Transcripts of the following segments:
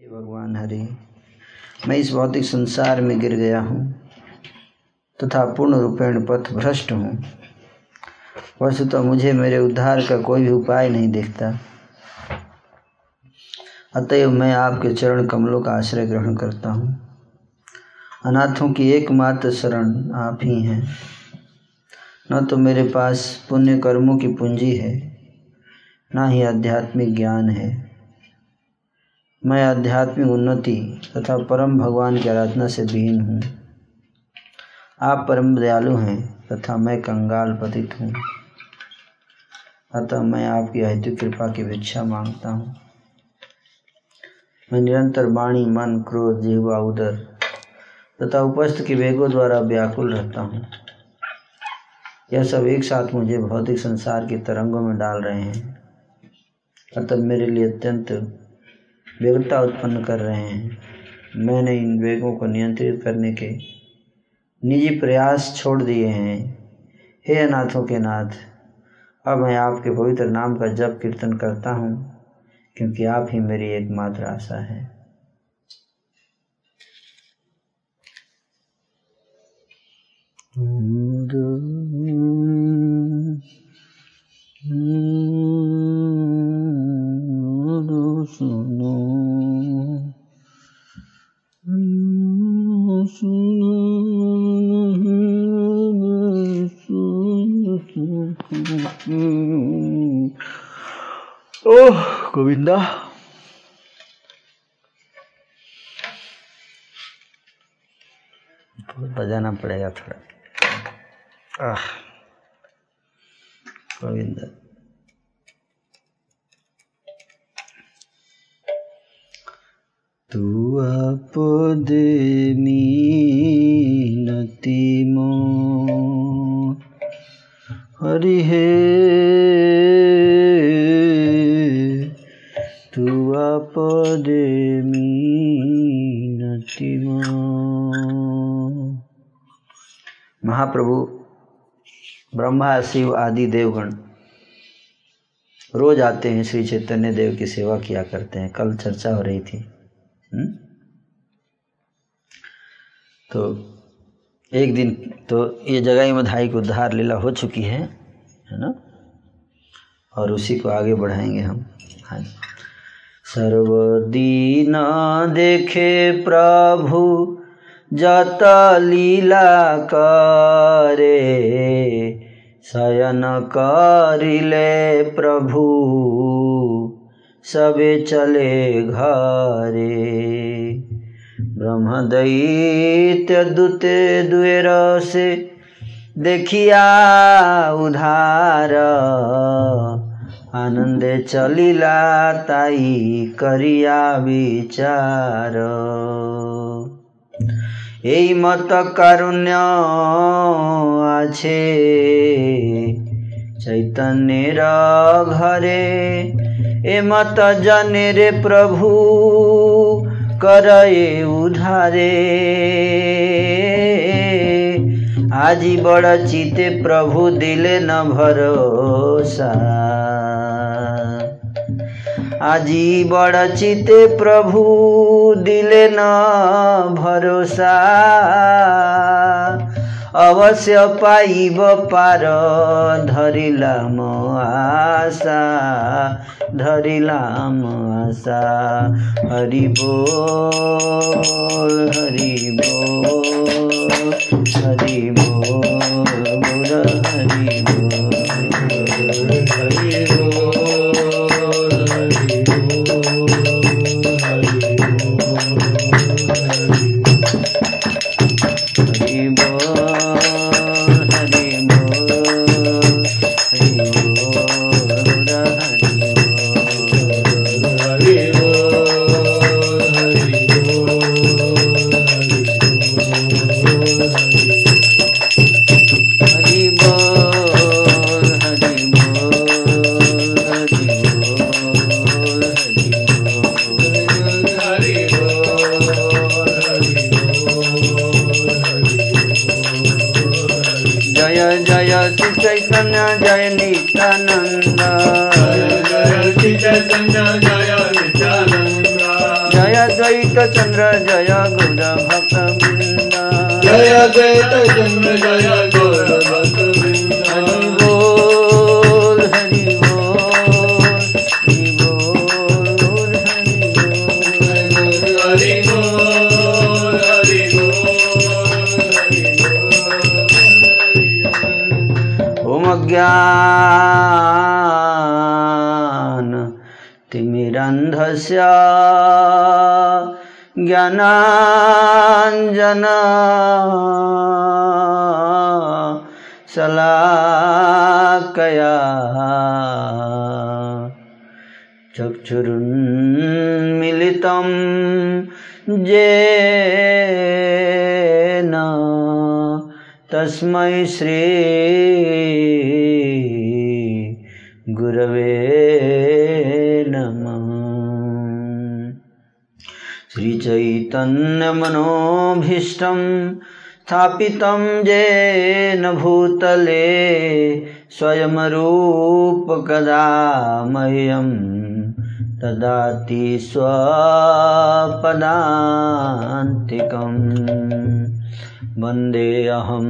हे भगवान हरि, मैं इस भौतिक संसार में गिर गया हूँ तथा पूर्ण रूपेण पथ भ्रष्ट हूँ। वस्तुतः मुझे मेरे उद्धार का कोई भी उपाय नहीं देखता। अतएव मैं आपके चरण कमलों का आश्रय ग्रहण करता हूँ। अनाथों की एकमात्र शरण आप ही हैं। न तो मेरे पास पुण्य कर्मों की पूंजी है, न ही आध्यात्मिक ज्ञान है। मैं आध्यात्मिक उन्नति तथा परम भगवान की आराधना से विहीन हूँ। आप परम दयालु हैं तथा मैं कंगाल पतित हूँ। अतः मैं आपकी अहित कृपा की भिक्षा माँगता हूँ। मैं निरंतर वाणी, मन, क्रोध, जिहवा, उदर तथा उपस्थ के वेगों द्वारा व्याकुल रहता हूँ। यह सब एक साथ मुझे भौतिक संसार की तरंगों में डाल रहे हैं। अतः मेरे लिए अत्यंत व्यग्रता उत्पन्न कर रहे हैं। मैंने इन वेगों को नियंत्रित करने के निजी प्रयास छोड़ दिए हैं। हे अनाथों के नाथ, अब मैं आपके पवित्र नाम का जप कीर्तन करता हूँ, क्योंकि आप ही मेरी एकमात्र आशा है। सुनो ओह गोविंदा बजाना पड़ेगा थोड़ा आह गोविंदा तू आपदे मीनति मो हरि हे मीनति महाप्रभु, ब्रह्मा, शिव आदि देवगण रोज आते हैं, श्री चैतन्य देव की सेवा किया करते हैं। कल चर्चा हो रही थी हुँ? तो एक दिन तो ये जगह मधाई को उद्धार लीला हो चुकी है है ना? और उसी को आगे बढ़ाएँगे हम। हाँ सर्वदीन देखे प्रभु जत लीला करे शयन करिले प्रभु सबे चले घरे। ब्रह्म दैत्य दूते दुएर से देखिया उधार। আনন্দে চলিলা তাই করিয়া বিচার। এই মত কারুণ্য আছে। চৈতন্যের ঘরে এ মত রে প্রভু করে উধারে। আজি বড় চিতে প্রভু দিলে ন ভরসা আজি বড় চিতে প্রভু দিলে ন ভরসা अवश्य पाइब पार। धरिला म आशा धरिला म आशा। हरि बोल हरि बोल हरि बोल हरि ज्ञानाञ्जन शलाकया चक्षुरुन्मिलितं येन तस्मै श्री श्रीचैतन्यमनोभीष्टं स्थापितं येन भूतले स्वयंरूपकदा मह्यं ददाति स्वपदान्तिकम्। वन्देऽहं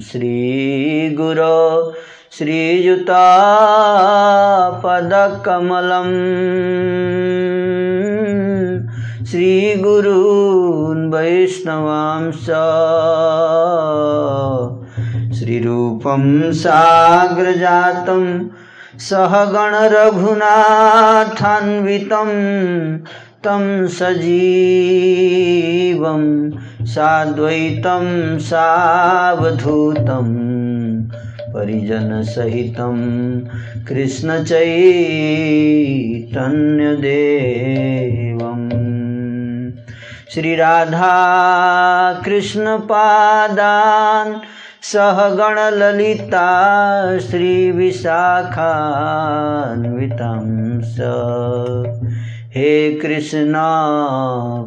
श्रीगुरो श्रीयुतापदकमलं श्रीगुरून् वैष्णवांश। श्रीरूपं साग्रजातं सहगणरघुनाथान्वितं तं सजीवं साद्वैतं सावधूतं परिजनसहितं कृष्णचैतन्यदेवम्। श्रीराधाकृष्णपादान् सहगणललिता श्रीविशाखान्वितं स हे कृष्ण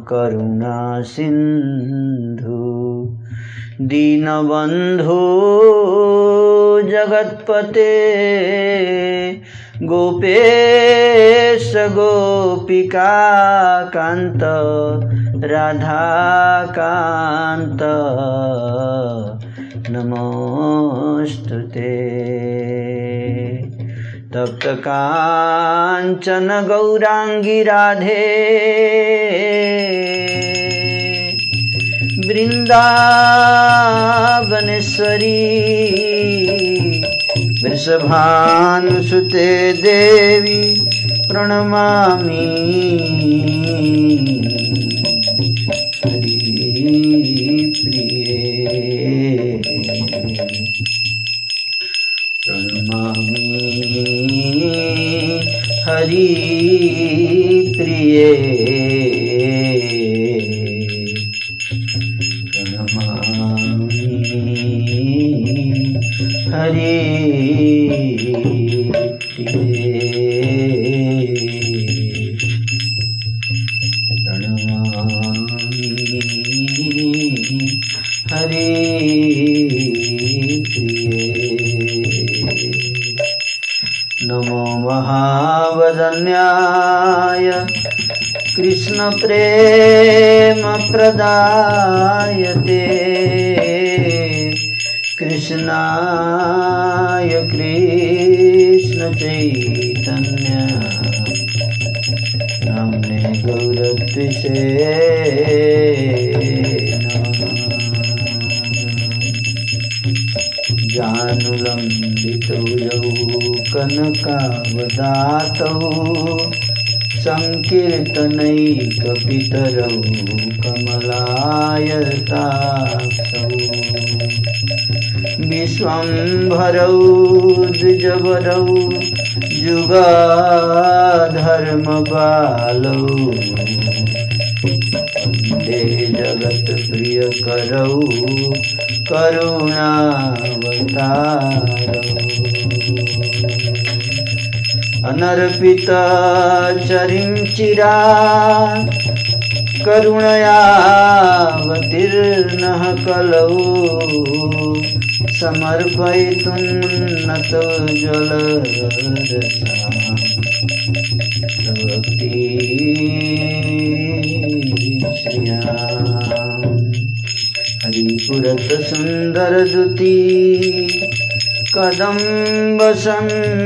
करुणा सिन्धु दीनबन्धो जगत्पते गोपेश गोपिका गोपिकान्त राधाकान्त। नमोऽस्तु ते तप्तकाञ्चन गौराङ्गी राधे। वृन्दावनेश्वरी। वृषभानुसुते देवी प्रणमामि प्रणमामि हरिप्रिये कृष्णप्रेमप्रदायते कृष्णाय कृष्णचैतन्य नाम्ने गौरद्विषे जानुलम्बितौ यौ कनकावदातौ सङ्कीर्तनैकपितरौ कमलायताक्षौ विश्वम्भरौ द्विजवरौ जुगाधर्मबालौ वंदे जगत्प्रियकरौ करुणावतारौ अनर्पितचरिं चिरा करुणयावतीर्णः कलौ समर्पयितुं नतो जलरसा भक्ति हरिपुरत सुन्दर दुती कदम्ब सन्दीपितः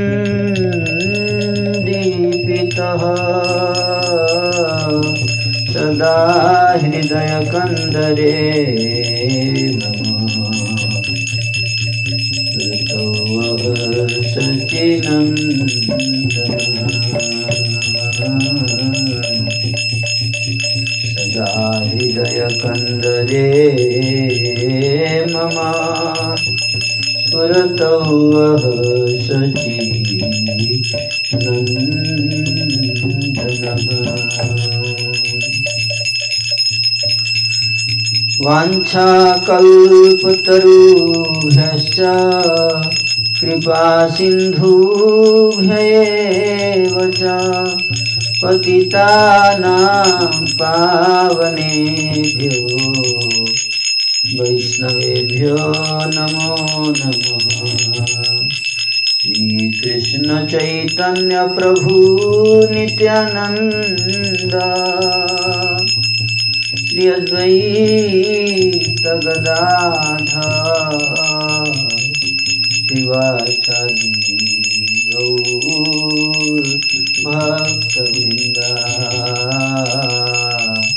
सदा हृदयकन्दरे सदा हृदयकन्दरे मम। स्फुरतौ वः वाञ्छाकल्पतरुभ्यश्च कृपा सिन्धुभ्येव च पतितानां पावनेभ्यो वैष्णवेभ्यो नमो नमः। श्रीकृष्ण चैतन्य प्रभु नित्यानन्द। श्री अद्वैत गदाधर। शिवाचार्य गौर भक्तवृन्दा। हरे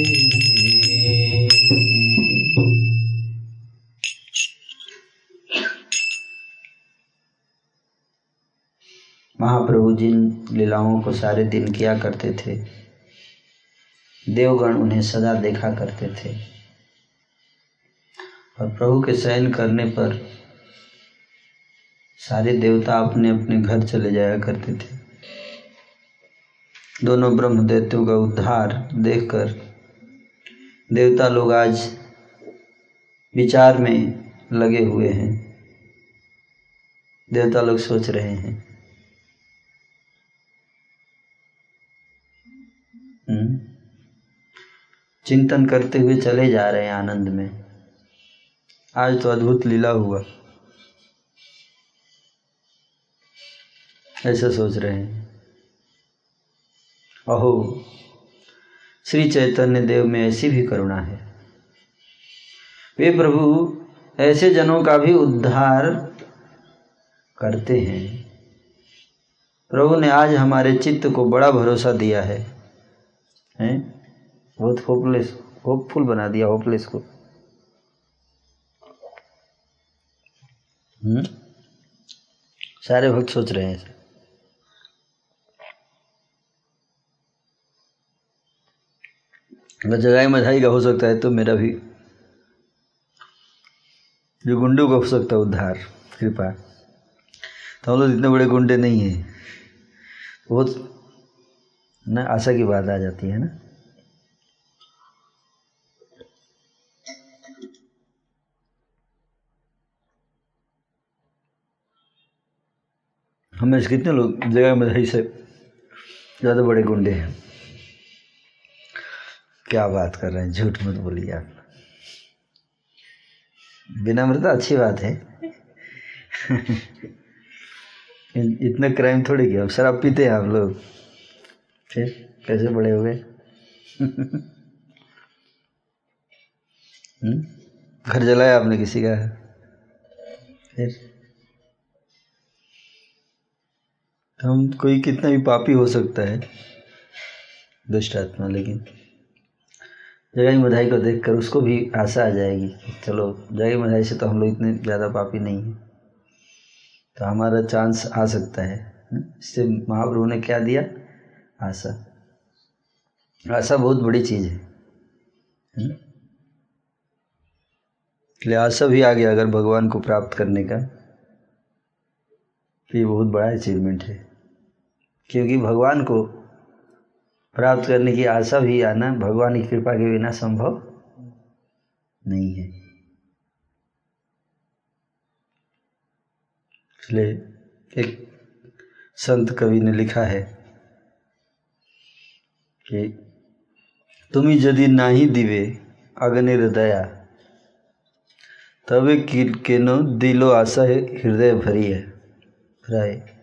महाप्रभु जिन लीलाओं को सारे दिन किया करते थे। देवगण उन्हें सदा देखा करते थे। और प्रभु के शयन करने पर सारे देवता अपने अपने घर चले जाया करते थे। दोनों ब्रह्म दैत्यों का उद्धार देखकर देवता लोग आज विचार में लगे हुए हैं। देवता लोग सोच रहे हैं। चिंतन करते हुए चले जा रहे हैं आनंद में। आज तो अद्भुत लीला हुआ। ऐसा सोच रहे हैं। अहो, श्री चैतन्य देव में ऐसी भी करुणा है। वे प्रभु, ऐसे जनों का भी उद्धार करते हैं। प्रभु ने आज हमारे चित्त को बड़ा भरोसा दिया है। हैं? बहुत होपलेस होपफुल बना दिया होपलेस को। हम्म? सारे भक्त सोच रहे हैं अगर जगाई मधाई का हो सकता है तो मेरा भी। जो गुंडों का हो सकता है उद्धार, कृपा। तो हम लोग इतने बड़े गुंडे नहीं हैं। बहुत ना? आशा की बात आ जाती है ना? हमें कितने लोग, जगह मधाई से ज़्यादा बड़े गुंडे हैं। क्या बात कर रहे हैं, झूठ मत बोलिए आप। विनम्रता अच्छी बात है। इतना क्राइम थोड़ी किया। शराब पीते हैं आप लोग? फिर कैसे बड़े हुए हम्म? घर जलाया आपने किसी का? फिर? हम कोई कितना भी पापी हो सकता है दुष्ट आत्मा लेकिन जगाई मधाई को देखकर उसको भी आशा आ जाएगी चलो जगाई मधाई से तो हम लोग इतने ज़्यादा पापी नहीं हैं। तो हमारा चांस आ सकता है। इससे महाप्रभु ने क्या दिया? हाँ आशा हाँ, आशा बहुत बड़ी चीज़ है। इसलिए आशा भी आ गया अगर भगवान को प्राप्त करने का तो ये बहुत बड़ा अचीवमेंट है। क्योंकि भगवान को प्राप्त करने की आशा भी आना, भगवान की कृपा के बिना संभव नहीं है। इसलिए एक संत कवि ने लिखा है कि तुम्हें यदि नाही दिवे, अग्निर दया। तबे केनो दिलो आशा हृदय भरी है। राय।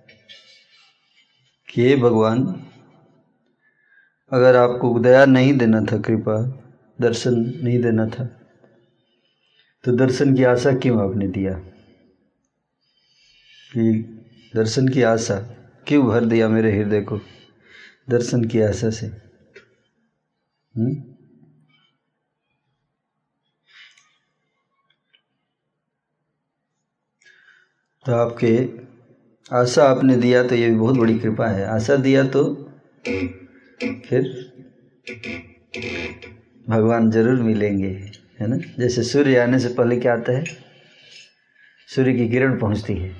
कि हे भगवान, अगर आपको दया नहीं देना था, कृपा, दर्शन नहीं देना था तो दर्शन की आशा क्यों आपने दिया? कि दर्शन की आशा क्यों भर दिया मेरे हृदय को? दर्शन की आशा से। हुँ? तो आपके आशा आपने दिया तो ये भी बहुत बड़ी कृपा है। आशा दिया तो फिर भगवान ज़रूर मिलेंगे, है ना? जैसे सूर्य आने से पहले क्या आता है? सूर्य की किरण पहुँचती है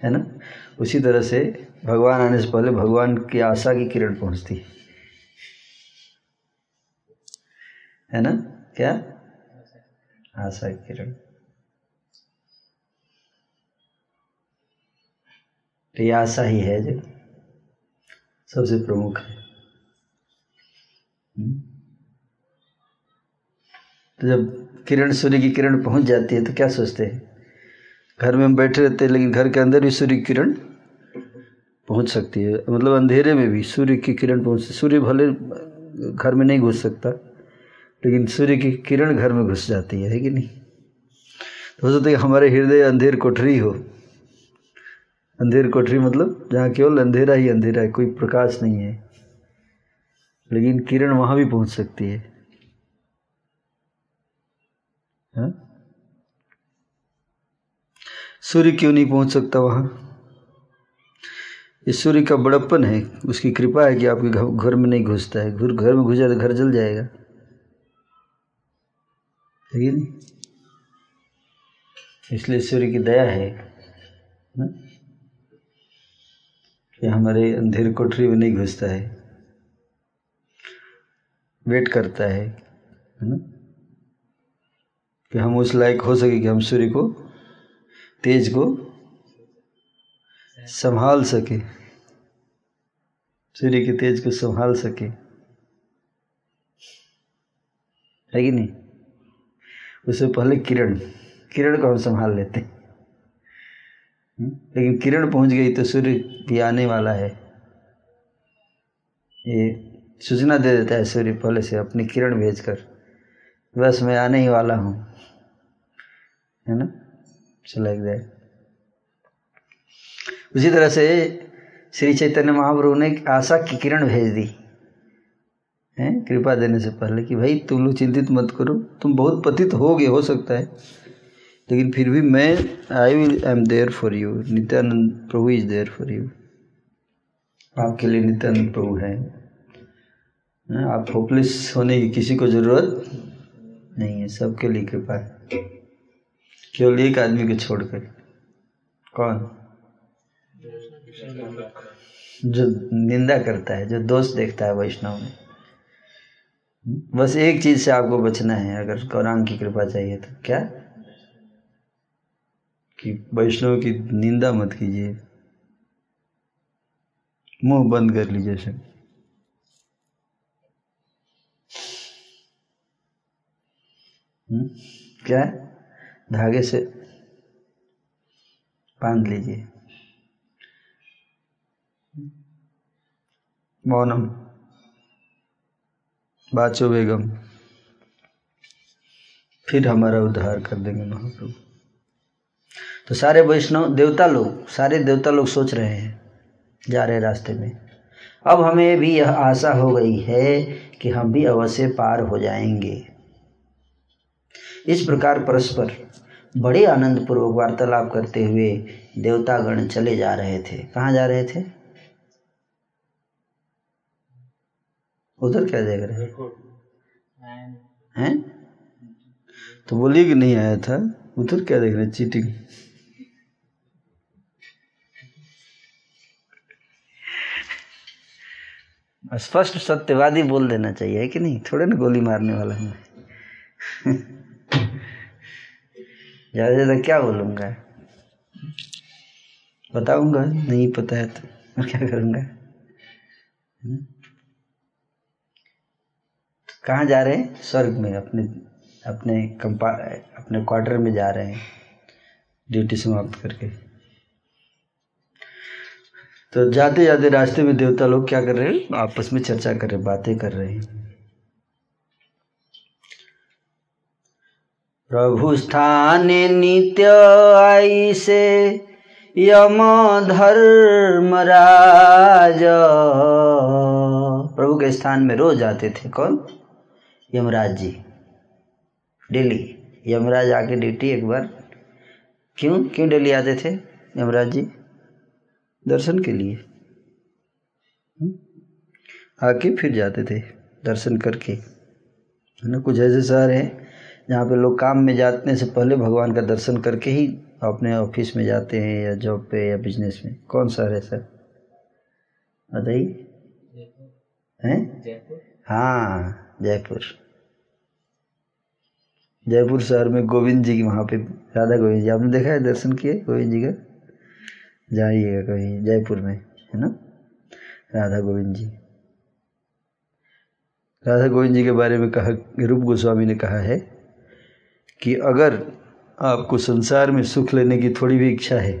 है ना? उसी तरह से भगवान आने से पहले भगवान की आशा की किरण पहुँचती है। है ना? क्या? आशा किरण। तो ये आशा ही है जो। सबसे प्रमुख है। हम्म? तो जब किरण, सूर्य की किरण पहुँच जाती है तो क्या सोचते हैं? घर में हम बैठे रहते हैं, लेकिन घर के अंदर भी सूर्य की किरण पहुँच सकती है। मतलब अंधेरे में भी सूर्य की किरण पहुँच सूर्य भले घर में नहीं घुस सकता। लेकिन सूर्य की किरण घर में घुस जाती है, है कि नहीं? तो हो सकता है हमारे हृदय अंधेर कोठरी हो। अंधेर कोठरी मतलब जहाँ केवल अंधेरा ही अंधेरा है कोई प्रकाश नहीं है। लेकिन किरण वहाँ भी पहुँच सकती है। हा? सूर्य क्यों नहीं पहुँच सकता वहाँ? ये सूर्य का बड़प्पन है उसकी कृपा है कि आपके घर में नहीं घुसता है। घर घर में घुस जाए तो घर जल जाएगा। नहीं इसलिए सूर्य की दया है ना? कि हमारे अंधेर कोठरी में नहीं घुसता है, वेट करता है है ना? कि हम उस लायक हो सके कि हम सूर्य को, तेज को संभाल सके, सूर्य के तेज को संभाल सके। है कि नहीं? उससे पहले किरण किरण को हम संभाल लेते। हैं लेकिन किरण पहुँच गई तो सूर्य भी आने वाला है। ये सूचना दे देता है सूर्य पहले से अपनी किरण भेजकर, बस मैं आने ही वाला हूँ। है ना? चला जाए उसी तरह से श्री चैतन्य महाप्रभु ने आशा की किरण भेज दी। है? कृपा देने से पहले कि भाई तुम लोग चिंतित मत करो, तुम बहुत पतित हो गए हो सकता है। लेकिन फिर भी मैं I will I am there for you Nityananda Prabhu is there for you आपके लिए नित्यानंद प्रभु है। आप होपलेस होने की किसी को ज़रूरत नहीं है, सबके लिए कृपा है। केवल एक आदमी को छोड़कर। कौन? जो निंदा करता है, जो दोष देखता है वैष्णव में। बस एक चीज़ से आपको बचना है, अगर गौरांग की कृपा चाहिए तो। क्या? कि वैष्णव की निंदा मत कीजिए। मुँह बंद कर लीजिए सब। क्या? है धागे से बाँध लीजिए। मौनम। बाचो बेगम। फिर हमारा उद्धार कर देंगे महाप्रभु। तो सारे वैष्णव, देवता लोग, सारे देवता लोग सोच रहे हैं, जा रहे रास्ते में। अब हमें भी यह आशा हो गई है कि हम भी अवश्य पार हो जाएँगे। इस प्रकार परस्पर बड़े आनंद पूर्वक वार्तालाप करते हुए देवतागण चले जा रहे थे। कहाँ जा रहे थे? उधर क्या देख रहे हैं? तो बोलिए कि नहीं आया था। उधर क्या देख रहे हैं? चीटिंग स्पष्ट सत्यवादी बोल देना चाहिए है कि नहीं? थोड़े ना गोली मारने वाला हूँ। ज़्यादा ज़्यादा क्या बोलूँगा? बताऊँगा नहीं पता है तो। मैं क्या करूँगा? कहाँ जा रहे हैं? स्वर्ग में, अपने अपने कंपा, अपने क्वार्टर में जा रहे हैं। ड्यूटी समाप्त करके। तो जाते जाते रास्ते में देवता लोग क्या कर रहे हैं? आपस में चर्चा कर रहे बातें कर रहे हैं। प्रभु स्थान नित्य आई से यम धर्मराज प्रभु के स्थान में रोज आते थे कौन? यमराज जी। डेली यमराज आके ड्यूटी एक बार। क्यों? क्यों डेली आते थे यमराज जी? दर्शन के लिए। हम्म? आके फिर जाते थे दर्शन करके। है ना? कुछ ऐसे शहर हैं जहाँ पे लोग काम में जाने से पहले भगवान का दर्शन करके ही अपने ऑफ़िस में जाते हैं या जॉब पे या बिज़नेस में। कौन सा है सर? बताइए। हैं? हाँ। जयपुर। जयपुर शहर में गोविंद जी की, वहाँ पे राधा गोविंद जी, आपने देखा है दर्शन किए गोविंद जी का? जाइएगा कहीं, जयपुर में, है ना? राधा गोविंद जी। राधा गोविंद जी के बारे में कहा, रूप गोस्वामी ने कहा है कि अगर आपको संसार में सुख लेने की थोड़ी भी इच्छा है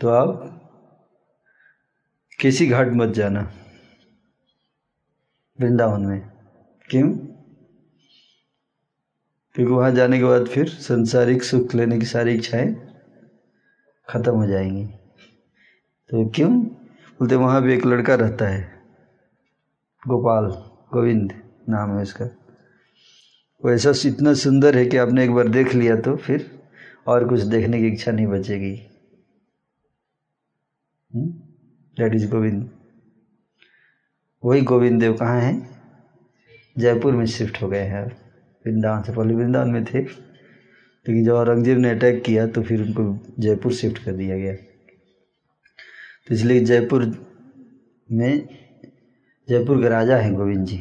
तो आप किसी घाट मत जाना। वृंदावन में। क्यों? क्योंकि वहाँ जाने के बाद फिर संसारिक सुख लेने की सारी इच्छाएँ खत्म हो जाएँगी। तो क्यों? बोलते वहाँ भी एक लड़का रहता है, गोपाल, गोविंद नाम है उसका। वो ऐसा इतना सुंदर है कि आपने एक बार देख लिया तो फिर और कुछ देखने की इच्छा नहीं बचेगी। That is Govind. वही गोविंद देव कहाँ हैं? जयपुर में शिफ्ट हो गए हैं। वृंदावन से पहले वृंदावन में थे। लेकिन जब औरंगज़ेब ने अटैक किया तो फिर उनको जयपुर शिफ्ट कर दिया गया। तो इसलिए जयपुर में, जयपुर के राजा हैं गोविंद जी।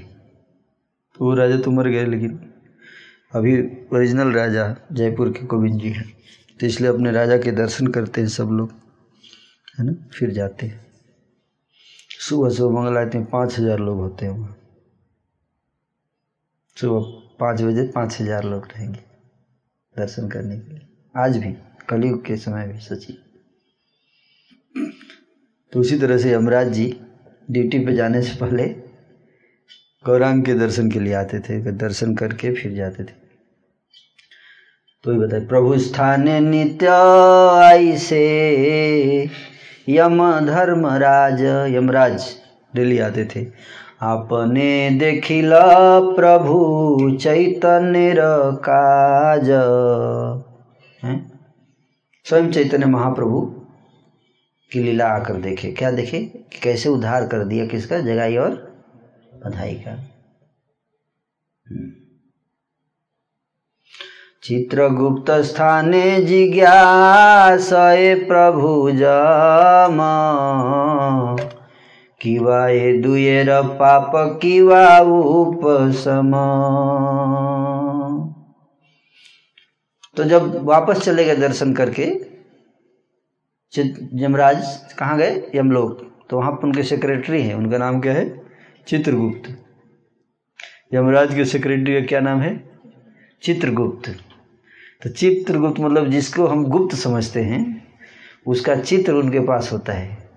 तो वो राजा तो मर गए, लेकिन अभी ओरिजिनल राजा जयपुर के गोविंद जी हैं। तो इसलिए अपने राजा के दर्शन करते हैं सब लोग, है ना? फिर जाते हैं। सुबह सुबह मंगल आरती में पाँच हज़ार लोग होते हैं वहाँ। सुबह पाँच बजे पाँच हज़ार लोग रहेंगे दर्शन करने के लिए। आज भी, कलयुग के समय भी सची तो उसी तरह से यमराज जी ड्यूटी पे जाने से पहले गौरांग के दर्शन के लिए आते थे दर्शन करके फिर जाते थे। तो ही बताए, प्रभु स्थाने नित्य आई से यम धर्मराज यमराज डेली आते थे। आपने देखिल प्रभु चैतन्य काज। हैं? स्वयं चैतन्य महाप्रभु की लीला आकर देखे। क्या देखे? कैसे उद्धार कर दिया किसका? जगाई और बधाई का। चित्रगुप्त स्थाने प्रभु जम। किवा ए दुएर पाप, किवा उपसम तो जब वापस चले गए दर्शन करके यमराज कहाँ गए? यमलोक। तो वहाँ पर उनके सेक्रेटरी हैं। उनका नाम क्या है? चित्रगुप्त। यमराज के सेक्रेटरी का क्या नाम है? चित्रगुप्त। तो चित्रगुप्त मतलब जिसको हम गुप्त समझते हैं, उसका चित्र उनके पास होता है।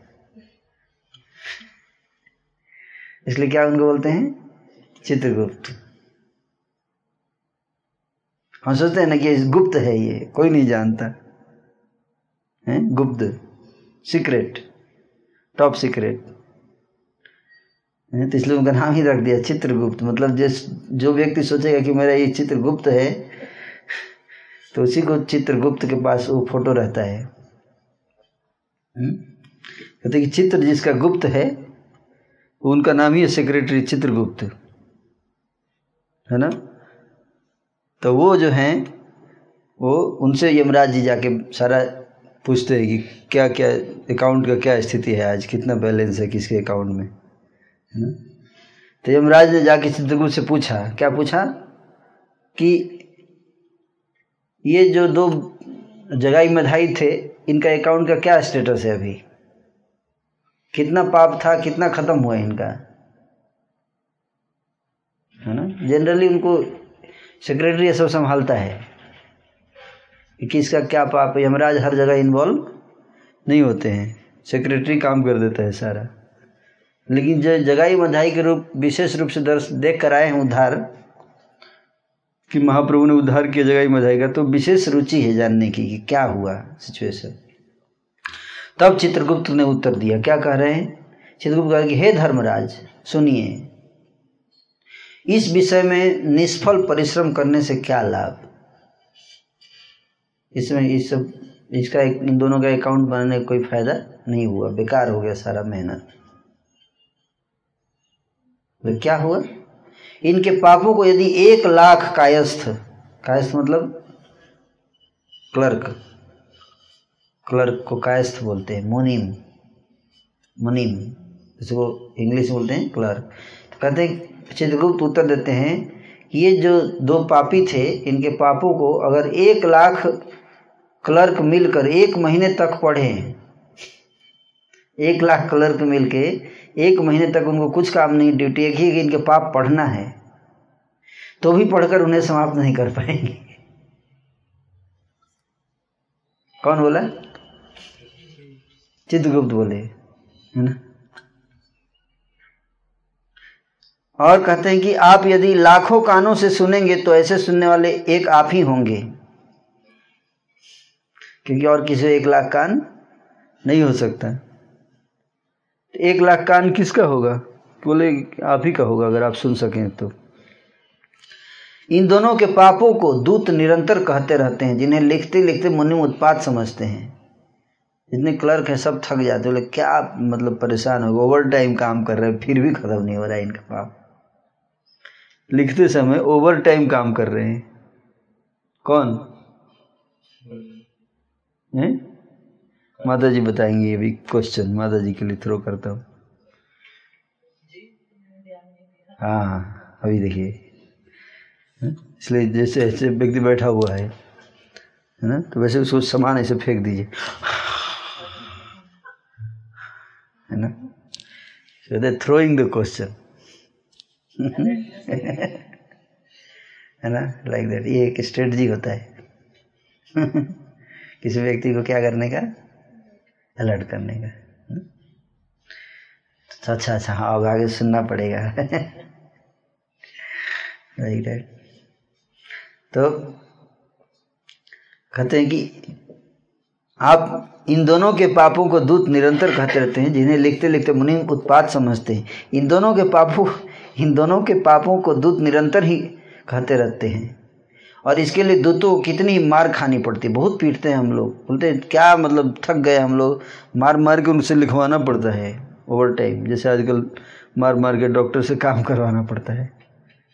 इसलिए क्या उनको बोलते हैं? चित्रगुप्त। हम सोचते हैं ना कि गुप्त है ये, कोई नहीं जानता। है? गुप्त। सीक्रेट। Top secret. तो इसलिए उनका नाम ही रख दिया, चित्रगुप्त। मतलब जिस, जो व्यक्ति सोचेगा कि मेरा ये चित्र गुप्त है तो उसी को चित्रगुप्त के पास वो फ़ोटो रहता है। हम्म? कहते कि चित्र जिसका गुप्त है उनका नाम ही है सेक्रेटरी चित्रगुप्त। है ना? तो वो जो हैं वो उनसे यमराज जी जाके सारा पूछते हैं कि क्या क्या अकाउंट का क्या स्थिति है आज कितना बैलेंस है किसके अकाउंट में? है ना? तो यमराज ने जाके चित्रगुप्त से पूछा क्या पूछा? कि ये जो दो जगाई मधाई थे, इनका अकाउंट का क्या स्टेटस है अभी? कितना पाप था, कितना खत्म हुआ इनका? है ना? जनरली उनको सेक्रेटरी सब संभालता है कि किसका क्या पाप यमराज हर जगह इन्वॉल्व नहीं होते हैं। सेक्रेटरी काम कर देता है सारा। लेकिन जो जगाई मधाई के रूप, विशेष रूप से दर्श देख कर आए हैं उद्धार कि महाप्रभु ने उद्धार किया जगह मधाई का तो विशेष रुचि है जानने की कि क्या हुआ सिचुएशन तब चित्रगुप्त ने उत्तर दिया, क्या कह रहे हैं? चित्रगुप्त कहा कि, हे धर्मराज, सुनिए, इस विषय में निष्फल परिश्रम करने से क्या लाभ? इसमें इस सब, इसका एक, इन दोनों का अकाउंट बनाने का कोई फ़ायदा नहीं हुआ। बेकार हो गया सारा मेहनत। तो क्या हुआ? इनके पापों को यदि एक लाख कायस्थ कायस्थ मतलब क्लर्क क्लर्क को कायस्थ बोलते हैं, मुनिम मुनिम, जिसको इंग्लिश बोलते हैं क्लर्क। तो कहते हैं, चित्रगुप्त उत्तर देते हैं कि ये जो दो पापी थे, इनके पापों को अगर एक लाख क्लर्क मिलकर एक महीने तक पढ़े, एक लाख क्लर्क मिलके एक महीने तक उनको कुछ काम नहीं ड्यूटी एक ही कि इनके पाप पढ़ना है तो भी पढ़कर उन्हें समाप्त नहीं कर पाएँगे। कौन बोला? चित्रगुप्त बोले, है ना? और कहते हैं कि आप यदि लाखों कानों से सुनेंगे तो ऐसे सुनने वाले एक आप ही होंगे। क्योंकि और किसी एक लाख कान नहीं हो सकता। एक लाख कान किसका होगा? बोले, आप ही का होगा, अगर आप सुन सकें तो। इन दोनों के पापों को दूत निरंतर कहते रहते हैं, जिन्हें लिखते लिखते मुनि उत्पाद समझते हैं। जितने क्लर्क हैं, सब थक जाते बोले, क्या मतलब परेशान हो ओवर टाइम काम कर रहे हैं, फिर भी खत्म नहीं हो रहा है इनका पाप। लिखते समय ओवर टाइम काम कर रहे हैं। कौन? है? माता जी बताएँगे ये भी क्वेश्चन माता जी के लिए थ्रो करता हूँ। हाँ हाँ अभी देखिए। इसलिए जैसे ऐसे व्यक्ति बैठा हुआ है है ना? तो वैसे उसको सामान ऐसे फेंक दीजिए। है ना? So they're throwing the है ना? लाइक दैट ये एक स्ट्रेटजी होता है। किसी व्यक्ति को क्या करने का? अलर्ट करने का तो अच्छा अच्छा हाँ अब आगे सुनना पड़ेगा। राइट राइट तो कहते हैं कि आप इन दोनों के पापों को दूत निरंतर कहते रहते हैं, जिन्हें लिखते लिखते मुनि उत्पाद समझते हैं। इन दोनों के पापों, इन दोनों के पापों को दूत निरंतर ही कहते रहते हैं। और इसके लिए दूतों को कितनी मार खानी पड़ती है बहुत पीटते हैं हम लोग। बोलते हैं, क्या मतलब थक गए हम लोग? मार मार के उनसे लिखवाना पड़ता है ओवर टाइम जैसे आजकल मार मार के डॉक्टर से काम करवाना पड़ता है।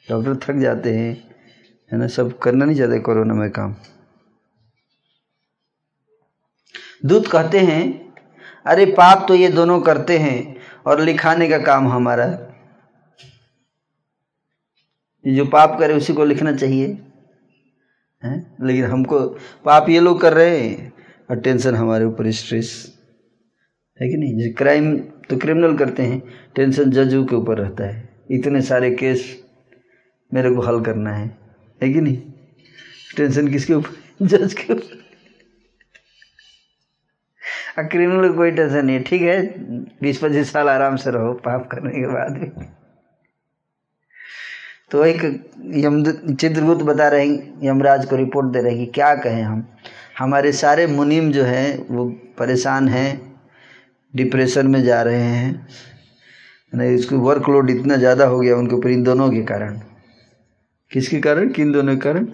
डॉक्टर थक जाते हैं, है ना? सब करना नहीं चाहते कोरोना में काम। दूत कहते हैं, अरे पाप तो ये दोनों करते हैं और लिखाने का काम हमारा जो पाप करे उसी को लिखना चाहिए। है? लेकिन हमको पाप ये लोग कर रहे हैं? और टेंशन हमारे ऊपर स्ट्रेस है कि नहीं? जो क्राइम तो क्रिमिनल करते हैं, टेंशन जजों के ऊपर रहता है। इतने सारे केस मेरे को हल करना है। है कि नहीं? टेंशन किसके ऊपर? जज के ऊपर। क्रिमिनल कोई टेंशन नहीं है। ठीक है? बीस पच्चीस साल आराम से रहो, पाप करने के बाद भी। तो एक यम चित्रगुप्त बता रहे हैं, यमराज को रिपोर्ट दे रहे हैं कि क्या कहें हम। हमारे सारे मुनीम जो हैं, वो परेशान हैं डिप्रेशन में जा रहे हैं। नहीं, इसको वर्कलोड इतना ज़्यादा हो गया उनके ऊपर इन दोनों के कारण। किसके कारण? किन दोनों के कारण?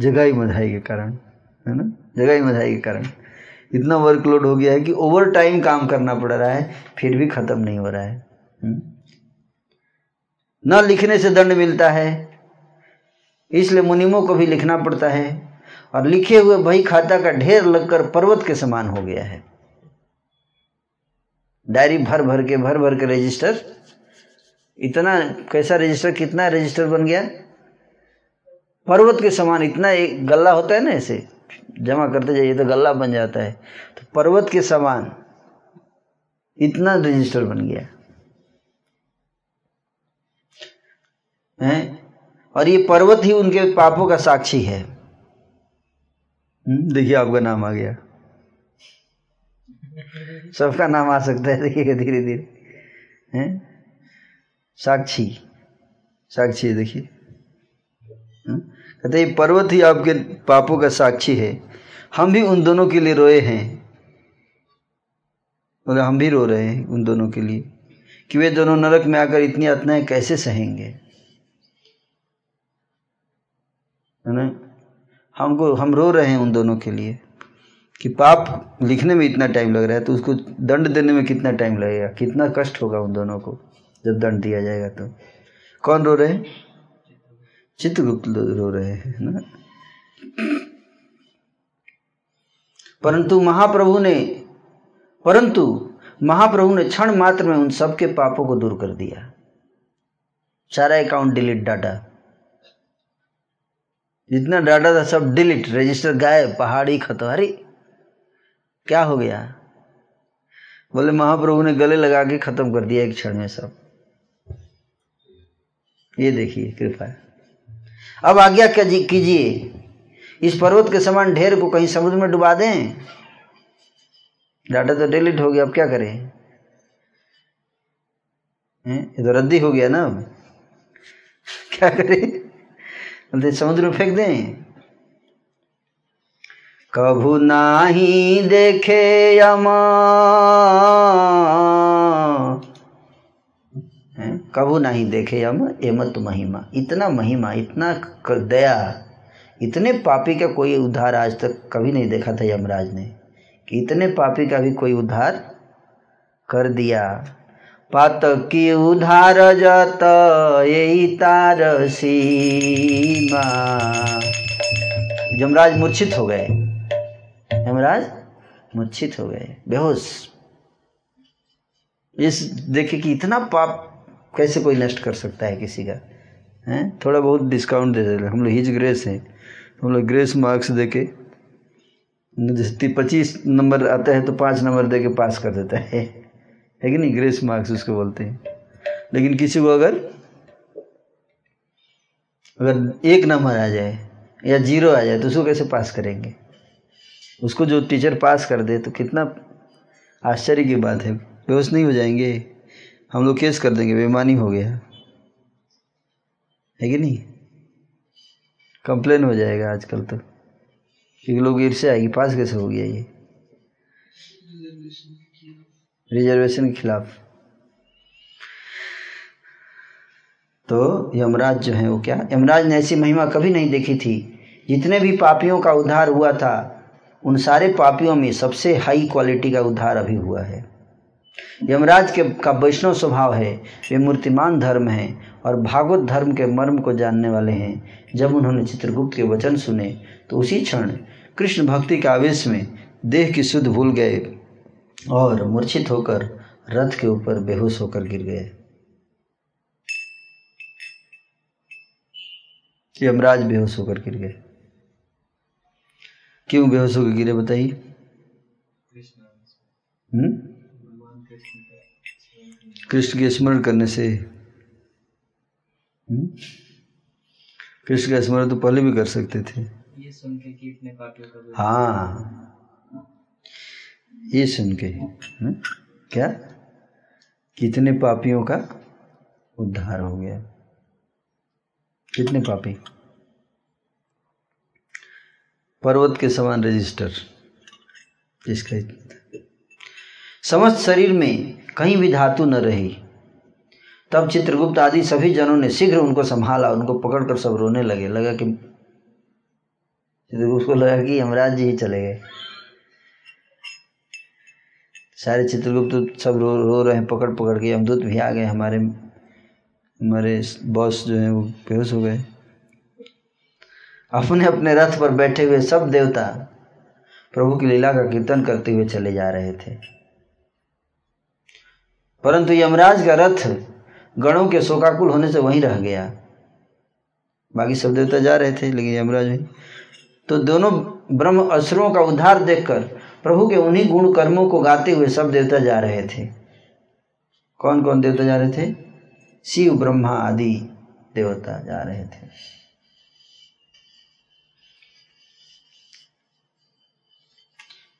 जगाई मधाई के कारण, है ना? जगाई मधाई के कारण। इतना वर्कलोड हो गया है कि ओवर टाइम काम करना पड़ रहा है, फिर भी ख़त्म नहीं हो रहा है। हुँ? न लिखने से दंड मिलता है। इसलिए मुनिमों को भी लिखना पड़ता है। और लिखे हुए बही खाता का ढेर लगकर पर्वत के समान हो गया है। डायरी भर भर के, भर भर के रजिस्टर इतना कैसा रजिस्टर कितना रजिस्टर बन गया? पर्वत के समान इतना एक गल्ला होता है ना ऐसे, जमा करते जाइए तो गल्ला बन जाता है। तो पर्वत के समान इतना रजिस्टर बन गया। है? और ये पर्वत ही उनके पापों का साक्षी है। हम्म, देखिए आपका नाम आ गया। सबका नाम आ सकता है देखिएगा धीरे धीरे। हैं? साक्षी। साक्षी देखिए। हम्म, कहते पर्वत ही आपके पापों का साक्षी है। हम भी उन दोनों के लिए रोए हैं। मगर हम भी रो रहे हैं उन दोनों के लिए। कि वे दोनों नरक में आकर इतनी यातनाएँ कैसे सहेंगे? है ना? हमको, हम रो रहे हैं उन दोनों के लिए कि पाप लिखने में इतना टाइम लग रहा है तो उसको दंड देने में कितना टाइम लगेगा? कितना कष्ट होगा उन दोनों को जब दंड दिया जाएगा तो। कौन रो रहे हैं? चित्रगुप्त रो रहे हैं ना? परंतु महाप्रभु ने, परंतु महाप्रभु ने क्षण मात्र में उन सबके पापों को दूर कर दिया। सारा अकाउंट डिलीट डाटा जितना डाटा था सब डिलीट, रजिस्टर गायब, पहाड़ी खत्म अरे क्या हो गया? बोले, महाप्रभु ने गले लगा के खत्म कर दिया एक क्षण में सब। ये देखिए, कृपा अब आज्ञा कीजिए। इस पर्वत के समान ढेर को कहीं समुद्र में डुबा दें? डाटा तो डिलीट हो गया, अब क्या करें? ये तो रद्दी हो गया ना अब। क्या करें? बोलते, समुद्र में फेंक दें। कभू नाही देखे यम। कभू नहीं देखे यम, एमत महिमा। इतना महिमा, इतना दया, इतने पापी का कोई उद्धार आज तक कभी नहीं देखा था यमराज ने, कि इतने पापी का भी कोई उद्धार कर दिया। की उधार जत यही तार सीमा। जमराज मूर्छित हो गए। यमराज मूर्छित हो गए। बेहोश। इस देखे कि इतना पाप कैसे कोई नष्ट कर सकता है किसी का? है? थोड़ा बहुत डिस्काउंट दे देते हम लोग हिज ग्रेस हैं। हम लोग ग्रेस मार्क्स दे के जैसे पच्चीस नंबर आता है तो पाँच नंबर दे के पास कर देता है। है कि नहीं? ग्रेस मार्क्स उसको बोलते हैं। लेकिन किसी को अगर अगर एक नंबर आ जाए या ज़ीरो आ जाए तो उसको कैसे पास करेंगे? उसको जो टीचर पास कर दे तो कितना आश्चर्य की बात है। बेहोश नहीं हो जाएँगे। हम लोग केस कर देंगे बेमानी हो गया। है कि नहीं? कंप्लेन हो जाएगा आजकल तो। क्योंकि लोग ईर्ष्या आएगी पास कैसे हो गया ये? रिजर्वेशन के खिलाफ। तो यमराज जो है वो क्या? यमराज ने ऐसी महिमा कभी नहीं देखी थी। जितने भी पापियों का उद्धार हुआ था, उन सारे पापियों में सबसे हाई क्वालिटी का उद्धार अभी हुआ है। यमराज के, का वैष्णव स्वभाव है, वे मूर्तिमान धर्म है और भागवत धर्म के मर्म को जानने वाले हैं। जब उन्होंने चित्रगुप्त के वचन सुने तो उसी क्षण कृष्ण भक्ति के आवेश में देह की शुद्ध भूल गए। और मूर्छित होकर रथ के ऊपर बेहोश होकर गिर गए। यमराज बेहोश होकर गिर गए। क्यों बेहोश होकर गिरे बताइए? हम्म? कृष्ण के स्मरण करने से। हम्म? कृष्ण का स्मरण तो पहले भी कर सकते थे। ये सुन के कि इतने हाँ। ये सुन के, है? क्या? कितने पापियों का उद्धार हो गया? कितने पापी? पर्वत के समान रजिस्टर जिसका समस्त शरीर में कहीं भी धातु न रही। तब चित्रगुप्त आदि सभी जनों ने शीघ्र उनको संभाला, उनको पकड़कर सब रोने लगे। लगा कि चित्रगुप्त को लगा कि यमराज जी ही चले गए। सारे चित्रगुप्त सब रो रो रहे हैं, पकड़ पकड़ के। यमदूत भी आ गए हमारे हमारे बॉस जो हैं, वो बेहोश हो गए। अपने अपने रथ पर बैठे हुए सब देवता प्रभु की लीला का कीर्तन करते हुए चले जा रहे थे। परंतु यमराज का रथ गणों के शोकाकुल होने से वहीं रह गया। बाकी सब देवता जा रहे थे, लेकिन यमराज भी। तो दोनों ब्रह्म असुरों का उद्धार देखकर प्रभु के उन्हीं गुण कर्मों को गाते हुए सब देवता जा रहे थे। कौन कौन देवता जा रहे थे? शिव, ब्रह्मा आदि देवता जा रहे थे।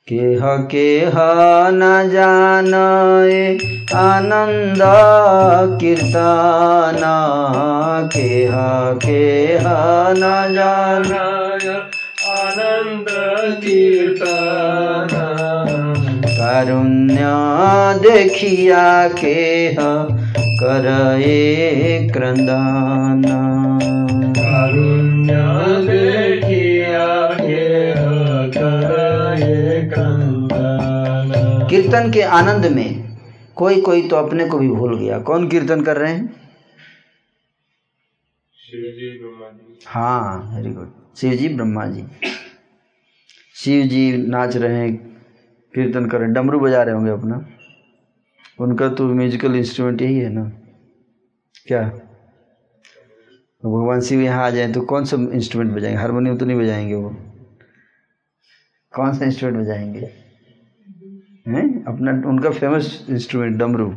केह केह न जाने आनंद कीर्तन। केह केह न जान आनंद कीर्तन। कारुण्य देखिया केह करे क्रंदन कारुण्य देखिया के करे क्रंदन कीर्तन के आनंद में कोई कोई तो अपने को भी भूल गया। कौन कीर्तन कर रहे हैं? हाँ वेरी गुड शिव जी ब्रह्मा जी शिव जी नाच रहे हैं। कीर्तन कर रहे डमरू बजा रहे होंगे अपना। उनका तो म्यूजिकल इंस्ट्रूमेंट यही है ना। क्या? भगवान शिव यहाँ आ जाए तो कौन सा इंस्ट्रूमेंट बजाएँगे? हारमोनियम तो नहीं बजाएँगे वो। कौन सा इंस्ट्रूमेंट बजाएँगे? हैं? अपना उनका फ़ेमस इंस्ट्रूमेंट डमरू।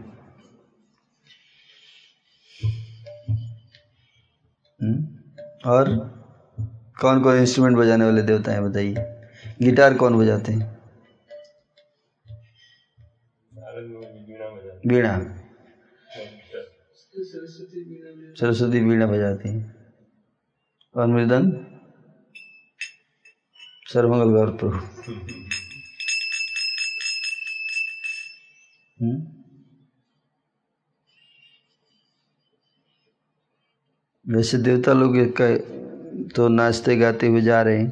हम्म? और कौन कौन इंस्ट्रूमेंट बजाने वाले देवता हैं बताइए। गिटार कौन बजाते हैं? वीणा हैं। सरस्वती वीणा बजाती हैं और मृदंग, सर्वमंगल गौर प्रभु हम्म? वैसे देवता लोग तो नाचते गाते हुए जा रहे हैं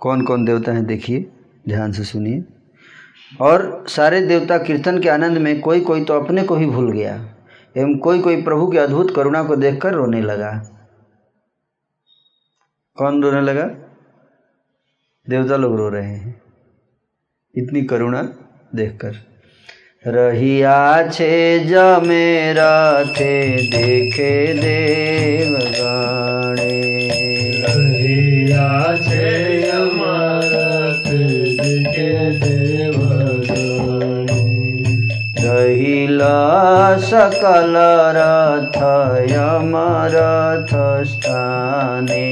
कौन कौन देवता हैं देखिए, ध्यान से सुनिए और सारे देवता कीर्तन के आनंद में कोई कोई तो अपने को ही भूल गया, एवं कोई कोई प्रभु की अद्भुत करुणा को देखकर रोने लगा। कौन रोने लगा? देवता लोग रो रहे हैं। इतनी करुणा देखकर। रहिया छे जमे थे देखे देव गाणे। रहिया छे सकल रथ यमरथ स्थाने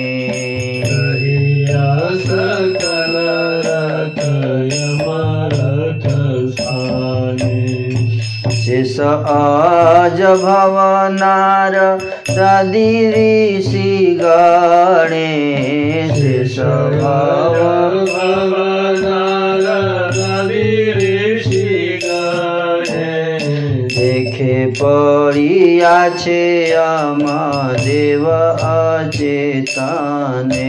रहिया सकल रथ यमरथ स्थाने। शेष आज भवनार दादी ऋषि गणे शेष भव પડ્યા છે આમાં દેવ અચેતાને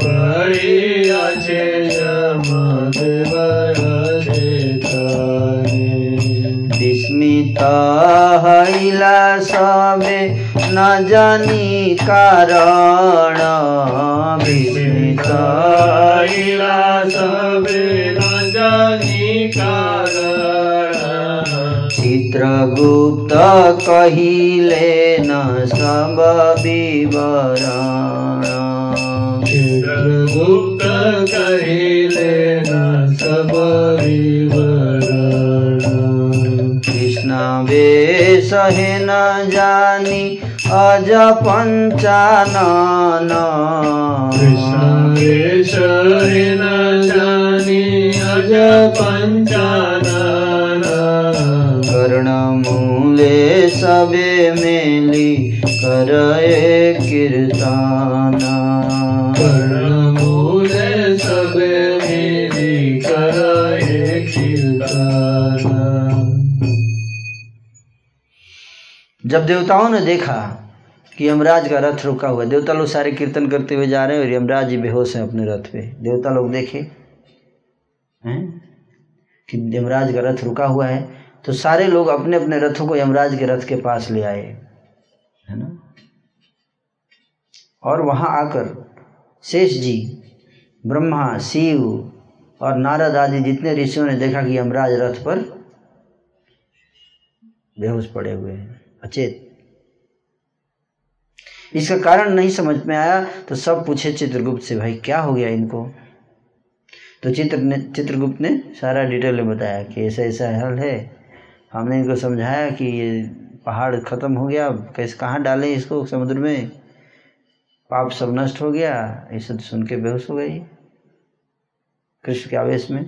પડ્યા છે આમાં દેવ અચેતાને વિસ્મિતા હૈલા સવે ન જાની કારણ વિસ્મિતા હૈલા સવે ન જાની કારણ. चित्रगुप्त कहिले न समविवरण चित्रगुप्त कहिले न समविवरण कृष्ण सहे न जानी अज पञ्चानन। कृष्ण सहे न जानी अज पञ्चानन। सबे मेली करए कीर्तन। सबे मिली करए कीर्तन। जब देवताओं ने देखा कि यमराज का रथ रुका हुआ देवता लोग सारे कीर्तन करते हुए जा रहे हैं और यमराज जी बेहोश हैं अपने रथ पे। देवता लोग देखे हैं? कि यमराज का रथ रुका हुआ है तो सारे लोग अपने अपने रथों को यमराज के रथ के पास ले आए, है ना? और वहाँ आकर शेष जी, ब्रह्मा, शिव और नारद आदि जितने ऋषियों ने देखा कि यमराज रथ पर बेहोश पड़े हुए हैं, अचेत। इसका कारण नहीं समझ में आया तो सब पूछे चित्रगुप्त से, भाई, क्या हो गया इनको? तो चित्र ने, चित्रगुप्त ने सारा डिटेल में बताया कि ऐसा ऐसा हल है। हमने इनको समझाया कि ये पहाड़ ख़त्म हो गया कैसे, कहाँ डालें इसको समुद्र में? पाप सब नष्ट हो गया, ये सब सुन के बेहोश हो गई। कृष्ण के आवेश में।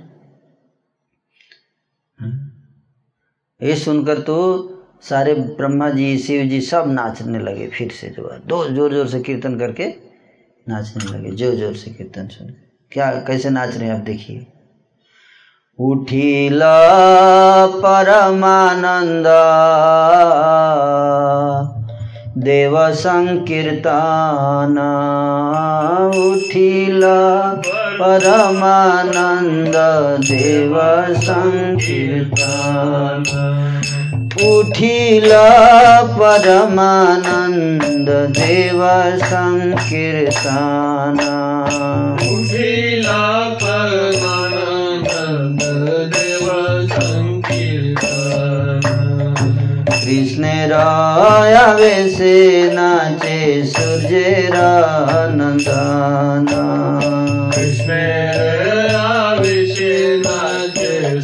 ये सुनकर तो सारे ब्रह्मा जी, शिव जी सब नाचने लगे फिर से जो है। दो ज़ोर ज़ोर से कीर्तन करके नाचने लगे, ज़ोर ज़ोर से कीर्तन सुन क्या, कैसे नाच रहे हैं आप देखिए। उठिला परमानंद देव संकीर्तन। उठिला परमानंद देव संकीर्तन। उठिला परमानंद देव संकीर्तन। उठिला परमानंद कृष्ण रायावे से नाचे सूर्य नंदन कृष्ण आविषे नाचे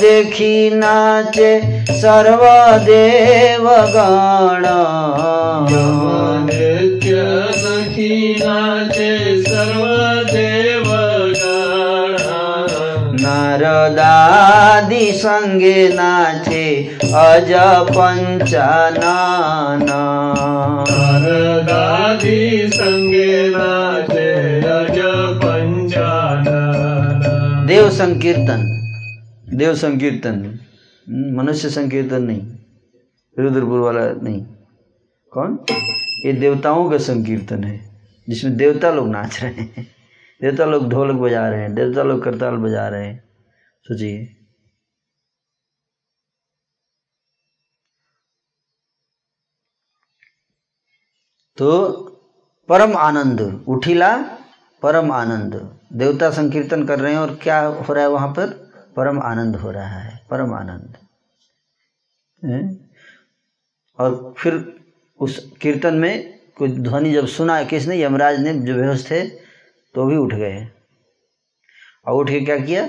देखी नाचे सर्वदेव गण। नित्य सखी नाचे सर्वदेव नारदादि संगे नाचे अज पंचानन। नारदादि संगे नाचे अज पंचानन। देव संकीर्तन देव संकीर्तन मनुष्य संकीर्तन नहीं रुद्रपुर वाला नहीं। कौन? ये देवताओं का संकीर्तन है जिसमें देवता लोग नाच रहे हैं। देवता लोग ढोलक बजा रहे हैं देवता लोग करताल बजा रहे हैं। सोचिए तो परम आनंद, उठिला परम आनंद। देवता संकीर्तन कर रहे हैं और क्या हो रहा है वहाँ पर? परम आनंद हो रहा है, परम आनंद। और फिर उस कीर्तन में कुछ ध्वनि जब सुना किसने यमराज ने, जो बेहोश थे तो भी उठ गए। और उठ के क्या किया?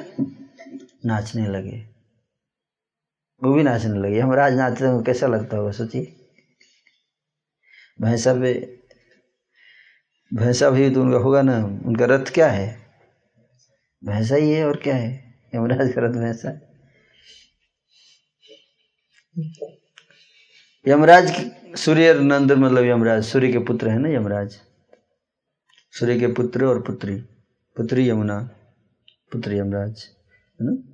नाचने लगे। वो भी नाचने लगे। यमराज नाचते हैं, कैसा लगता होगा, सोचिए। भैंसा पे भैंसा भी तो उनका होगा ना, उनका रथ क्या है? भैंसा ही है और क्या है? यमराज का रथ भैंसा। यमराज सूर्य नंद मतलब यमराज, सूर्य के पुत्र है ना यमराज? सूर्य के पुत्र और पुत्री। पुत्री यमुना, पुत्र यमराज, है ना?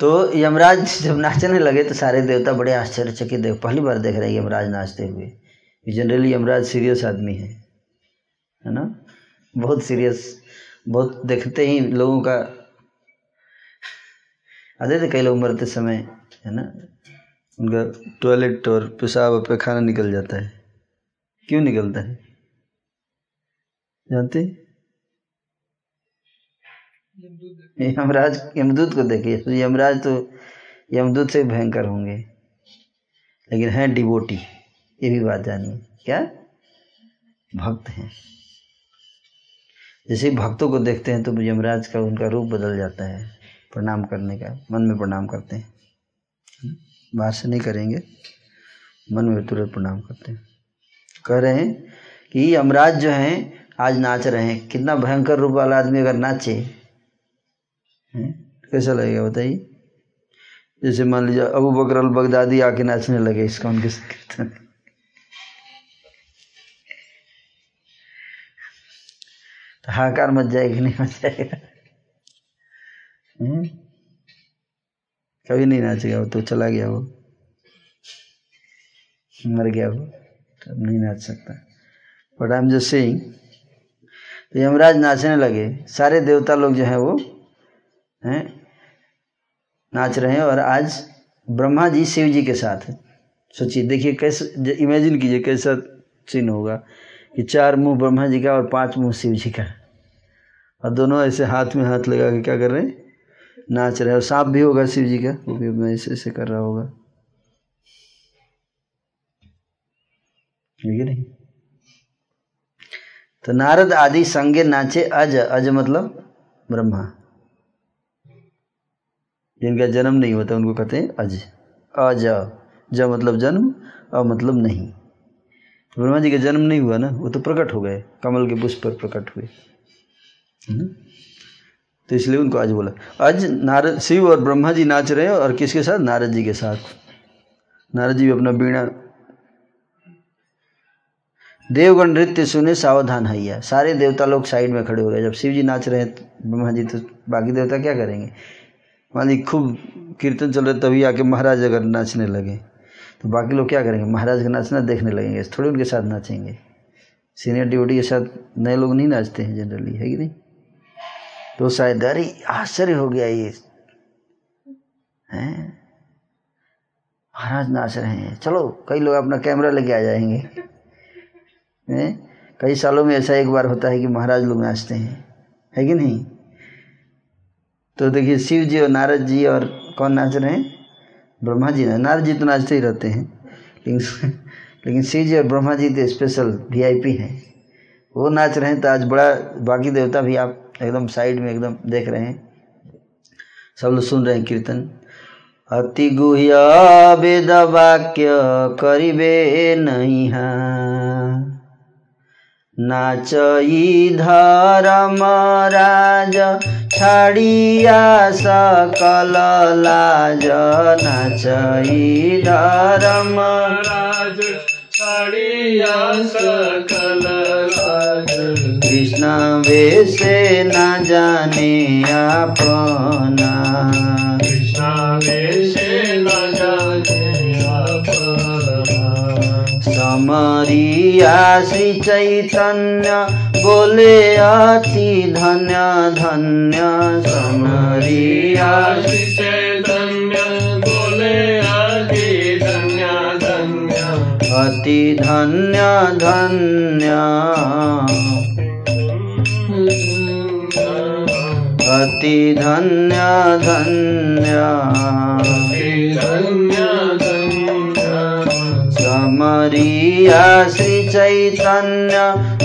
तो यमराज जब नाचने लगे तो सारे देवता बड़े आश्चर्यचकित देख पहली बार देख रहे हैं यमराज नाचते हुए। जनरली यमराज सीरियस आदमी है है ना? बहुत सीरियस बहुत देखते ही लोगों का आते थे कई लोग मरते समय, है ना? उनका टॉयलेट और पेशाब और पैखाना निकल जाता है। क्यों निकलता है? जानते हैं? यमराज, यमदूत को देखिए। तो यमराज तो यमदूत से भयंकर होंगे। लेकिन हैं डिबोटी, ये भी बात जानिए। क्या? भक्त हैं। जैसे भक्तों को देखते हैं तो यमराज का उनका रूप बदल जाता है, प्रणाम करने का, मन में प्रणाम करते हैं। बाहर से नहीं करेंगे, मन में तुरंत प्रणाम करते हैं। कह रहे हैं कि यमराज जो हैं, आज नाच रहे हैं। कितना भयंकर रूप वाला आदमी अगर नाचे कैसा लगेगा बताइए? जैसे मान लीजिए अबू बकर अल बगदादी आके नाचने लगे इसका उनके कीर्तन। तो हाकार मच जाएगी नहीं मच जाएगा? हम्म? कभी नहीं नाचेगा वो तो चला गया वो। मर गया वो तो नहीं नाच सकता। But I am just saying तो यमराज नाचने लगे। सारे देवता लोग जो हैं वो हैं, नाच रहे हैं और आज ब्रह्मा जी शिव जी के साथ हैं। सोचिए, देखिए कैसे इमेजिन कीजिए कैसा सीन होगा कि चार मुँह ब्रह्मा जी का और पाँच मुँह शिव जी का। और दोनों ऐसे हाथ में हाथ लगा के क्या कर रहे हैं? नाच रहे हैं। और सांप भी होगा शिव जी का, वो भी ऐसे ऐसे कर रहा होगा। है नहीं? तो नारद आदि संगे नाचे अज अज मतलब ब्रह्मा। जिनका जन्म नहीं होता, उनको कहते हैं अज। अज ज मतलब जन्म अ मतलब नहीं। ब्रह्मा जी का जन्म नहीं हुआ ना, वो तो प्रकट हो गए, कमल के पुष्प पर प्रकट हुए? तो इसलिए उनको आज बोला। आज नारद शिव और ब्रह्मा जी नाच रहे हैं, और किसके साथ? नारद जी के साथ। नारद जी भी अपना बीणा देवगण नृत्य सुने, सावधान हैया सारे देवता लोग साइड में खड़े हो गए। जब शिव जी नाच रहे हैं तो ब्रह्मा जी तो बाकी देवता क्या करेंगे? मान खूब कीर्तन चल रहे, तभी आके महाराज अगर नाचने लगे। तो बाकी लोग क्या करेंगे? महाराज का नाचना देखने लगेंगे थोड़ी उनके साथ नाचेंगे। सीनियर ड्यूटी के साथ नए लोग नहीं नाचते हैं जनरली है कि नहीं? तो शायद अरे आश्चर्य हो गया ये। हैं? महाराज नाच रहे हैं। चलो, कई लोग अपना कैमरा लेके आ जाएँगे। हैं? कई सालों में ऐसा एक बार होता है कि महाराज लोग नाचते हैं। है कि नहीं? तो देखिए शिव जी और नारद जी और कौन नाच रहे हैं? ब्रह्मा जी नारद जी तो नाचते ही रहते हैं। लेकिन लेकिन शिव जी और ब्रह्मा जी तो स्पेशल वीआईपी हैं। वो नाच रहे हैं तो आज बड़ा बाकी देवता भी आप एकदम साइड में एकदम देख रहे हैं। सब लोग सुन रहे हैं कीर्तन। अति गुह्य वेद वाक्य करिबे नहीं। नाचई धर्म राज छाड़िया सकल लाज नाचई धर्म। राज छाड़िया सकल राज कृष्ण वेशे न जाने अपना। कृष्णा वेशे न जाने अपना। समरिया श्री चैतन्य बोले अति धन्य धन्य समरिया श्री चैतन्य बोले आदि धन्य धन्य। अति धन्य धन्य। अति धन्य धन्य। धन्य धन्य। समरिया श्री चैतन्य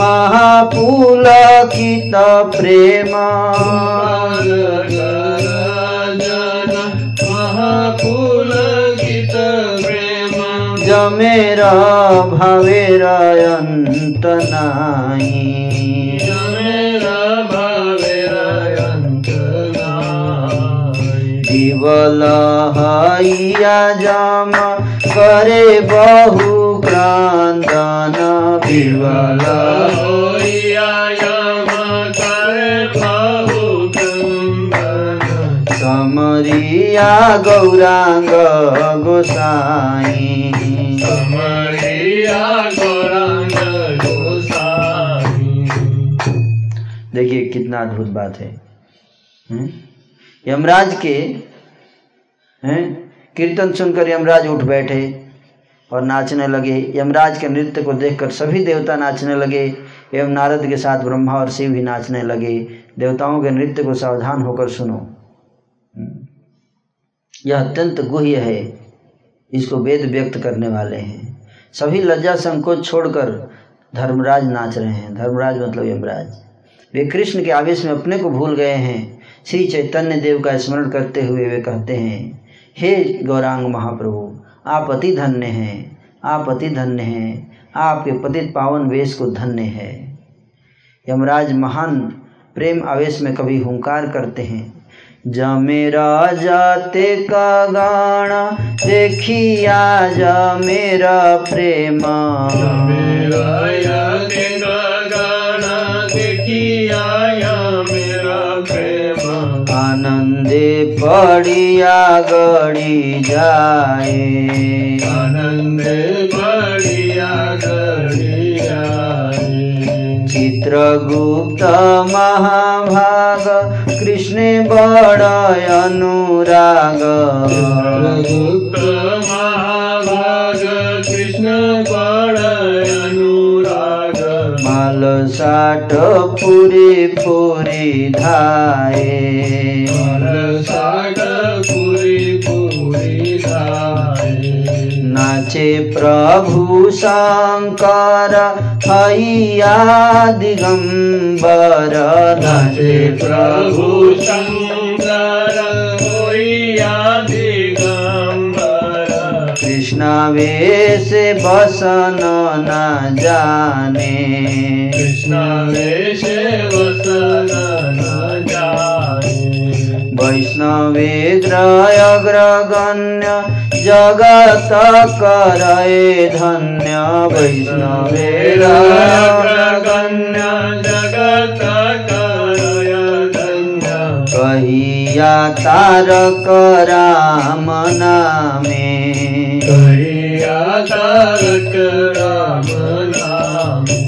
महापुलकित प्रेम। महापुल गीत प्रेम जमेर भवेर अन्त नाही। दिवल हैया जम करे बहु विवल करे बाहु कंदन समरिया गौराङ्ग गोसाई। समरिया गौरांग गोसाई। देखिए कितना अद्भुत बात है। यमराज के हैं? कीर्तन सुनकर यमराज उठ बैठे। और नाचने लगे। यमराज के नृत्य को देखकर सभी देवता नाचने लगे एवं नारद के साथ ब्रह्मा और शिव भी नाचने लगे। देवताओं के नृत्य को सावधान होकर सुनो। हम्म। यह अत्यंत गुह्य है। इसको वेद व्यक्त करने वाले हैं। सभी लज्जा संकोच छोड़कर धर्मराज नाच रहे हैं। धर्मराज मतलब यमराज। वे कृष्ण के आवेश में अपने को भूल गए हैं। श्री चैतन्य देव का स्मरण करते हुए वे कहते हैं, हे गौरांग महाप्रभु आप अति धन्य हैं, आप अति धन्य हैं, आपके पतित पावन वेश को धन्य है। यमराज महान प्रेम आवेश में कभी हुंकार करते हैं। जमेरा जाते का गाना, देखिया जा मेरा प्रेम। मेरा आनंदे पड़िया गड़ी जाए। आनंदे बढ़िया बढ़िया चित्रगुप्त महाभाग कृष्ण बड़ अनुराग। गुप्त महाभाग कृष्ण माल साट पुरी पुरी धाये साग पुरी पुरी धाय नाचे प्रभु शङ्कर हैया दिगम्बर नाचे प्रभु शङ्कर होइया दिगम्बर कृष्ण वेश बसन न जाने। कृष्ण वेश वसन न जाने। जगत करए धन्य। वैष्णवे वेदाग्रगण्य जगत करय कहिया तारक राम नामे। कहिया तारक राम नामे।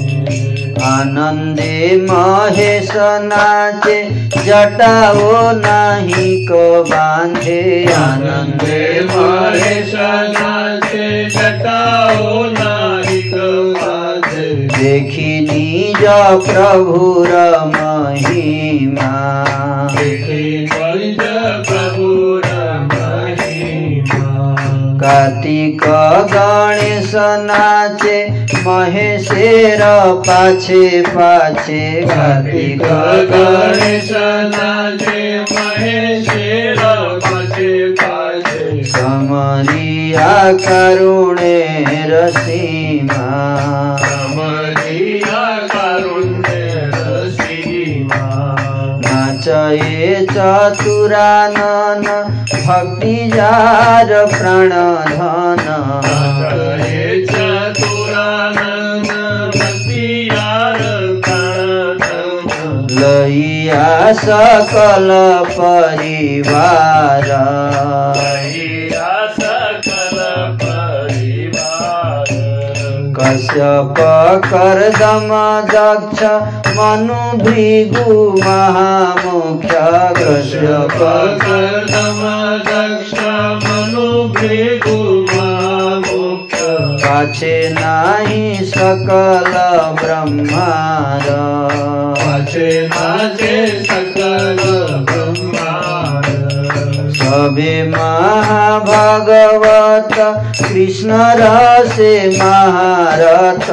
आनन्दे महेश नाचे जटाओ नाही को बांधे आनन्दे महेश नाचे जटाओ निज प्रभुर महिमा देखि निज प्रभुर महिमा कार्तिक गणेश नाचे महेशेर पाछे पाछे कार्तिक कार्तिक गणेश नाचे महेशेर पाछे पाछे समरिया करुणे रसीमा नाचये चतुरानन भक्ति जार प्राण धन नाचये चतुरानन भक्तियार प्राणधन। लैया सकल परिवार। कश्यपकरदमदक्ष मनुभृगु महामुख्य कस्य पकर्दमदक्ष मनुभिमः महामुक्षस्य पकर्दमदक्ष सकल वाचे नै नाचे सकल ब्रह्मा महाभागवत कृष्ण रसे महारथ।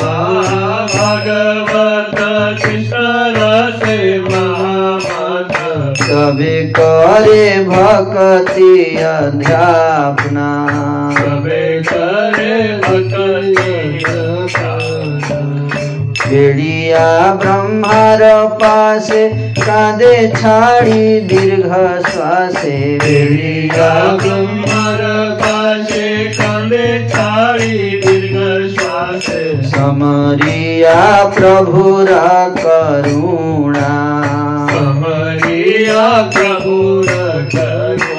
महाभागवत कृष्ण रसे महामत सबे करे भक्ति अध्यापना। सवे करे भक्ति बेड़िया ब्रह्मार पासे कांदे छाड़ी दीर्घ श्वासे। बेड़िया ब्रह्मर पाशे कांदे छाड़ी दीर्घ श्वासे। समरिया प्रभुर करुणा। समरिया प्रभुर करुणा।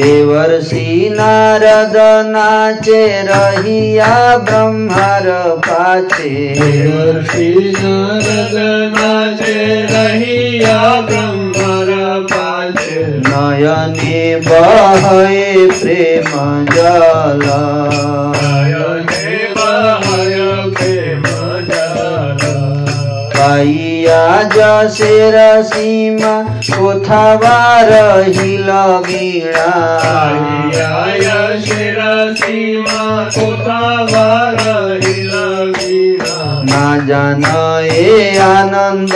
देवर्षि नारद नाचे रहिया ब्रह्मर पाचे। देवर्षि नारद नाचे रहिया ब्रह्मर पाचे। नयने बहे प्रेम जल नयने बहय प्रेम जल पाइया जसेर सीमा कोथावा रहिल गिणा आया शिरसीमा कोथावार हिलवीरा ना जान ए आनन्द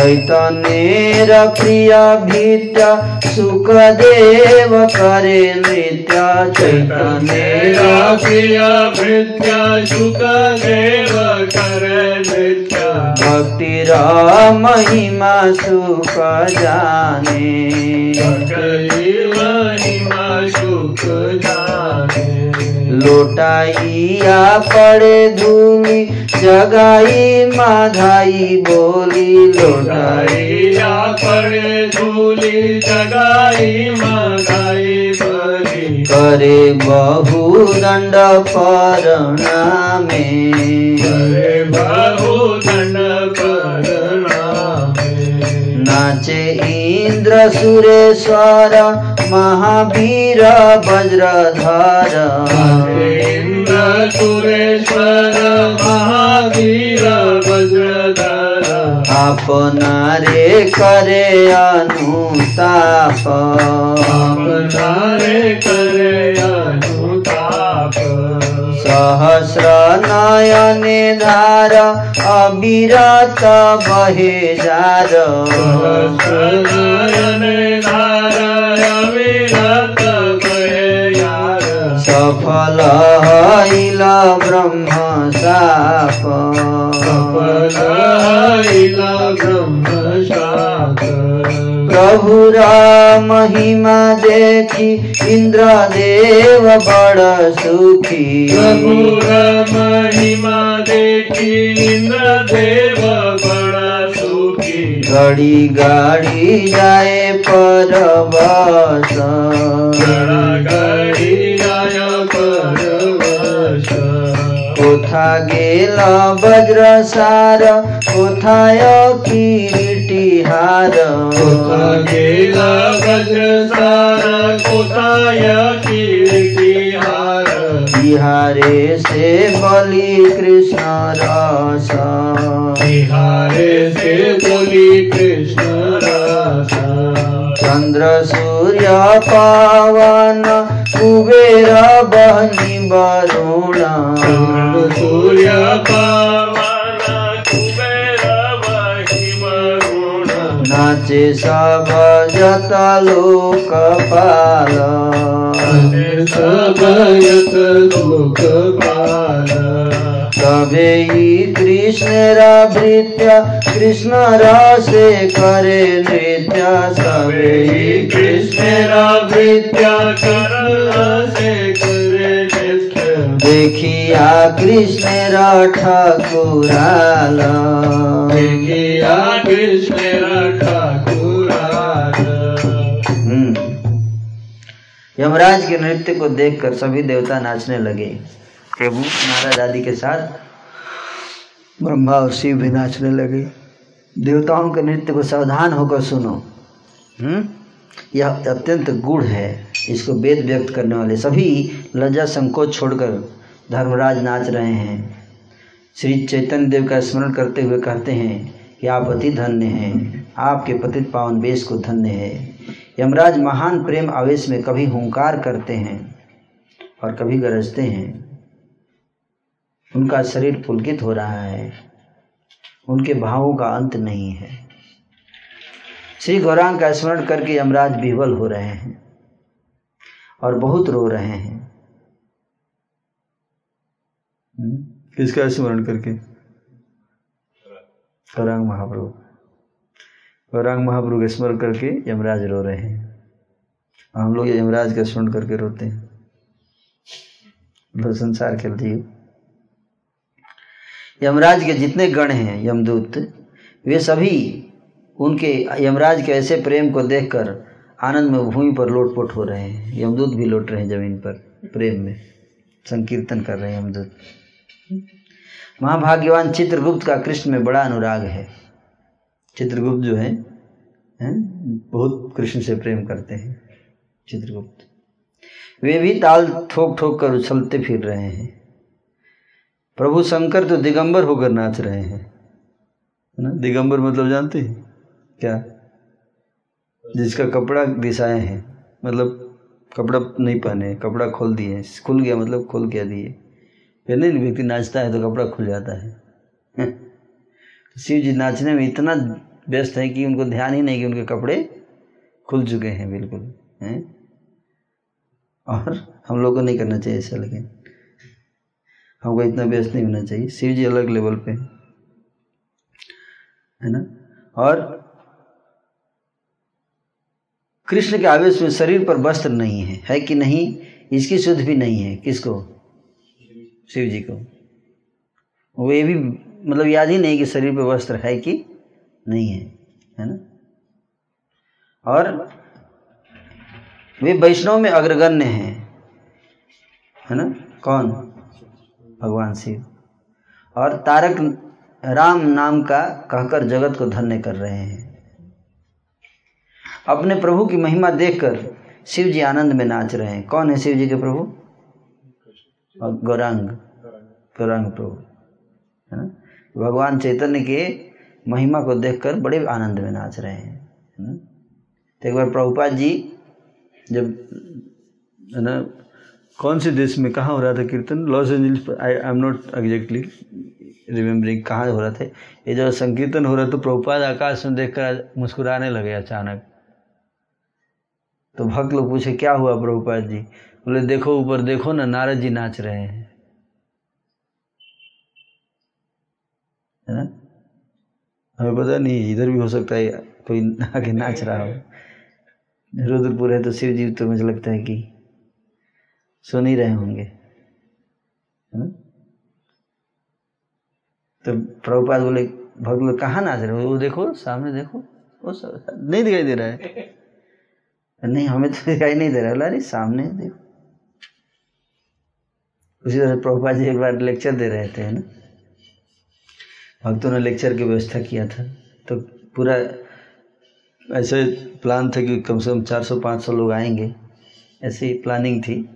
विह्वल चैतन्येर प्रिय भीत्य सुखदेव करे नृत्य। चैतन्येर भक्तिर महिमा सुख जाने। लोटाइया पड़े धूली जगाई माधाई बोली लोटाई। लोटाइया पड़े धूली जगाई माधाई बली। करे बहु दंड परणामे करे बहु दंड परणामे नाचे इंद्र सुरेश्वर महावीर वज्रधर। इंद्र सुरेश्वर महावीर वज्रधर। अपनारे करे अनुताप। अपना रे करे अनुताप। सहस्र नयन धार अविरत बहे जार। सफल हैल ब्रह्म साप। सफल ब्रह्म साप। प्रभुर महिमा देखी इंद्रदेव बड़ सुखी. प्रभुर महिमा देखी इंद्र देव बड़ा सुखी. घड़ी गाड़ी जाए परबस गड़ा आय परवश कोथा गेल वज्र कोथाय किरीटी हार। कोथा गेला वज्र सारा कोथाय कीर्ति हार। बिहारे से बलि कृष्ण रस। बिहारे से बोली कृष्ण रस। चंद्र सूर्य पावन कुबेर बहनी वरुण चंद्र सूर्य पावन चे सजता लोक पारयत कृष्ण कवै कृष्ण कृष्णराशे करे नृत्य कवेई कृष्णरावृत्य कर देखिया कृष्ण ठाकुराल देखिया कृष्ण हम्म। यमराज के नृत्य को देखकर सभी देवता नाचने लगे। प्रभु नारद आदि के साथ ब्रह्मा और शिव भी नाचने लगे। देवताओं के नृत्य को सावधान होकर सुनो। हम्म? यह अत्यंत गुड़ है। इसको वेद व्यक्त करने वाले सभी लज्जा संकोच छोड़कर धर्मराज नाच रहे हैं। श्री चैतन्य देव का स्मरण करते हुए कहते हैं कि आप अति धन्य हैं। आपके पतित पावन वेश को धन्य है। यमराज महान प्रेम आवेश में कभी हुंकार करते हैं और कभी गरजते हैं। उनका शरीर पुलकित हो रहा है। उनके भावों का अंत नहीं है। श्री गौरांग का स्मरण करके यमराज विह्वल हो रहे हैं और बहुत रो रहे हैं। हम्म? किसका स्मरण करके? गौरांग महाप्रभु। गौरांग महाप्रभु का स्मरण करके यमराज रो रहे हैं। हम लोग यमराज का स्मरण करके रोते हैं। मतलब संसार के लिए। यमराज के जितने गण हैं, यमदूत, वे सभी उनके यमराज के ऐसे प्रेम को देखकर आनंद में भूमि पर लोटपोट हो रहे हैं। यमदूत भी लौट रहे हैं ज़मीन पर, प्रेम में। संकीर्तन कर रहे हैं यमदूत। महाभाग्यवान चित्रगुप्त का कृष्ण में बड़ा अनुराग है। चित्रगुप्त जो है, हैं, बहुत कृष्ण से प्रेम करते हैं, चित्रगुप्त। वे भी ताल ठोक ठोक कर उछलते फिर रहे हैं। प्रभु शंकर तो दिगंबर होकर नाच रहे हैं। ना? दिगंबर मतलब जानते हैं? क्या? जिसका कपड़ा दिशाए हैं मतलब कपड़ा नहीं पहने, कपड़ा खोल दिए, खुल गया मतलब खोल क्या दिए। नहीं व्यक्ति नाचता है तो कपड़ा खुल जाता है। तो शिव जी नाचने में इतना व्यस्त है कि उनको ध्यान ही नहीं कि उनके कपड़े खुल चुके हैं, बिल्कुल। हैं? और हम लोग को नहीं करना चाहिए ऐसा, लेकिन हमको इतना व्यस्त नहीं होना चाहिए। शिव जी अलग लेवल पे है ना? और कृष्ण के आवेश में शरीर पर वस्त्र नहीं है। है कि नहीं? इसकी शुद्ध भी नहीं है। किसको? शिव जी को। वो ये भी मतलब याद ही नहीं कि शरीर पर वस्त्र है कि नहीं है। है ना? और वे वैष्णव में अग्रगण्य हैं। है ना? कौन? भगवान शिव। और तारक राम नाम का कहकर जगत को धन्य कर रहे हैं। अपने प्रभु की महिमा देखकर शिव जी आनंद में नाच रहे हैं। कौन है शिव जी के प्रभु? गौरांग। गौरांग प्रभु। है ना? भगवान चैतन्य के महिमा को देखकर बड़े आनंद में नाच रहे हैं। तो एक बार प्रभुपाद जी, जब, है ना, कौन से देश में कहाँ हो रहा था कीर्तन? Los Angeles I I am not exactly remembering कहाँ हो रहा था। ये जब संकीर्तन हो रहा तो प्रभुपाद आकाश में देखकर मुस्कुराने लगे अचानक। तो भक्त लोग पूछे, क्या हुआ प्रभुपाद जी? बोले, देखो, ऊपर देखो ना, नारद जी नाच रहे हैं। है ना? हमें पता नहीं, इधर भी हो सकता है, कोई आगे नाच रहा हो। रुद्रपुर है तो शिव जी तो मुझे लगता है कि सुन ही रहे होंगे। है ना? तो प्रभुपाद बोले, भक्त लोग कहाँ नाच रहे हो? वो देखो, सामने देखो, वो नहीं दिखाई दे रहा है। नहीं, हमें तो दिखाई नहीं दे रहा। बोला अरे सामने देखो। उसी तरह प्रभुपाद जी एक बार लेक्चर दे रहे थे ना? भक्तों ने लेक्चर की व्यवस्था किया था। तो पूरा ऐसे प्लान था कि कम से कम चार सौ, पाँच सौ लोग आएँगे। ऐसी प्लानिंग थी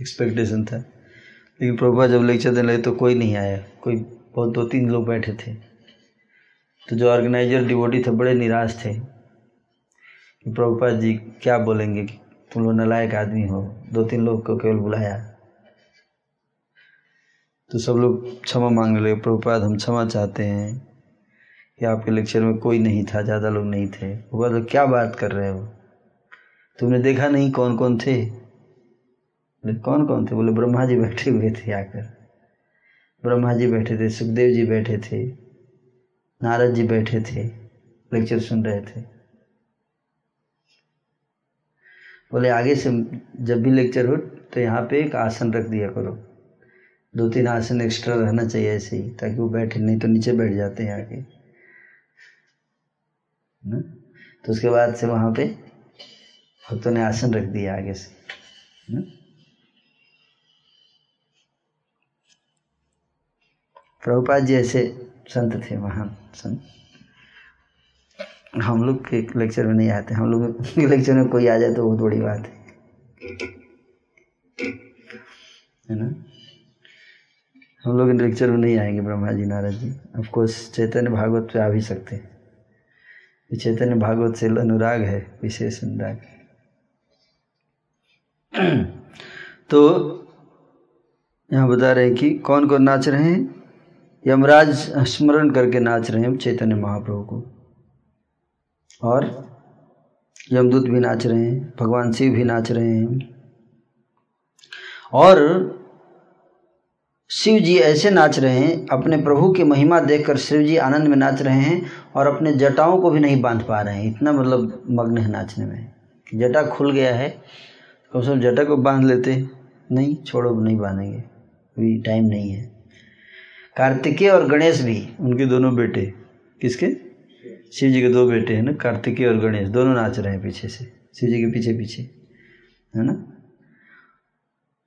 एक्सपेक्टेशन था। लेकिन प्रभुपा जब लेक्चर देने लगे तो कोई नहीं आया। कोई, बहुत दो तीन लोग बैठे थे। तो जो ऑर्गेनाइजर डिवोटी थे, बड़े निराश थे। प्रभुपाद जी क्या बोलेंगे कि तुम लोग नलायक आदमी हो? दो तीन लोग को केवल बुलाया। तो सब लोग क्षमा मांगने लगे, प्रभुपाद, हम क्षमा चाहते हैं कि आपके लेक्चर में कोई नहीं था, ज़्यादा लोग नहीं थे। वो तो क्या बात कर रहे हो? तुमने देखा नहीं कौन कौन थे? कौन कौन थे? बोले, ब्रह्मा जी बैठे हुए थे आकर। ब्रह्मा जी बैठे थे, सुखदेव जी बैठे थे, नारद जी बैठे थे, लेक्चर सुन रहे थे। बोले, आगे से जब भी लेक्चर हो तो यहाँ पे एक आसन रख दिया करो। दो तीन आसन एक्स्ट्रा रहना चाहिए ऐसे ही, ताकि वो बैठे, नहीं तो नीचे बैठ जाते हैं आगे। ना? तो उसके बाद से वहाँ पे भक्तों ने आसन रख दिया आगे से। प्रभुपाद जी ऐसे संत थे, महान संत। हम लोग के लेक्चर में नहीं आते, हम लोग के लेक्चर में कोई आ जाए तो बहुत बड़ी बात है। है ना? हम लोग लेक्चर में नहीं आएँगे ब्रह्मा जी नारद जी ऑफ़ कोर्स चैतन्य भागवत पे आ भी सकते हैं। चैतन्य भागवत से अनुराग है, विशेष अनुराग। तो यहाँ बता रहे हैं कि कौन कौन नाच रहे हैं? यमराज स्मरण करके नाच रहे हैं चैतन्य महाप्रभु को। और यमदूत भी नाच रहे हैं, भगवान शिव भी नाच रहे हैं। और शिव जी ऐसे नाच रहे हैं, अपने प्रभु की महिमा देखकर शिव जी आनंद में नाच रहे हैं और अपने जटाओं को भी नहीं बाँध पा रहे हैं, इतना मतलब मग्न है नाचने में। जटा खुल गया है, कम से कम जटा को बाँध लेते नहीं, छोड़ो, नहीं बांधेंगे, अभी टाइम नहीं है। कार्तिकेय और गणेश भी, उनके दोनों बेटे, किसके? शिव जी के दो बेटे हैं ना कार्तिकी और गणेश, दोनों नाच रहे हैं पीछे से शिव जी के पीछे पीछे, है ना?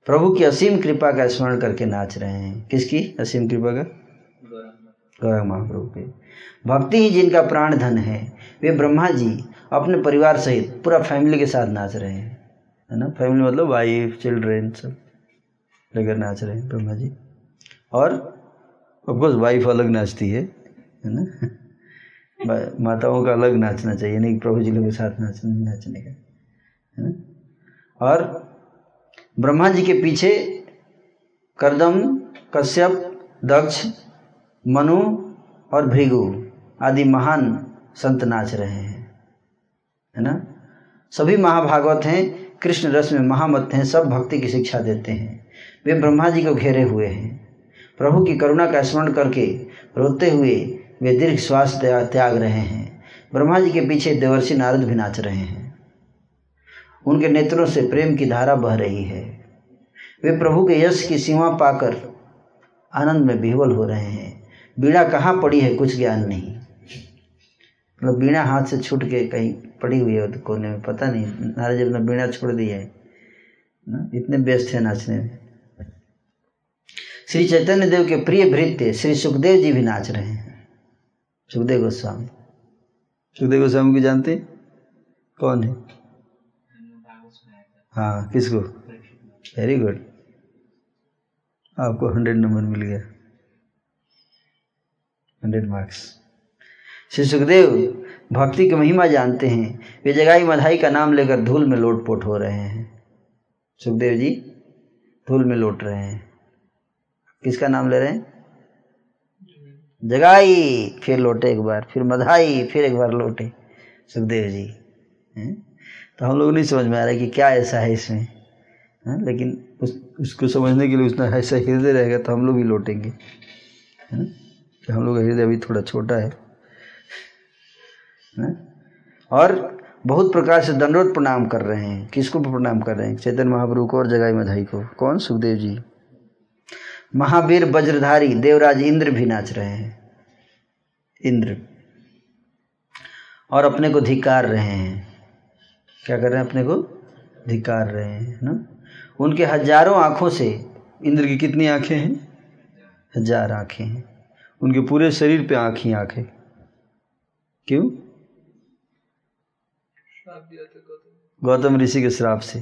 प्रभु की असीम कृपा का स्मरण करके नाच रहे हैं। किसकी असीम कृपा का? गौरव महाप्रभु के। भक्ति ही जिनका प्राण धन है, वे ब्रह्मा जी अपने परिवार सहित पूरा फैमिली के साथ नाच रहे हैं, है ना? फैमिली मतलब वाइफ चिल्ड्रेन सब लेकर नाच रहे हैं ब्रह्मा जी। और ऑफकोर्स वाइफ अलग नाचती है है ना? माताओं का अलग नाचना चाहिए नहीं प्रभु जी लोग के साथ नाचने नाचने का, है ना? और ब्रह्मा जी के पीछे करदम, कश्यप, दक्ष, मनु और भृगु आदि महान संत नाच रहे हैं, है ना? सभी महाभागवत हैं, कृष्ण रस में महामत हैं, सब भक्ति की शिक्षा देते हैं। वे ब्रह्मा जी को घेरे हुए हैं। प्रभु की करुणा का स्मरण करके रोते हुए वे दीर्घ श्वास त्याग रहे हैं। ब्रह्मा जी के पीछे देवर्षि नारद भी नाच रहे हैं। उनके नेत्रों से प्रेम की धारा बह रही है। वे प्रभु के यश की सीमा पाकर आनंद में विह्वल हो रहे हैं। बीड़ा कहाँ पड़ी है कुछ ज्ञान नहीं। मतलब बीड़ा हाथ से छूट के कहीं पड़ी हुई है कोने में, पता नहीं। नारद जी ने बीड़ा छोड़ दिया है, ना? इतने व्यस्त थे नाचने में। श्री चैतन्य देव के प्रिय भृत्य श्री सुखदेव जी भी नाच रहे हैं। सुखदेव गोस्वामी। सुखदेव गोस्वामी को जानते? कौन है? हाँ किसको? वेरी गुड आपको हंड्रेड नंबर मिल गया। हंड्रेड मार्क्स श्री सुखदेव, भक्ति की महिमा जानते हैं। वे जगाई मधाई का नाम लेकर धूल में लोटपोट हो रहे हैं। सुखदेव जी, धूल में लौट रहे हैं। किसका नाम ले रहे हैं? जगाई, फिर लौटे एक बार, फिर मधाई, फिर एक बार लौटे। सुखदेव जी, हैं? तो हम लोग नहीं समझ में आ रहा कि क्या ऐसा है इसमें, है? लेकिन उस, उसको समझने के लिए उसने ऐसा हृदय रहेगा तो हम लोग भी लौटेंगे ना कि हम लोग का हृदय अभी थोड़ा छोटा है है? और बहुत प्रकार से दंडोत प्रणाम कर रहे हैं। किसको प्रणाम कर रहे हैं? चैतन्य महाप्रभु को और जगाई मधाई को। कौन? सुखदेव जी। महावीर वज्रधारी देवराज इंद्र भी नाच रहे हैं। इंद्र। और अपने को धिकार रहे हैं। क्या कर रहे हैं? अपने को धिकार रहे हैं ना? उनके हज़ारों आँखों से इंद्र की कितनी आँखें हैं? हज़ार आँखें हैं। उनके पूरे शरीर पे आँख ही आँख क्यों? गौतम ऋषि के श्राप से।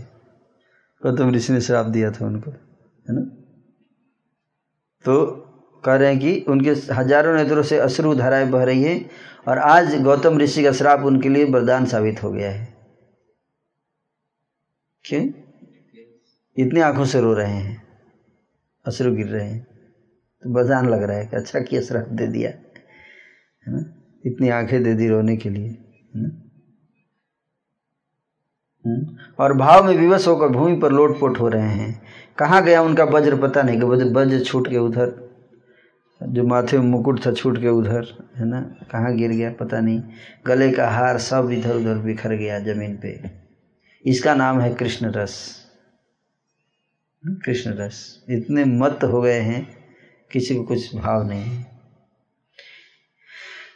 गौतम ऋषि ने श्राप दिया था उनको, है ना? तो कह रहे हैं कि उनके हज़ारों नेत्रों से अश्रु धाराएँ बह रही है और आज गौतम ऋषि का श्राप उनके लिए वरदान साबित हो गया है। क्यों? इतनी आँखों से रो रहे हैं, अश्रु गिर रहे हैं तो वरदान लग रहा है कि अच्छा किया, श्राप दे दिया, है ना? इतनी आँखें दे दी रोने के लिए, है ना? और भाव में विवश होकर भूमि पर लोटपोट हो रहे हैं। कहाँ गया उनका वज्र पता नहीं, कि वज्र छूट के उधर, जो माथे में मुकुट था छूट के उधर, है ना? कहाँ गिर गया पता नहीं। गले का हार सब इधर उधर बिखर गया ज़मीन पे। इसका नाम है कृष्ण रस कृष्ण रस इतने मत हो गए हैं, किसी को कुछ भाव नहीं है।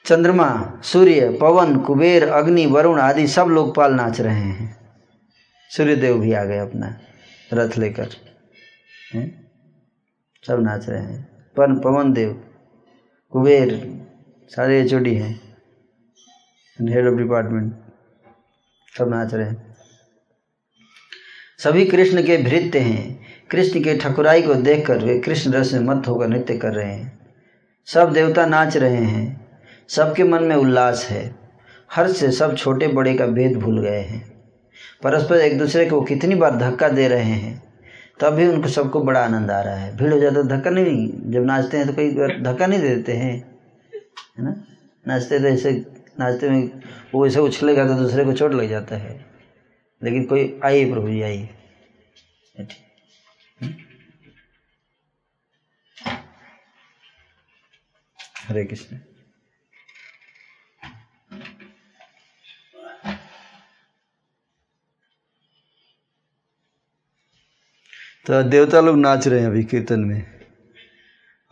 चंद्रमा, सूर्य, पवन, कुबेर, अग्नि, वरुण आदि सब लोकपाल नाच रहे हैं। सूर्यदेव भी आ गए अपना, रथ लेकर। सब नाच रहे हैं। पर पवन देव, कुबेर, सारे एच हैं। हेड ऑफ़ डिपार्टमेंट सब नाच रहे हैं। सभी कृष्ण के भृत्य हैं। कृष्ण के ठकुराई को देखकर वे कृष्ण रस में मत होकर नृत्य कर रहे हैं। सब देवता नाच रहे हैं। सबके मन में उल्लास है। हर्ष से सब छोटे बड़े का भेद भूल गए हैं। परस्पर एक दूसरे को कितनी बार धक्का दे रहे हैं, तब भी उनको सबको बड़ा आनंद आ रहा है। भीड़ हो जाता तो धक्का नहीं, जब नाचते हैं तो कई बार धक्का नहीं देते हैं, है ना? नाचते तो ऐसे, नाचते में वो ऐसे उछलेगा तो दूसरे को चोट लग जाता है। लेकिन कोई आइए प्रभु जी आइए हरे कृष्ण। तो देवता लोग नाच रहे हैं अभी कीर्तन में।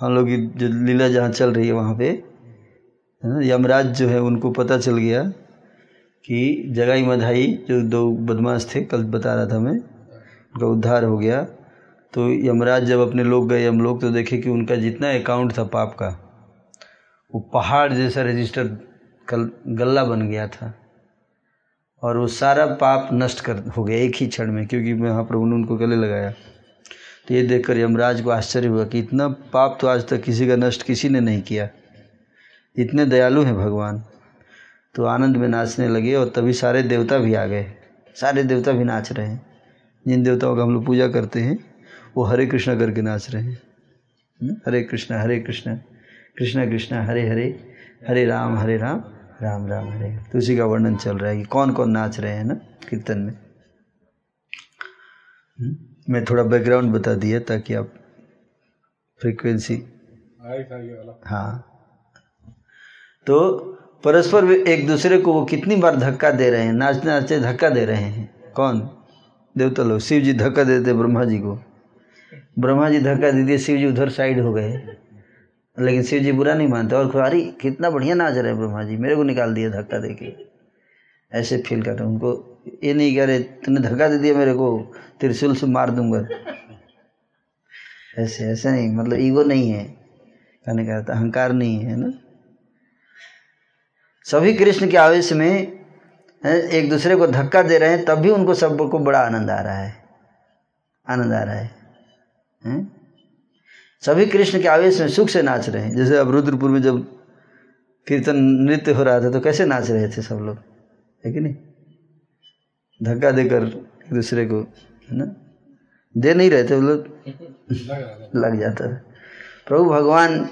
हम लोग की जो लीला जहाँ चल रही है वहाँ पे, है ना, यमराज जो है उनको पता चल गया कि जगाई मधाई जो दो बदमाश थे, कल बता रहा था मैं, उनका उद्धार हो गया। तो यमराज जब अपने लोग गए, हम लोग तो देखे कि उनका जितना अकाउंट था पाप का, वो पहाड़ जैसा रजिस्टर कल गल्ला बन गया था। और वो सारा पाप नष्ट कर हो गया एक ही क्षण में, क्योंकि महाप्रभु ने उनको गले लगाया। तो ये देखकर यमराज को आश्चर्य हुआ कि इतना पाप तो आज तक किसी का नष्ट किसी ने नहीं किया। इतने दयालु हैं भगवान। तो आनंद में नाचने लगे और तभी सारे देवता भी आ गए। सारे देवता भी नाच रहे हैं। जिन देवताओं का हम लोग पूजा करते हैं, वो हरे कृष्णा करके नाच रहे हैं। हरे कृष्णा हरे कृष्णा कृष्णा कृष्णा, हरे हरे हरे राम हरे राम राम राम, हरे। तो उसी का वर्णन चल रहा है कि कौन कौन नाच रहे हैं ना, कीर्तन में? मैं थोड़ा बैकग्राउंड बता दिया ताकि आप फ्रीक्वेंसी हाँ। तो परस्पर एक दूसरे को वो कितनी बार धक्का दे रहे हैं नाचते नाचते धक्का दे रहे हैं। कौन? देवता लोग शिव जी धक्का देते ब्रह्मा जी को। ब्रह्मा जी धक्का दे दिए शिव जी उधर साइड हो गए। लेकिन शिव जी बुरा नहीं मानते और अरे कितना बढ़िया नाच रहे हैं ब्रह्मा जी मेरे को निकाल दिया धक्का दे के ऐसे फील कर रहे उनको। ये नहीं कह रहे तूने धक्का दे दिया मेरे को त्रिशूल से मार दूँगा। ऐसे ऐसे नहीं मतलब ईगो नहीं है। कहने का अहंकार नहीं है ना? सभी कृष्ण के आवेश में एक दूसरे को धक्का दे रहे हैं तब भी उनको सबको बड़ा आनंद आ रहा है। आनंद आ रहा है, है? सभी कृष्ण के आवेश में सुख से नाच रहे हैं। जैसे अब रुद्रपुर में जब कीर्तन नृत्य हो रहा था तो कैसे नाच रहे थे सब लोग? है कि नहीं? धक्का देकर एक दूसरे को, है ना? दे नहीं रहे थे वो लोग। लग जाता था। प्रभु भगवान,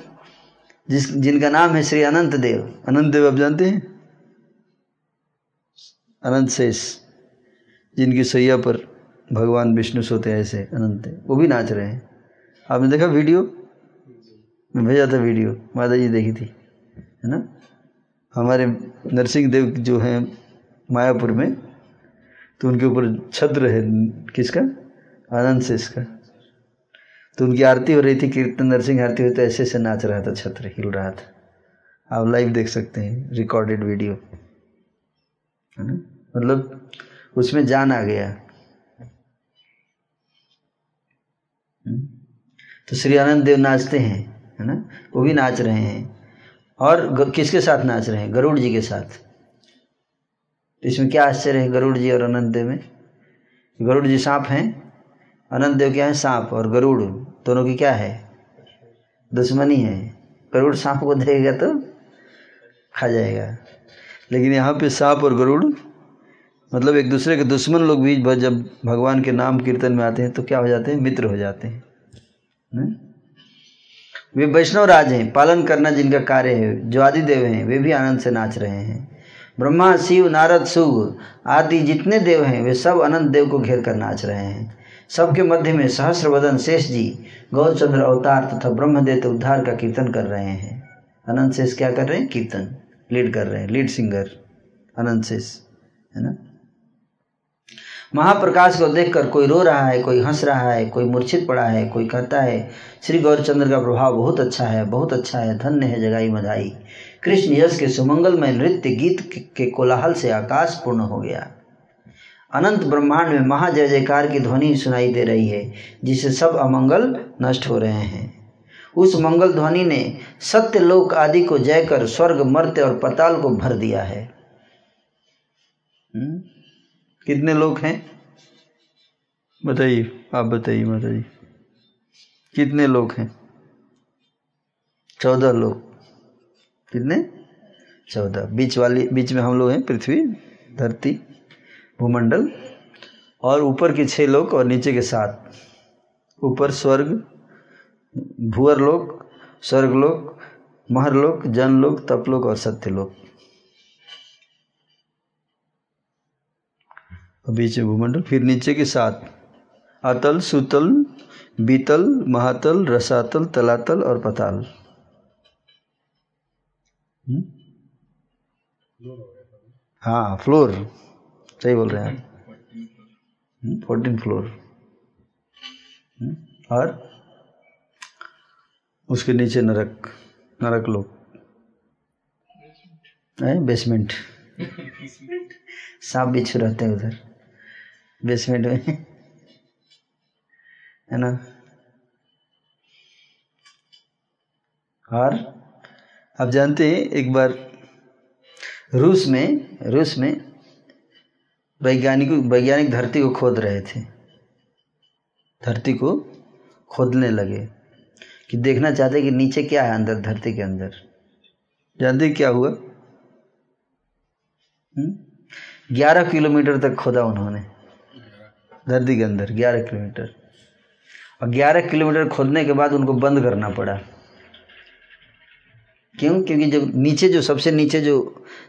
जिस, जिनका नाम है श्री अनंत देव अनंत देव आप जानते हैं? अनंत शेष, जिनकी सैया पर भगवान विष्णु सोते हैं ऐसे अनंत। वो भी नाच रहे हैं। आपने देखा वीडियो? मैं भेजा था वीडियो, माता जी देखी थी, है ना? हमारे नरसिंह देव जो हैं, मायापुर में तो उनके ऊपर छत्र है, किसका? आनंद से इसका। तो उनकी आरती हो रही थी, कीर्तन, नरसिंह आरती हुई तो ऐसे ऐसे नाच रहा था, छत्र, हिल रहा था। आप लाइव देख सकते हैं रिकॉर्डेड वीडियो है ना? मतलब उसमें जान आ गया। हम्म। तो श्री आनंद देव नाचते हैं, है ना? वो भी नाच रहे हैं। और किसके साथ नाच रहे हैं? गरुड़ जी के साथ। तो इसमें क्या आश्चर्य है गरुड़ जी और अनंत देव में? गरुड़ जी सांप हैं, अनंत देव क्या है? सांप और गरुड़, दोनों की क्या है? दुश्मनी है। गरुड़ सांप को देखेगा तो खा जाएगा। लेकिन यहाँ पे सांप और गरुड़ मतलब एक दूसरे के दुश्मन लोग भी जब भगवान के नाम कीर्तन में आते हैं तो क्या हो जाते हैं? मित्र हो जाते हैं। वे वैष्णव राज हैं, पालन करना जिनका कार्य है, जो आदि देव हैं, वे भी आनंद से नाच रहे हैं। ब्रह्मा, शिव, नारद सुग आदि जितने देव हैं, वे सब अनंत देव को घेर कर नाच रहे हैं। सबके मध्य में सहस्र वदन शेष जी गौरचंद्र अवतार तथा ब्रह्मदेव उद्धार का कीर्तन कर रहे हैं। अनंत शेष क्या कर रहे हैं? कीर्तन। लीड कर रहे हैं। Lead singer. अनंत शेष। है ना? महाप्रकाश को देखकर कोई रो रहा है, कोई हंस रहा है, कोई मूर्छित पड़ा है, कोई कहता है, श्री गौरचंद्र का प्रभाव बहुत अच्छा है, बहुत अच्छा है, धन्य है, जगाई मधाई कृष्ण यश के सुमंगलमय नृत्य गीत के कोलाहल से आकाश पूर्ण हो गया। अनंत ब्रह्मांड में महाजय जयकार की ध्वनि सुनाई दे रही है, जिससे सब अमंगल नष्ट हो रहे हैं। उस मंगल ध्वनि ने सत्य लोक आदि को जय कर स्वर्ग, मर्त्य और पताल को भर दिया है। हुँ? कितने लोग हैं? बताइए, आप बताइए माता जी कितने लोग हैं? चौदह लोग कितने? चौदह। बीच वाली, बीच में हम लोग हैं पृथ्वी, धरती, भूमंडल, और ऊपर के छह लोग और नीचे के सात। ऊपर स्वर्ग, भूअर लोक, स्वर्ग लोक, महर लोक, जन लोक, तप लोक और सत्य लोक। बीच में भूमंडल, फिर नीचे के सात। अतल, सुतल, बीतल, महातल, रसातल, तलातल और पताल? हाँ फ्लोर सही बोल रहे हैं आप। Fourteen floor hmm? और? उसके नीचे नरक नरक लोग। बेसमेंट सांप बिच्छू रहते हैं उधर। बेसमेंट में। है ना? और? आप जानते हैं, एक बार रूस में रूस में वैज्ञानिक वैज्ञानिक धरती को खोद रहे थे। धरती को खोदने लगे कि देखना चाहते कि नीचे क्या है अंदर, धरती के अंदर। जानते क्या हुआ? हम्म? ग्यारह किलोमीटर तक खोदा उन्होंने, धरती के अंदर, ग्यारह किलोमीटर। और ग्यारह किलोमीटर खोदने के बाद उनको बंद करना पड़ा। क्यों? क्योंकि जब नीचे जो, सबसे नीचे जो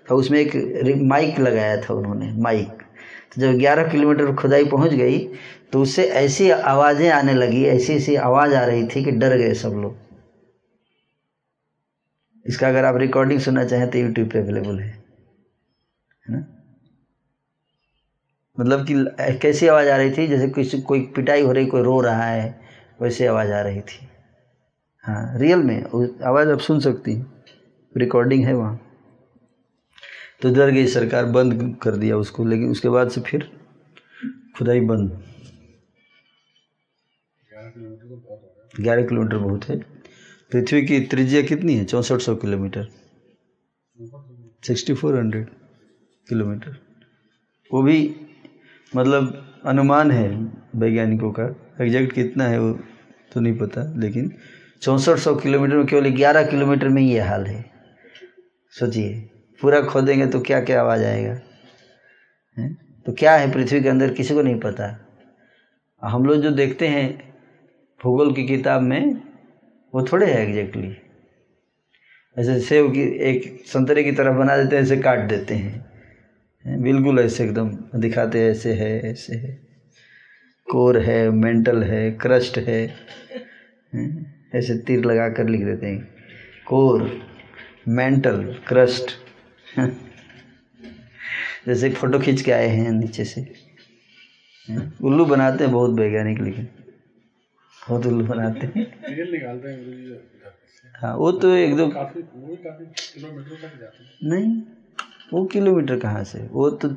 था, उसमें एक माइक लगाया था उन्होंने, माइक। तो जब ग्यारह किलोमीटर खुदाई पहुँच गई तो उससे ऐसी आवाज़ें आने लगी, ऐसी ऐसी आवाज़ आ रही थी कि डर गए सब लोग। इसका अगर आप रिकॉर्डिंग सुनना चाहें तो यूट्यूब पे अवेलेबल है। ना? मतलब कि कैसी आवाज़ आ रही थी? जैसे किसी कोई पिटाई हो रही, कोई रो रहा है, वैसे आवाज़ आ रही थी। हाँ रियल में आवाज़ आप सुन सकती हैं। रिकॉर्डिंग है वहाँ। तो डर गई, सरकार बंद कर दिया उसको, लेकिन उसके बाद से फिर खुदाई बंद। ग्यारह किलोमीटर बहुत है। पृथ्वी की त्रिज्या कितनी है? चौंसठ सौ kilometre. Sixty four hundred kilometre. वो भी मतलब अनुमान है वैज्ञानिकों का। एग्जैक्ट कितना है वो तो नहीं पता, लेकिन चौंसठ सौ किलोमीटर में केवल ग्यारह किलोमीटर में ये हाल है। सोचिए, पूरा खोदेंगे तो क्या क्या आवाज़ आएगा? है? तो क्या है पृथ्वी के अंदर किसी को नहीं पता। हम लोग जो देखते हैं भूगोल की किताब में, वो थोड़े है एग्जैक्टली ऐसे सेव की एक संतरे की तरह बना देते हैं, ऐसे काट देते हैं। बिल्कुल ऐसे एकदम दिखाते हैं, ऐसे है ऐसे है। कोर है, मेंटल है, क्रस्ट है। ऐसे तीर लगा कर लिख देते हैं। कोर। मेंटल क्रस्ट जैसे फ़ोटो खींच के आए हैं नीचे से। उल्लू बनाते हैं बहुत वैज्ञानिक लेकिन बहुत उल्लू बनाते हैं। हाँ वो तो एकदम नहीं वो किलोमीटर कहाँ से? वो तो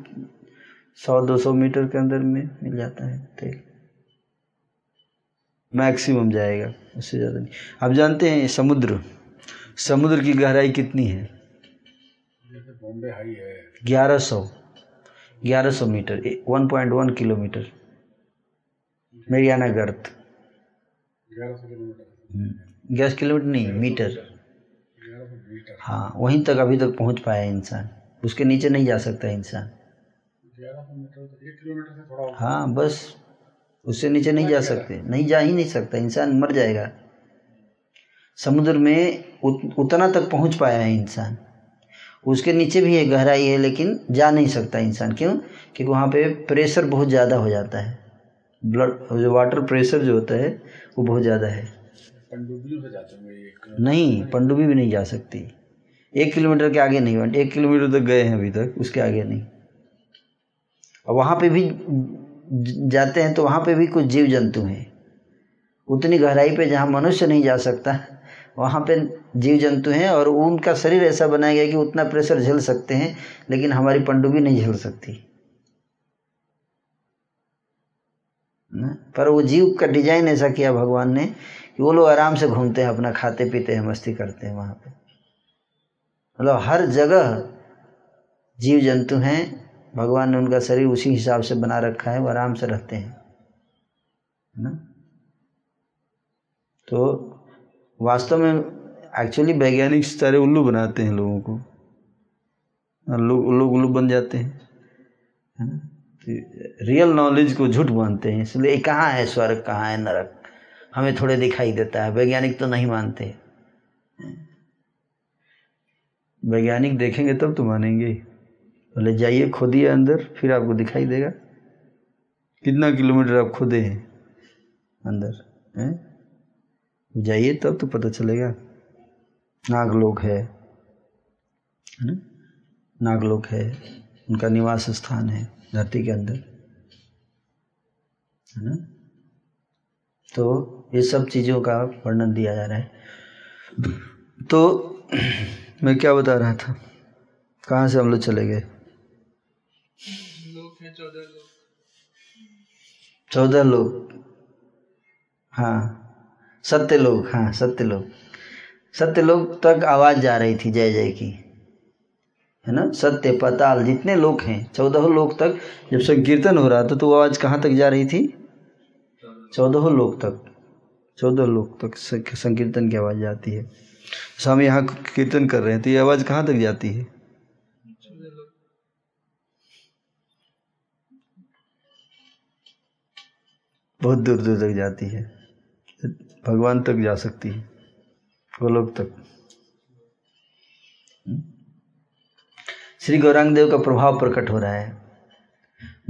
सौ दो सौ मीटर के अंदर में मिल जाता है तेल। मैक्सिमम जाएगा उससे ज़्यादा नहीं। आप जानते हैं समुद्र समुद्र की गहराई कितनी है? बॉम्बे हाई है। ग्यारह सौ। ग्यारह सौ metre one point one kilometre. Mariana गर्थ ग्यारह हम्म, किलोमीटर नहीं मीटर। हाँ वहीं तक अभी तक पहुँच पाया इंसान। उसके नीचे नहीं जा सकता इंसान। तो हाँ बस उससे नीचे नहीं जा सकते। नहीं जा ही नहीं सकता इंसान मर जाएगा। समुद्र में उत, उतना तक पहुँच पाया है इंसान। उसके नीचे भी एक गहराई है लेकिन जा नहीं सकता इंसान। क्यों? क्योंकि वहाँ पे प्रेशर बहुत ज़्यादा हो जाता है। ब्लड जो वाटर प्रेशर जो होता है वो बहुत ज़्यादा है। नहीं पनडुब्बी भी नहीं जा सकती। एक किलोमीटर के आगे नहीं एक किलोमीटर तक गए हैं अभी तक उसके आगे नहीं। और वहाँ पे भी जाते हैं तो वहाँ पे भी कुछ जीव जंतु हैं। उतनी गहराई पे जहाँ मनुष्य नहीं जा सकता वहाँ पे जीव जंतु हैं और उनका शरीर ऐसा बनाया गया कि उतना प्रेशर झेल सकते हैं, लेकिन हमारी पनडुब्बी नहीं झेल सकती। ना? पर वो जीव का डिज़ाइन ऐसा किया भगवान ने कि वो लोग आराम से घूमते हैं, अपना खाते पीते हैं, मस्ती करते हैं वहाँ पे। मतलब हर जगह जीव जंतु हैं, भगवान ने उनका शरीर उसी हिसाब से बना रखा है, वो आराम से रहते हैं। ना? तो वास्तव में एक्चुअली वैज्ञानिक सारे उल्लू बनाते हैं लोगों को। लोग लोग उल्लू बन जाते हैं। है तो रियल नॉलेज को झूठ मानते हैं, इसलिए कहाँ है स्वर्ग, कहाँ है नरक? हमें थोड़े दिखाई देता है, वैज्ञानिक तो नहीं मानते। वैज्ञानिक देखेंगे तब तो मानेंगे। बोले जाइए, खोदिए अंदर, फिर आपको दिखाई देगा। कितना किलोमीटर आप खोदे हैं अंदर, हैं? जाइए तब तो पता चलेगा। नागलोक है है ना? नागलोक है उनका निवास स्थान है धरती के अंदर है ना? तो ये सब चीज़ों का वर्णन दिया जा रहा है। तो मैं क्या बता रहा था? कहाँ से हम लोग चले गए? चौदह लोग। हाँ। सत्य लोग हाँ सत्य लोग सत्य लोग तक आवाज़ जा रही थी जय जय की। है ना? सत्य, पताल, जितने लोग हैं, चौदह लोग तक, जब संकीर्तन हो रहा था तो आवाज़ कहाँ तक जा रही थी? चौदह लोग तक। चौदह लोग तक संकीर्तन की आवाज़ जाती है। हम यहाँ कीर्तन कर रहे हैं तो ये आवाज़ कहाँ तक जाती है? बहुत दूर दूर तक जाती है। भगवान तक जा सकती है, गोलोक तक। श्री गौरांग देव का प्रभाव प्रकट हो रहा है।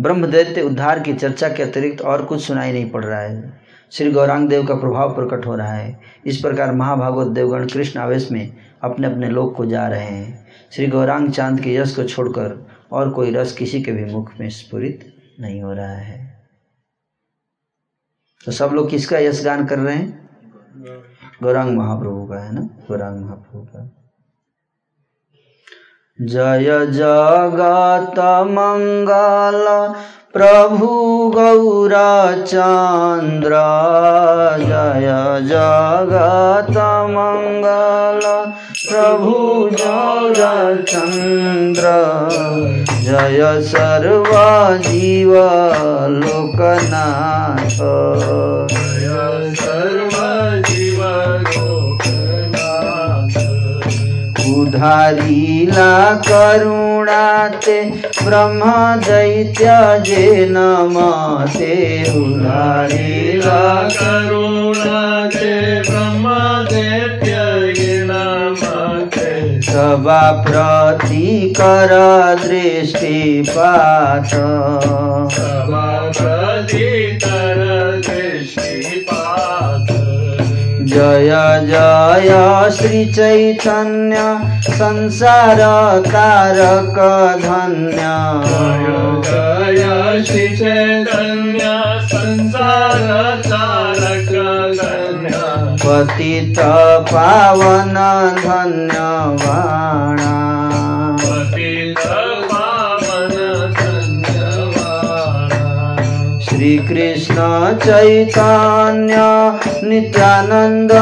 ब्रह्म दैत्य उद्धार की चर्चा के अतिरिक्त और कुछ सुनाई नहीं पड़ रहा है। श्री गौरांग देव का प्रभाव प्रकट हो रहा है। इस प्रकार महाभागवत देवगण कृष्ण आवेश में अपने अपने लोक को जा रहे हैं। श्री गौरांग चाँद के यश को छोड़कर और कोई रस किसी के भी मुख में स्फुरित नहीं हो रहा है। तो सब लोग किसका यश गान कर रहे हैं? गौरांग महाप्रभु का है ना? गौरांग महाप्रभु का। जय जगत मंगल, प्रभु गौराचन्द्र जय जगत मङ्गल प्रभु गौरचन्द्र जय सर्वजीव लोकनाथ। उधारीला करुणाते ब्रह्म दैत्य जे नमते उधारीला करुणाते ब्रह्मदेव्य नमते सभा प्रतिकर दृष्टिपात सभाप्रतितर दृष्टिपात जय जय श्रीचैतन्य संसार तारकधन्य जय श्रीचैतन्य संसार धन्य। पतित पावन धन्यवाणा। श्रीकृष्ण चैतन्य नित्यानन्द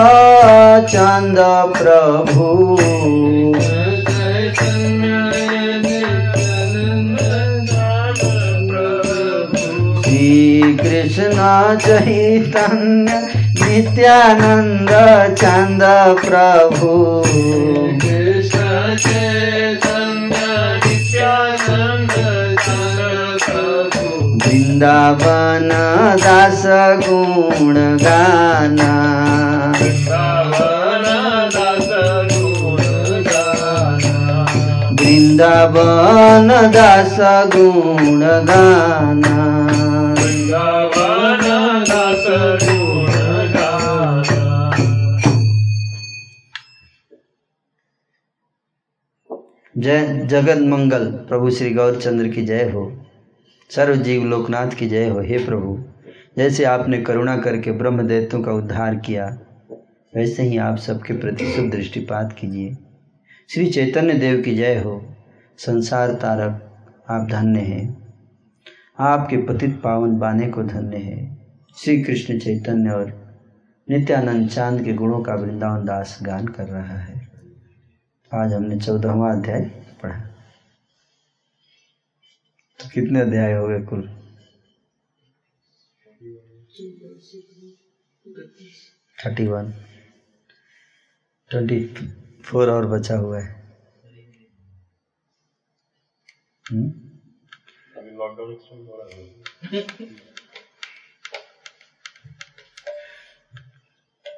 चन्द प्रभु। श्रीकृष्ण चैतन्य नित्यानन्द चन्द चन्दप्रभु वृंदावन दास गुण गाना। वृंदावन दास गुण गाना। जय जगत मंगल प्रभु श्री गौरचंद्र की जय हो। सर्व जीव लोकनाथ की जय हो। हे प्रभु, जैसे आपने करुणा करके ब्रह्म दैत्यों का उद्धार किया, वैसे ही आप सबके प्रति शुभ दृष्टिपात कीजिए। श्री चैतन्य देव की जय हो। संसार तारक, आप धन्य हैं। आपके पतित पावन बाने को धन्य है। श्री कृष्ण चैतन्य और नित्यानंद चाँद के गुणों का वृंदावन दास गान कर रहा है। आज हमने चौदहवा अध्याय पढ़ा तो कितने अध्याय हो गए कुल? Thirty one. ट्वेंटी फोर और बचा हुआ है। हम्म?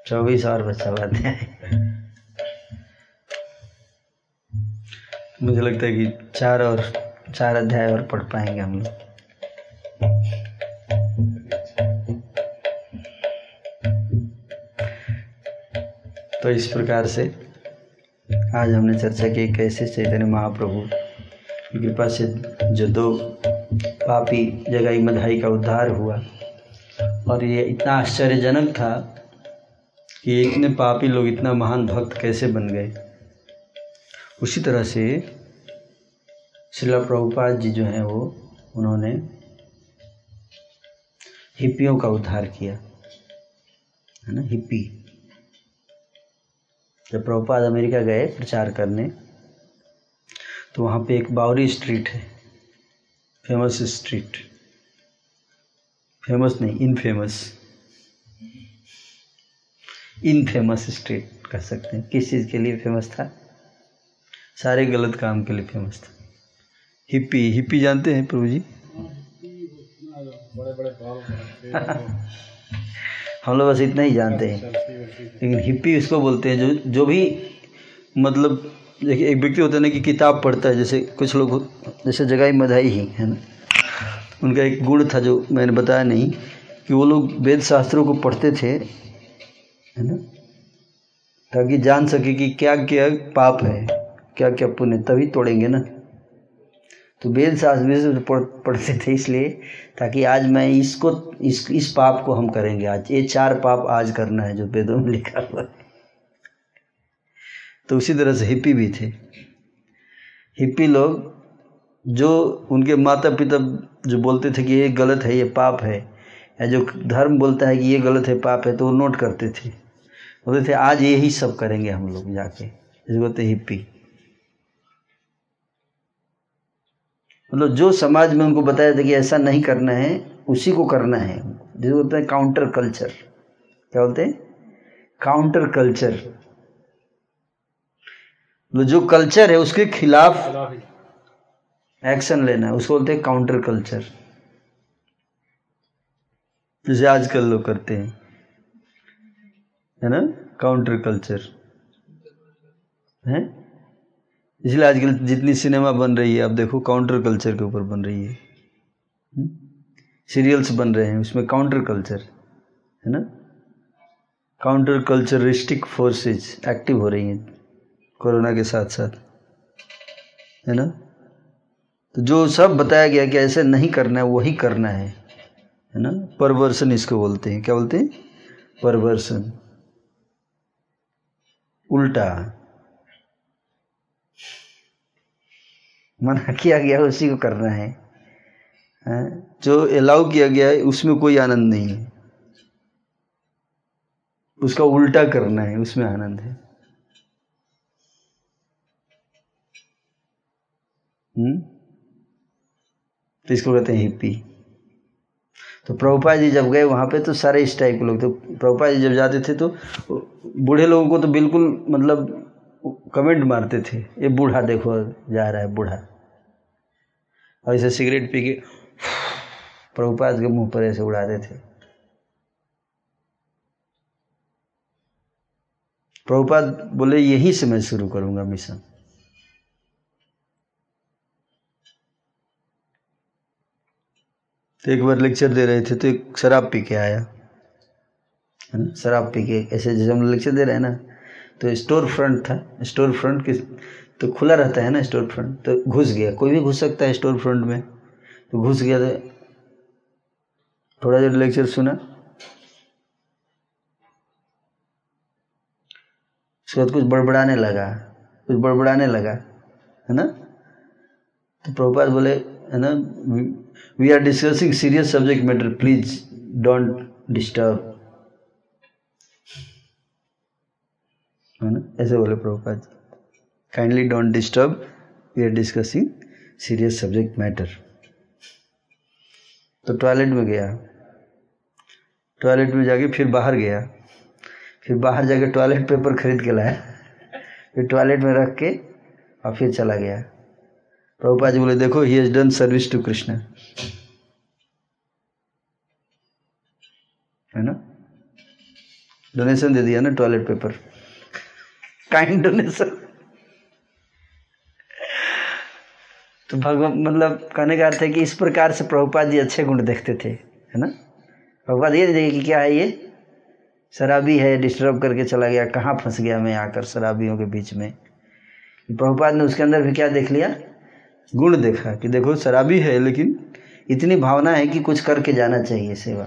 चौबीस और बचा हुआ अध्याय। मुझे लगता है कि चार और चार अध्याय और पढ़ पाएँगे हम लोग। तो इस प्रकार से आज हमने चर्चा की कैसे चैतन्य महाप्रभु कृपा से जो दो पापी जगाई मधाई का उद्धार हुआ। और ये इतना आश्चर्यजनक था कि इतने पापी लोग इतना महान भक्त कैसे बन गए। उसी तरह से शिला प्रभुपाद जी जो हैं वो, उन्होंने हिप्पियों का उद्धार किया, है ना, हिप्पी। जब प्रभुपाद अमेरिका गए प्रचार करने तो वहाँ पे एक बावरी स्ट्रीट है, फ़ेमस स्ट्रीट। फ़ेमस नहीं, इनफेमस। इनफेमस स्ट्रीट कह सकते हैं। किस चीज़ के लिए फ़ेमस था? सारे गलत काम के लिए फ़ेमस था। हिप्पी हिप्पी जानते हैं प्रभु जी? हम लोग बस इतना ही जानते हैं। लेकिन हिप्पी उसको बोलते हैं, जो जो भी मतलब देखिए, एक व्यक्ति होता है ना कि किताब पढ़ता है, जैसे कुछ लोग जैसे जगाई मधाई ही, है ना? उनका एक गुण था जो मैंने बताया नहीं, कि वो लोग वेद शास्त्रों को पढ़ते थे, है ना? ताकि जान सके कि क्या क्या पाप है क्या क्या पुण्य, तभी तोड़ेंगे ना? तो वेद शास्त्र भी पढ़ते थे इसलिए, ताकि आज मैं इसको, इस इस पाप को हम करेंगे आज। ये चार पाप आज करना है, जो वेदों में लिखा हुआ है। तो उसी तरह से हिप्पी भी थे। हिप्पी लोग, जो उनके माता पिता जो बोलते थे कि ये गलत है, ये पाप है, या जो धर्म बोलता है कि ये गलत है, पाप है तो वो नोट करते थे। बोलते थे, आज यही सब करेंगे हम लोग जाके। इसको बोलते हिप्पी। मतलब जो समाज में उनको बताया था कि ऐसा नहीं करना है, उसी को करना है। जिसको बोलते हैं काउंटर कल्चर क्या बोलते हैं? काउंटर कल्चर मतलब जो कल्चर है, उसके खिलाफ एक्शन लेना है। उसको बोलते हैं काउंटर कल्चर जैसे आजकल लोग करते हैं। है ना? काउंटर कल्चर है? इसलिए आजकल जितनी सिनेमा बन रही है, आप देखो काउंटर कल्चर के ऊपर बन रही है। सीरियल्स बन रहे हैं, उसमें काउंटर कल्चर है ना? काउंटर कल्चरिस्टिक फोर्सेज एक्टिव हो रही हैं, कोरोना के साथ साथ, है ना? तो जो सब बताया गया कि ऐसे नहीं करना है, वही करना है है ना? परवर्सन इसको बोलते हैं। क्या बोलते हैं? परवर्सन उल्टा। मना किया गया उसी को करना है। जो अलाउ किया गया है, उसमें कोई आनंद नहीं है। उसका उल्टा करना है, उसमें आनंद है। हम्म? तो इसको कहते हैं हिप्पी तो प्रभुपा जी जब गए, वहाँ पे तो सारे इस टाइप के लोग तो प्रभुपा जी जब जाते थे तो बूढ़े लोगों को तो बिल्कुल मतलब कमेंट मारते थे। ये बूढ़ा देखो, जा रहा है बूढ़ा। और ऐसे सिगरेट पी के प्रभुपाद के मुँह पर ऐसे उड़ाते थे। प्रभुपाद बोले, यहीं से मैं शुरू करूँगा मिशन। तो एक बार लेक्चर दे रहे थे तो एक शराब पी के आया। है ना? शराब पी के ऐसे जैसे हम लेक्चर दे रहे हैं ना तो स्टोर फ्रंट था। स्टोर फ्रंट के तो खुला रहता है ना स्टोर फ्रंट तो घुस गया। कोई भी घुस सकता है स्टोर फ्रंट में। तो घुस गया तो थोड़ा देर लेक्चर सुना। उसके बाद कुछ बड़बड़ाने लगा। कुछ बड़बड़ाने लगा, है ना? तो प्रभुपाद बोले, है ना we are discussing serious subject matter please don't disturb है ना? ऐसे बोले Prabhupada. Kindly don't disturb we are discussing serious subject matter तो टॉयलेट में गया। टॉयलेट में जाके फिर बाहर गया। फिर बाहर जाके टॉयलेट पेपर खरीद के लाया। फिर टॉयलेट में रख के और फिर चला गया। प्रभुपा जी बोले, देखो he has done service to Krishna है ना? डोनेशन दे दिया ना टॉयलेट पेपर काइंड डोनेशन तो भगवान मतलब कहने का अर्थ है कि इस प्रकार से प्रभुपाद जी अच्छे गुण देखते थे, है ना? प्रभुपाद ये देखिए कि क्या है ये? शराबी है डिस्टर्ब करके चला गया, कहाँ फंस गया मैं आकर शराबियों के बीच में? प्रभुपाद ने उसके अंदर भी क्या देख लिया? गुण देखा कि देखो, शराबी है, लेकिन इतनी भावना है कि कुछ करके जाना चाहिए सेवा,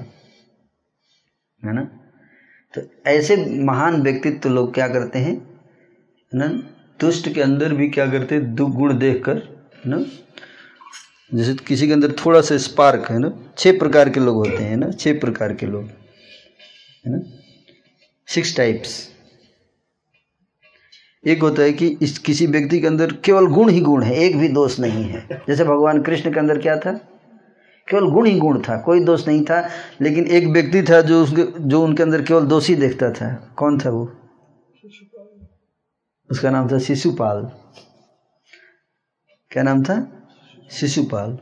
है ना? तो ऐसे महान व्यक्तित्व तो लोग क्या करते हैं, है ना? दुष्ट के अंदर भी क्या करते हैं दु गुण देख कर है ना? जैसे किसी के अंदर थोड़ा सा स्पार्क है ना? छह प्रकार के लोग होते हैं ना? छह प्रकार के लोग, है ना? सिक्स टाइप्स एक होता है कि इस किसी व्यक्ति के अंदर केवल गुण ही गुण है, एक भी दोष नहीं है। जैसे भगवान कृष्ण के अंदर क्या था? केवल गुण ही गुण था, कोई दोष नहीं था, लेकिन एक व्यक्ति था जो उसके, जो उनके अंदर केवल दोषी देखता था। कौन था वो? उसका नाम था शिशुपाल। क्या नाम था? शिशुपाल।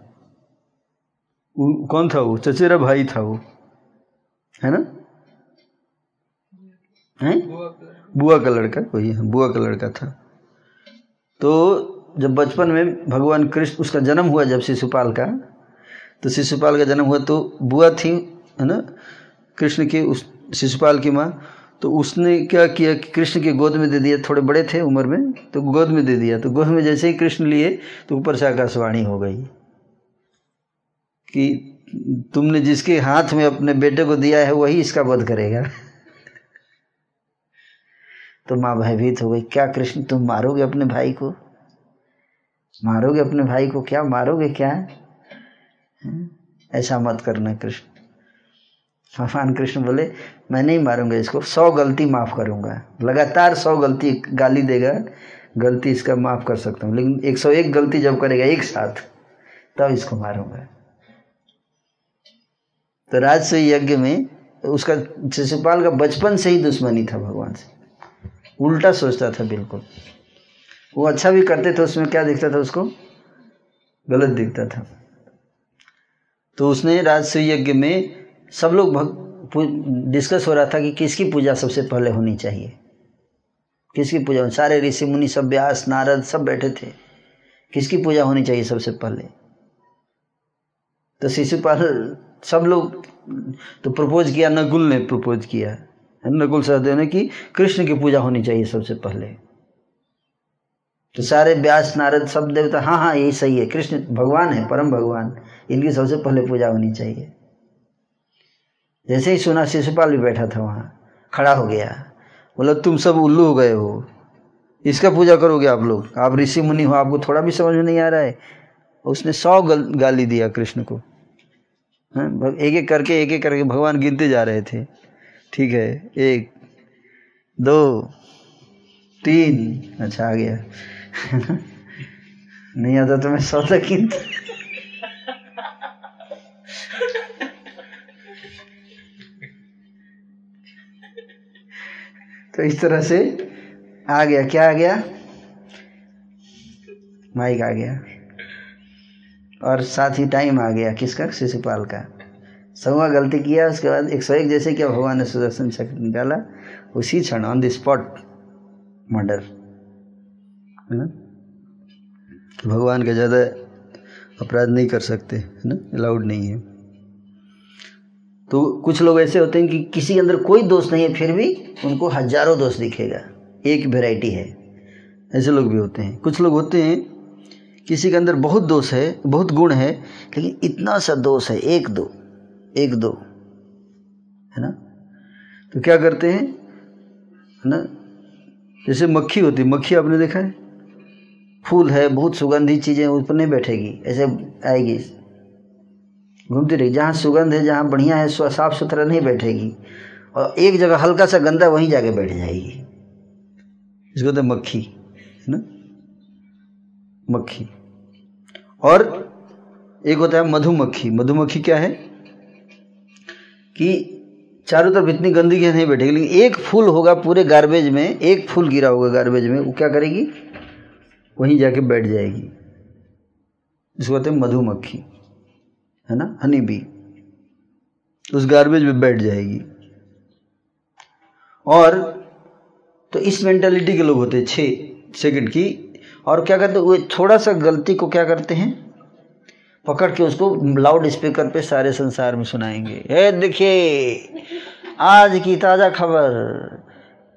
कौन था वो? चचेरा भाई था वो। है ना? है? बुआ का लड़का कोई है, बुआ का लड़का था। तो जब बचपन में भगवान कृष्ण, उसका जन्म हुआ जब शिशुपाल का तो शिशुपाल का जन्म हुआ तो बुआ थी, है ना? कृष्ण की उस, शिशुपाल की माँ तो उसने क्या किया कि कृष्ण के गोद में दे दिया, थोड़े बड़े थे उम्र में तो गोद में दे दिया। तो गोद में जैसे ही कृष्ण लिए तो ऊपर से आकाशवाणी हो गई कि तुमने जिसके हाथ में अपने बेटे को दिया है, वही इसका वध करेगा। तो माँ भयभीत हो गई, क्या कृष्ण, तुम मारोगे अपने भाई को? मारोगे अपने भाई को? क्या मारोगे, क्या? ऐसा मत करना कृष्ण। भगवान कृष्ण बोले, मैं नहीं मारूँगा इसको, सौ गलती माफ़ करूँगा। लगातार सौ गलती गाली देगा, गलती इसका माफ़ कर सकता हूँ, लेकिन एक सौ एक गलती जब करेगा एक साथ, तब इसको मारूँगा। तो राजस्व यज्ञ में उसका शिशुपाल का बचपन से ही दुश्मनी था भगवान से। उल्टा सोचता था बिल्कुल। वो अच्छा भी करते थे, उसमें क्या दिखता था उसको? गलत दिखता था। तो उसने राजस्व यज्ञ में सब लोग भग डिस्कस हो रहा था कि किसकी पूजा सबसे पहले होनी चाहिए। किसकी पूजा सारे ऋषि, मुनि सब व्यास, नारद सब बैठे थे। किसकी पूजा होनी चाहिए सबसे पहले? तो शिशुपाल सब लोग तो प्रपोज किया, नकुल ने प्रपोज किया। नकुल सहदेव ने कि कृष्ण की पूजा होनी चाहिए सबसे पहले। तो सारे व्यास, नारद सब देवता हाँ हाँ यही सही है। कृष्ण भगवान है, परम भगवान। इनकी सबसे पहले पूजा होनी चाहिए। जैसे ही सुना शिशुपाल भी बैठा था वहाँ, खड़ा हो गया। बोला, तुम सब उल्लू हो गए हो। इसका पूजा करोगे आप लोग? आप ऋषि मुनि हो, आपको थोड़ा भी समझ में नहीं आ रहा है? उसने सौ गाली दिया कृष्ण को। हाँ एक एक करके एक एक करके भगवान गिनते जा रहे थे। ठीक है, एक, दो, तीन। अच्छा आ गया। नहीं आता तो मैं सौ तक गिनता। तो इस तरह से आ गया। क्या आ गया? माइक आ गया। और साथ ही टाइम आ गया। किसका? शिशुपाल का। सवा गलती किया, उसके बाद एक सौ एक जैसे क्या भगवान ने सुदर्शन चक्र निकाला, उसी क्षण ऑन द स्पॉट मर्डर है ना? भगवान का ज़्यादा अपराध नहीं कर सकते, है ना? अलाउड नहीं है। तो कुछ लोग ऐसे होते हैं कि किसी के अंदर कोई दोष नहीं है, फिर भी उनको हज़ारों दोष दिखेगा। एक वैरायटी है। ऐसे लोग भी होते हैं। कुछ लोग होते हैं, किसी के अंदर बहुत दोष है, बहुत गुण है, लेकिन इतना सा दोष है, एक दो एक दो, है ना? तो क्या करते हैं, है ना? जैसे मक्खी होती मक्खी आपने देखा है? फूल है, बहुत सुगंधित चीज़ें, उस पर नहीं बैठेगी, ऐसे आएगी। घूमती रही, जहाँ सुगंध है, जहाँ बढ़िया है साफ़ सुथरा नहीं बैठेगी। और एक जगह हल्का सा गंदा, वहीं जाके बैठ जाएगी। इसको तो मक्खी, है ना? मक्खी। और एक होता है मधुमक्खी। मधुमक्खी क्या है? कि चारों तरफ़ इतनी गंदगी नहीं बैठेगी। लेकिन एक फूल होगा पूरे गार्बेज में, एक फूल गिरा होगा गार्बेज में, वो क्या करेगी? वहीं जाके बैठ जाएगी। इसको कहते हैं मधुमक्खी। है ना, हनी बी उस गार्बेज में बैठ जाएगी। और तो इस मेंटालिटी के लोग होते हैं छः सेकंड की। और क्या करते, वो थोड़ा सा गलती को क्या करते हैं? पकड़ के उसको लाउड स्पीकर पे सारे संसार में सुनाएँगे। ए, देखिए, आज की ताज़ा खबर।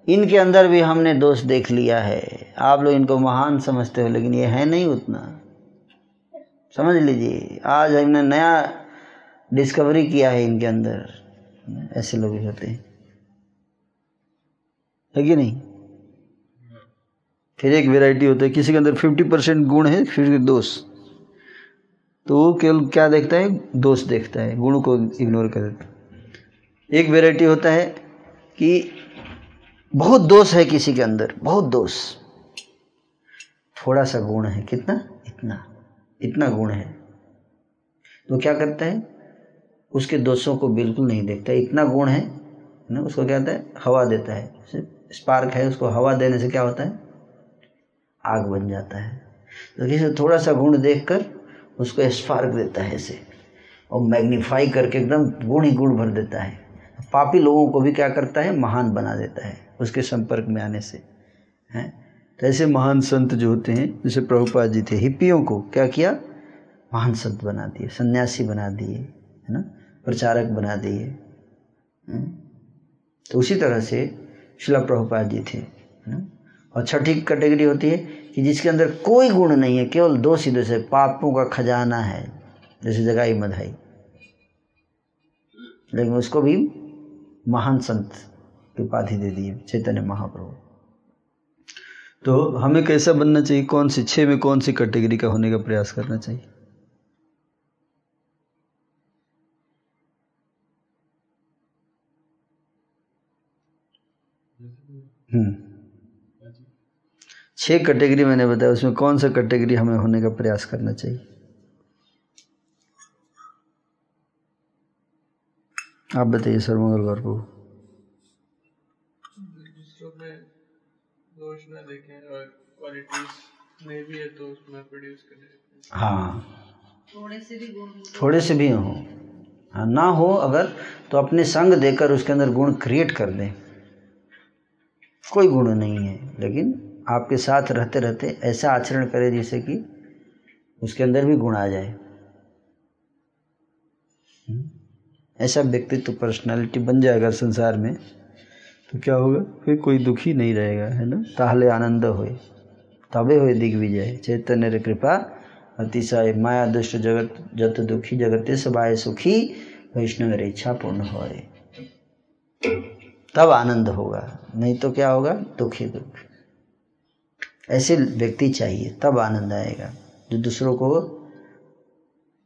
इनके अंदर भी हमने दोष देख लिया है। आप लोग इनको महान समझते हो, लेकिन ये है नहीं उतना। समझ लीजिए, आज हमने नया डिस्कवरी किया है इनके अंदर, ऐसे लोग भी होते हैं। है कि नहीं? फिर एक वेराइटी होता है, किसी के अंदर फिफ्टी परसेंट गुण है, फिर दोष। तो वो केवल क्या देखता है? दोष देखता है, गुण को इग्नोर कर देता है। एक वेराइटी होता है कि बहुत दोष है किसी के अंदर, बहुत दोष। थोड़ा सा गुण है, कितना? इतना। इतना गुण है। तो क्या करता है? उसके दोषों को बिल्कुल नहीं देखता। इतना गुण है ना? उसको क्या होता है? हवा देता है। स्पार्क है, उसको हवा देने से क्या होता है? आग बन जाता है। तो किसी थोड़ा सा गुण देखकर उसको स्पार्क देता है इसे और मैग्नीफाई करके एकदम गुण ही गुण भर देता है। पापी लोगों को भी क्या करता है? महान बना देता है उसके संपर्क में आने से, हैं? ऐसे महान संत जो होते हैं, जैसे प्रभुपाद जी थे, हिप्पियों को क्या किया? महान संत बना दिए, सन्यासी बना दिए, है ना? प्रचारक बना दिए तो उसी तरह से शिला प्रभुपाद जी थे, है ना? और छठी कैटेगरी होती है कि जिसके अंदर कोई गुण नहीं है, केवल दो सीधे से, पापों का खजाना है, जैसे जगाई मधाई। लेकिन उसको भी महान संत की उपाधि दे दी चैतन्य महाप्रभु। तो हमें कैसा बनना चाहिए? कौन सी छः में कौन सी कैटेगरी का होने का प्रयास करना चाहिए? हम्म। छह कैटेगरी मैंने बताया, उसमें कौन सा कैटेगरी हमें होने का प्रयास करना चाहिए? आप बताइए, सर मंगल गौर को दूसरों में न देखें और क्वालिटीज में भी है तो उसमें प्रोड्यूस करें। हाँ। थोड़े से भी गुण हो। थोड़े से भी हो। हाँ ना हो अगर तो अपने संग देकर उसके अंदर गुण क्रिएट कर दें कोई गुण नहीं है लेकिन आपके साथ रहते रहते ऐसा आचरण करे जिससे कि उसके अंदर भी गुण आ जाए। हम्म? ऐसा व्यक्तित्व पर्सनालिटी बन जाएगा संसार में। तो क्या होगा? फिर कोई दुखी नहीं रहेगा, है ना? ताहले आनंद होए। तबे होए दिग्विजय। चैतन्य कृपा, अतिशय माया, दुष्ट जगत, जत दुखी जगते, सबाय सुखी, वैष्णव इच्छा पूर्ण होए। तब आनंद होगा। नहीं तो क्या होगा? दुखी दुख। ऐसे व्यक्ति चाहिए, तब आनंद आएगा। जो दूसरों को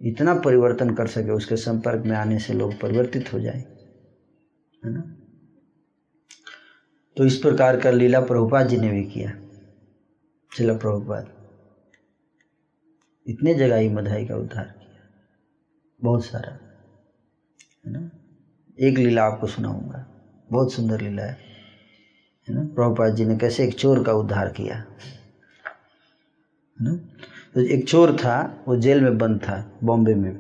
इतना परिवर्तन कर सके, उसके संपर्क में आने से लोग परिवर्तित हो जाए। है ना? तो इस प्रकार का लीला प्रभुपाद जी ने भी किया। चिला प्रभुपाद, इतने जगह ही मधाई का उद्धार किया। बहुत सारा, है ना? एक लीला आपको सुनाऊँगा। बहुत सुंदर लीला है है ना? प्रभुपाद जी ने कैसे एक चोर का उद्धार किया, है ना? तो एक चोर था, वो जेल में बंद था, बॉम्बे में।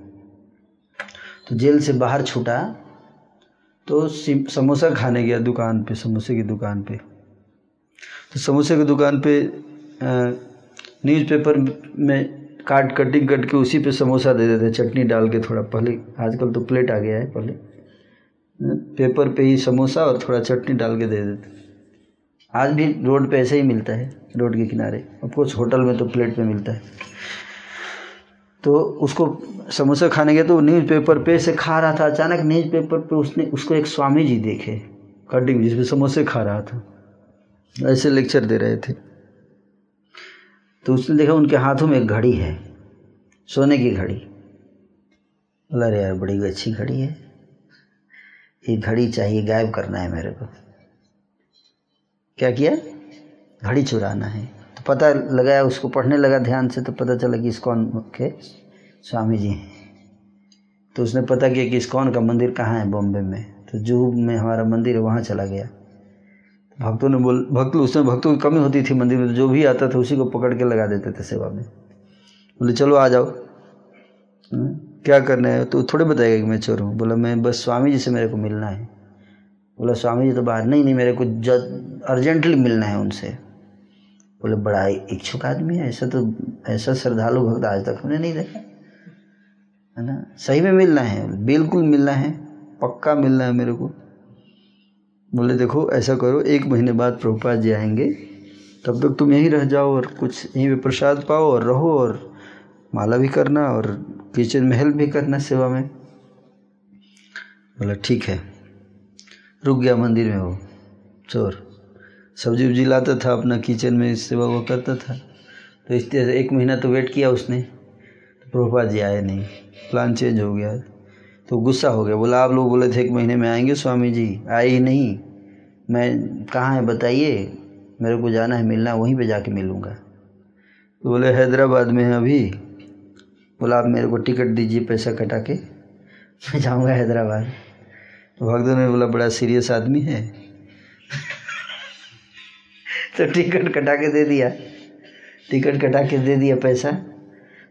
तो जेल से बाहर छूटा तो समोसा खाने गया दुकान पे, समोसे की दुकान पे। तो समोसे की दुकान पे न्यूज़पेपर में काट कटिंग कट के उसी पे समोसा दे देते चटनी डाल के थोड़ा पहले। आजकल तो प्लेट आ गया है पहले। पेपर पे ही समोसा और थोड़ा चटनी डाल के दे देते आज भी रोड पे ऐसे ही मिलता है, रोड के किनारे। ऑफकोर्स होटल में तो प्लेट पे मिलता है। तो उसको समोसा खाने गया तो न्यूज़ पेपर पे से खा रहा था। अचानक न्यूज़ पेपर पे उसने, उसको एक स्वामी जी देखे कटिंग जिसमें समोसे खा रहा था। ऐसे लेक्चर दे रहे थे। तो उसने देखा उनके हाथों में एक घड़ी है, सोने की घड़ी। बोला, अरे यार, बड़ी अच्छी घड़ी है। ये घड़ी चाहिए, गायब करना है मेरे को। क्या किया? घड़ी चुराना है। तो पता लगाया उसको पढ़ने लगा ध्यान से तो पता चला कि इस्कॉन के स्वामी जी हैं। तो उसने पता किया कि इस्कॉन का मंदिर कहाँ है बॉम्बे में। तो जूहू में हमारा मंदिर है वहाँ चला गया। भक्तों ने बोल भक्त उसमें भक्तों की कमी होती थी मंदिर में तो जो भी आता था उसी को पकड़ के लगा देते थे सेवा में। बोले चलो आ जाओ। हम्म, क्या करना है? तो थोड़े बताएगा कि मैं चोर हूँ। बोला मैं बस स्वामी जी से मेरे को मिलना है। बोला स्वामी जी तो बाहर नहीं नहीं मेरे को अर्जेंटली मिलना है उनसे। बोले, बड़ा इच्छुक आदमी है, ऐसा तो ऐसा श्रद्धालु भक्त आज तक हमने नहीं देखा। है ना? सही में मिलना है, बिल्कुल मिलना है, पक्का मिलना है मेरे को। बोले, देखो, ऐसा करो, एक महीने बाद प्रभुपाद जी आएँगे, तब तक तुम यहीं रह जाओ और कुछ यहीं पे प्रसाद पाओ और रहो और माला भी करना और किचन में हेल्प भी करना सेवा में। बोला, ठीक है, रुक गया मंदिर में वो, चोर। सब्ज़ी उब्जी लाता था, अपना किचन में सेवा वो करता था। तो इस तरह एक महीना तो वेट किया उसने तो प्रभुपाद जी आए नहीं। प्लान चेंज हो गया। तो गुस्सा हो गया। बोला, आप लोग बोले थे एक महीने में आएँगे स्वामी जी। आए ही नहीं। मैं, कहाँ है बताइए। मेरे को जाना है, मिलना वहीं पे जाके मिलूँगा। तो बोले, हैदराबाद में है अभी। बोला, आप मेरे को टिकट दीजिए पैसा कटा के। मैं जाऊँगा हैदराबाद। तो भगदन ने बोला, बड़ा सीरियस आदमी है। तो टिकट कटा के दे दिया। टिकट कटा के दे दिया पैसा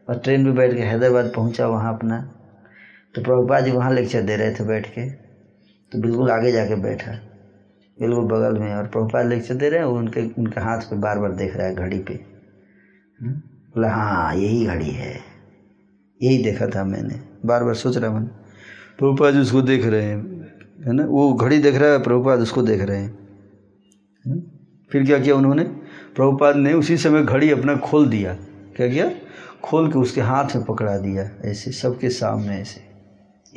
और ट्रेन में बैठ के हैदराबाद पहुँचा वहाँ अपना। तो प्रभुपा जी वहाँ लेक्चर दे रहे थे बैठ के। तो बिल्कुल आगे जाके बैठा, बिल्कुल बगल में और प्रभुपाद लेक्चर दे रहे हैं उनके उनके हाथ पे बार बार देख रहा है घड़ी पे। हम्म? बोला हाँ यही घड़ी है। यही देखा था मैंने। बार बार सोच रहा मैं प्रभुपाद जी उसको देख रहे हैं, है ना? वो घड़ी देख रहा है, प्रभुपाद उसको देख रहे हैं। हम्म? फिर क्या किया उन्होंने? प्रभुपाद ने उसी समय घड़ी अपना खोल दिया। क्या किया? खोल के उसके हाथ में पकड़ा दिया, ऐसे, सबके सामने ऐसे।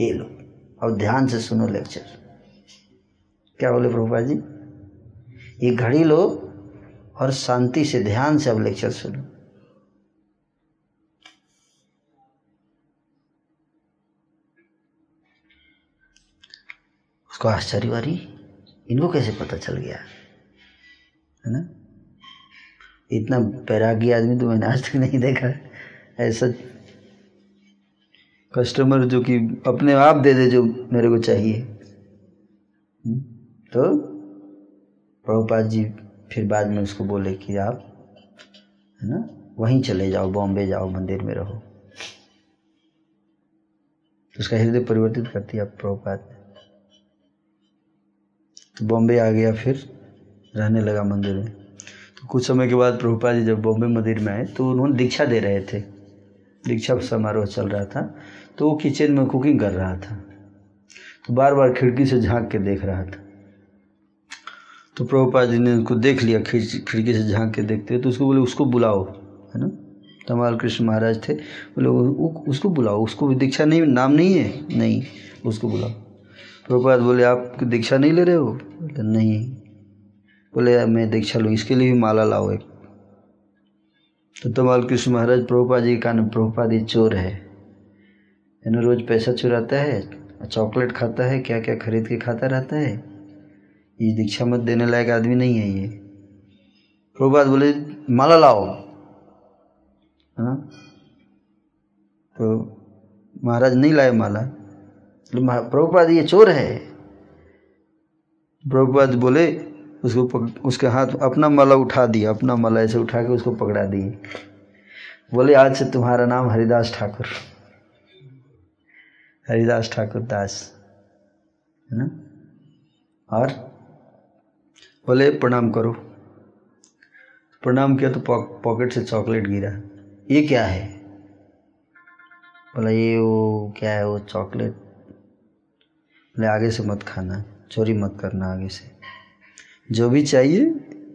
ये लो, अब ध्यान से सुनो लेक्चर। क्या बोले प्रभुपाद जी? ये घड़ी लो और शांति से ध्यान से अब लेक्चर सुनो। उसको आश्चर्य वारी इनको कैसे पता चल गया? है ना? इतना पैरागी आदमी तो मैंने आज तक नहीं देखा ऐसा कस्टमर जो कि अपने आप दे दे जो मेरे को चाहिए। हम्म? तो प्रभुपाद जी फिर बाद में उसको बोले कि आप, है ना, वहीं चले जाओ, बॉम्बे जाओ, मंदिर में रहो। तो उसका हृदय परिवर्तित कर दिया प्रभुपाद ने। तो बॉम्बे आ गया फिर। रहने लगा मंदिर में। तो कुछ समय के बाद प्रभुपाद जी जब बॉम्बे मंदिर में आए तो उन्होंने दीक्षा दे रहे थे। दीक्षा समारोह चल रहा था तो वो किचन में कुकिंग कर रहा था। तो बार बार खिड़की से झाँक के देख रहा था। तो प्रभुपाद जी ने उनको देख लिया, खिड़की से झाँक के देखते तो उसको बोले, उसको बुलाओ। है ना? तमाल कृष्ण महाराज थे। बोले उसको बुलाओ, उसको भी दीक्षा नहीं नाम नहीं है? नहीं, उसको बुलाओ। प्रभुपाद बोले, आप दीक्षा नहीं ले रहे हो? बोले, नहीं। बोले मैं दीक्षा लूँ, इसके लिए भी माला लाओ एक। तो तमाल कृष्ण महाराज प्रभुपाद जी का नाम प्रभुपाद ये चोर है। ना रोज पैसा चुराता है, चॉकलेट खाता है क्या क्या खरीद के खाता रहता है। ये दीक्षा मत देने लायक आदमी नहीं है ये। प्रभुपाद बोले, माला लाओ। है? तो महाराज, नहीं लाए माला। प्रभुपाद ये चोर है। प्रभुपाद बोले उसको पक, उसके हाथ अपना माला उठा दिया अपना माला ऐसे उठा के उसको पकड़ा दिए। बोले आज से तुम्हारा नाम हरिदास ठाकुर। हरिदास ठाकुर दास। है ना? और बोले प्रणाम करो। प्रणाम किया तो पॉकेट से चॉकलेट गिरा। ये क्या है? बोला ये वो क्या है वो चॉकलेट। बोले आगे से मत खाना चोरी मत करना आगे से। जो भी चाहिए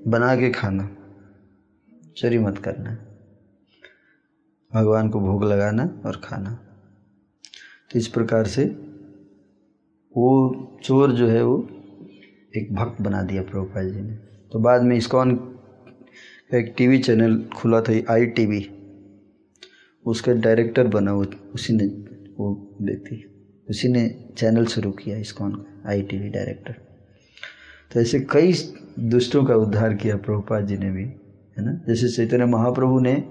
बना के खाना। चोरी मत करना। भगवान को भोग लगाना और खाना। तो इस प्रकार से वो चोर जो है वो एक भक्त बना दिया प्रभुपाद जी ने। तो बाद में इसकॉन का एक टीवी चैनल खुला था आई टीवी उसका डायरेक्टर बना, वो उसी ने वो व्यक्ति उसी ने चैनल शुरू किया इसकॉन का आई टीवी डायरेक्टर तो ऐसे कई दुष्टों का उद्धार किया प्रभुपाद जी ने भी है ना? जैसे चैतन्य महाप्रभु ने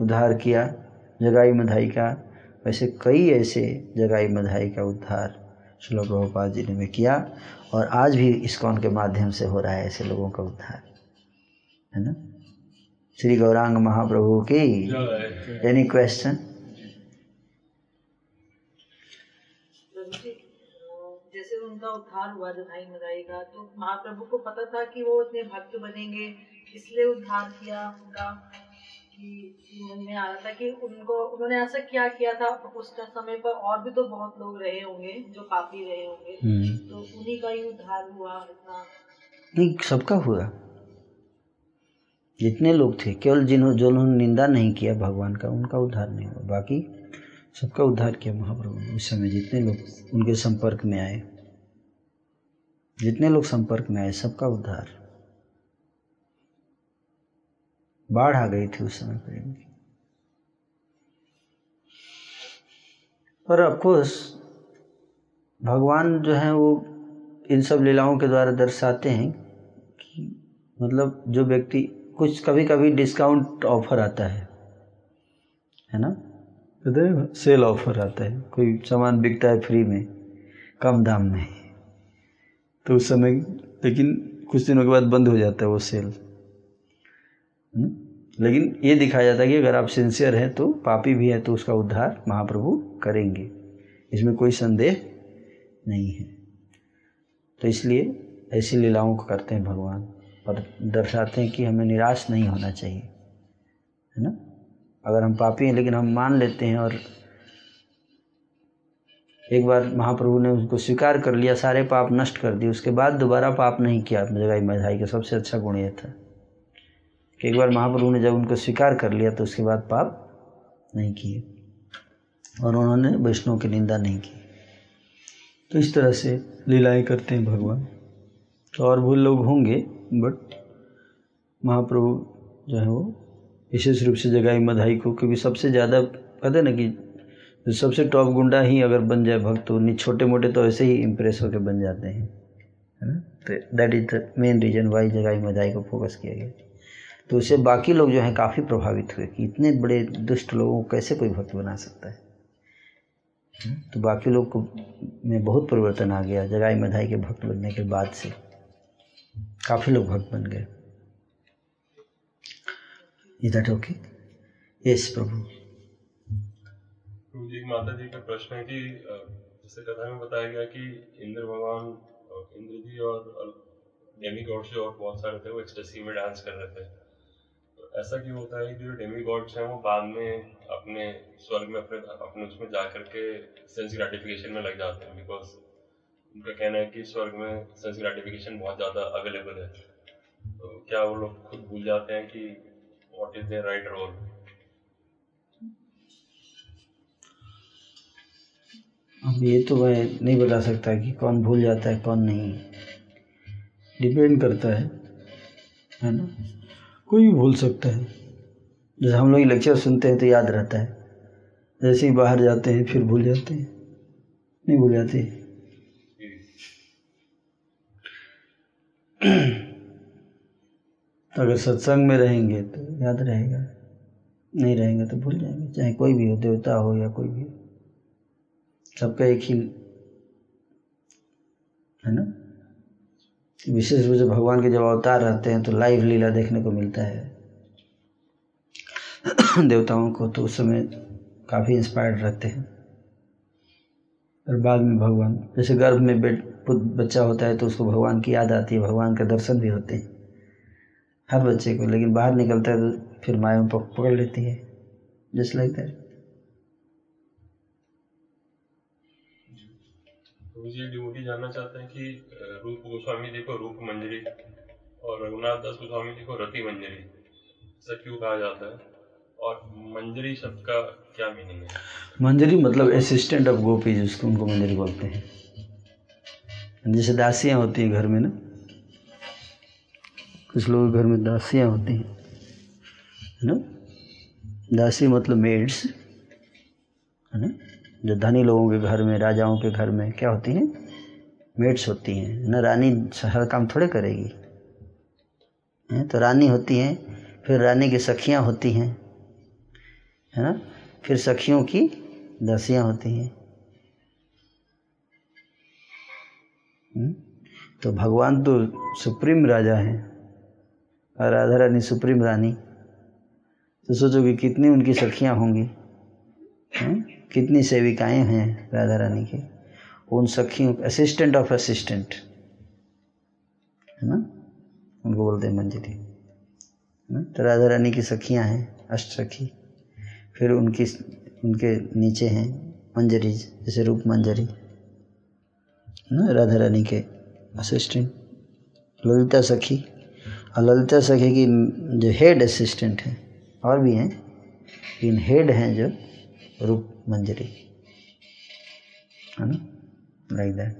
उद्धार किया जगाई मधाई का वैसे कई ऐसे जगाई मधाई का उद्धार श्लोक प्रभुपाद जी ने भी किया और आज भी इस्कॉन के माध्यम से हो रहा है ऐसे लोगों का उद्धार है ना? श्री गौरांग महाप्रभु की एनी क्वेश्चन उनका उद्धार हुआ जधाई मदाई का तो महाप्रभु को पता था कि वो इतने भक्त बनेंगे इसलिए उद्धार किया उनका कि में आ रहा था कि उनको उन्होंने ऐसा क्या किया था उस समय पर और भी तो बहुत लोग रहे होंगे जो पापी रहे होंगे हम्म। तो उन्हीं का ही उद्धार हुआ इतना। नहीं सबका हुआ। जितने लोग थे केवल जिन्होंने जो उन्होंने निंदा नहीं किया भगवान का उनका उद्धार नहीं हुआ। बाकी सबका उद्धार किया महाप्रभु ने उस समय जितने लोग उनके संपर्क में आए। जितने लोग संपर्क में आए, सबका उद्धार। बाढ़ आ गई थी उस समय प्रेम की पर अफकोर्स भगवान जो है वो इन सब लीलाओं के द्वारा दर्शाते हैं कि मतलब जो व्यक्ति, कुछ कभी कभी डिस्काउंट ऑफ़र आता है। है ना? तो सेल ऑफ़र आता है। कोई सामान बिकता है फ्री में, कम दाम में। तो उस समय, लेकिन कुछ दिनों के बाद बंद हो जाता है वो सेल। लेकिन ये दिखाया जाता है कि अगर आप सिंसियर हैं तो पापी भी है तो उसका उद्धार महाप्रभु करेंगे। इसमें कोई संदेह नहीं है। तो इसलिए ऐसी लीलाओं को करते हैं भगवान और दर्शाते हैं कि हमें निराश नहीं होना चाहिए, है ना? अगर हम पापी हैं लेकिन हम मान लेते हैं और एक बार महाप्रभु ने उसको स्वीकार कर लिया, सारे पाप नष्ट कर दिए। उसके बाद दोबारा पाप नहीं किया। जगाई मधाई का सबसे अच्छा गुण यह था कि एक बार महाप्रभु ने जब उनको स्वीकार कर लिया तो उसके बाद पाप नहीं किए और उन्होंने वैष्णव की निंदा नहीं की। तो इस तरह से लीलाएँ करते हैं भगवान। तो और भूल लोग होंगे बट महाप्रभु जो है वो विशेष रूप से जगाई मधाई को, क्योंकि सबसे ज़्यादा कहते ना कि जो सबसे टॉप गुंडा ही अगर बन जाए भक्त तो नहीं छोटे मोटे तो ऐसे ही इम्प्रेस होकर बन जाते हैं, है ना? तो that is the main reason why Jagai Madhai को फोकस किया गया। तो उससे बाकी लोग जो हैं काफ़ी प्रभावित हुए कि इतने बड़े दुष्ट लोगों को कैसे कोई भक्त बना सकता है तो बाकी लोग को में बहुत परिवर्तन आ गया जगाई मधाई के भक्त बनने के बाद से। काफ़ी लोग भक्त बन गए। Is that okay yes Prabhu. जी, माता जी का प्रश्न है कि जैसे कथा में बताया गया कि इंद्र भगवान इंद्र जी और डेमी गॉड्स जो और बहुत सारे थे, वो एक्सटेसी में डांस कर रहे थे। तो ऐसा क्यों होता है कि जो डेमी गॉड्स हैं, वो बाद में अपने स्वर्ग में अपने अपने उसमें जा करके सेंस ग्रेटिफिकेशन में लग जाते हैं बिकॉज़ उनका कहना है कि स्वर्ग में सेंस ग्रेटिफिकेशन बहुत ज़्यादा अवेलेबल है। तो क्या वो लोग खुद भूल जाते हैं कि what is there right role अब ये तो मैं नहीं बता सकता कि कौन भूल जाता है, कौन नहीं। डिपेंड करता है है ना? कोई भी भूल सकता है। जैसे हम लोग लेक्चर सुनते हैं तो याद रहता है। जैसे ही बाहर जाते हैं, फिर भूल जाते हैं। नहीं भूल जाते। तो अगर सत्संग में रहेंगे तो याद रहेगा। नहीं रहेंगे तो भूल जाएँगे। चाहे कोई भी हो, देवता हो या कोई भी हो। सबका एक ही है ना? विशेष रूप से भगवान के जब अवतार रहते हैं तो लाइव लीला देखने को मिलता है। देवताओं को तो उस समय काफ़ी इंस्पायर्ड रहते हैं। और बाद में भगवान जैसे गर्भ में बेट बच्चा होता है तो उसको भगवान की याद आती है भगवान के दर्शन भी होते हैं। हर बच्चे को लेकिन बाहर निकलता है तो फिर माया पक, पकड़ लेती है। जस्ट लगता दैट मुझे डिवोटी जानना चाहते हैं कि रूप गोस्वामी जी को रूप मंजरी और रघुनाथ दास गोस्वामी जी को रति मंजरी, ऐसा क्यों कहा जाता है? और मंजरी शब्द का क्या मीनिंग है? मंजरी मतलब असिस्टेंट ऑफ़ गोपी, जिसको उनको मंजरी बोलते हैं। जैसे दासियाँ होती हैं घर में ना, कुछ लोग घर में दासियाँ होती हैं, है ना? दासी मतलब मेड्स है ना? जो धनी लोगों के घर में, राजाओं के घर में क्या होती हैं? मेट्स होती हैं। ना रानी हर काम थोड़े करेगी। हैं? तो रानी होती हैं, फिर रानी की सखियाँ होती हैं। है ना? फिर सखियों की दासियाँ होती हैं। हम्म? तो भगवान तो सुप्रीम राजा हैं, और राधा रानी सुप्रीम रानी। तो सोचो कि कितनी उनकी सखियाँ होंगी? हैं? कितनी सेविकाएँ हैं राधा रानी की? उन सखियों असिस्टेंट ऑफ़ असिस्टेंट है ना? उनको बोलते हैं मंजरी है तो राधा रानी की सखियाँ हैं, अष्ट सखी। फिर उनकी उनके नीचे हैं मंजरी, जैसे रूप मंजरी। ना? राधा रानी के असिस्टेंट ललिता सखी। और ललिता सखी की जो हेड असिस्टेंट हैं, और भी हैं। लेकिन हेड हैं जो रूप मंजरी। है ना? लाइक दैट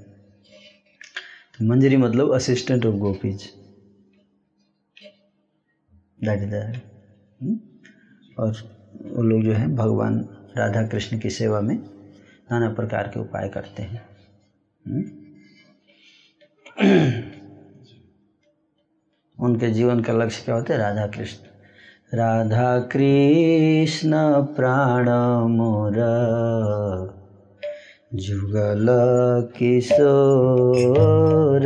तो मंजरी मतलब assistant of gopis that is और वो लोग जो है, भगवान राधा कृष्ण की सेवा में नाना प्रकार के उपाय करते हैं। हम्म? उनके जीवन का लक्ष्य क्या होता है? राधा कृष्ण। राधा कृष्ण प्राण मोर जुगल किशोर।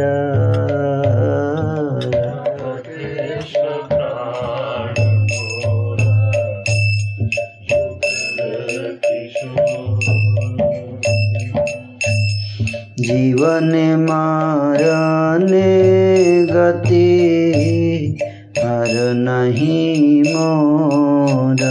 जीवन मारने गति हर नहीं मोरा।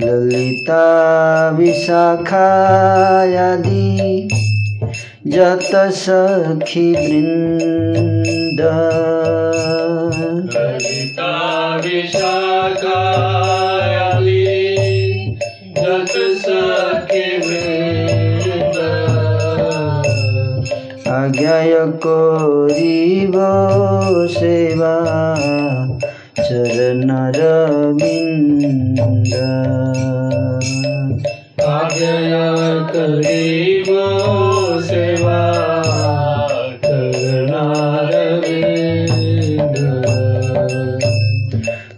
ललिता विशाखायादि जत सखी वृन्द ललिता विशाखायाली आज्ञाय करिब सेवा चरणरविन्द आज्ञय करीब सेवा करनारविंद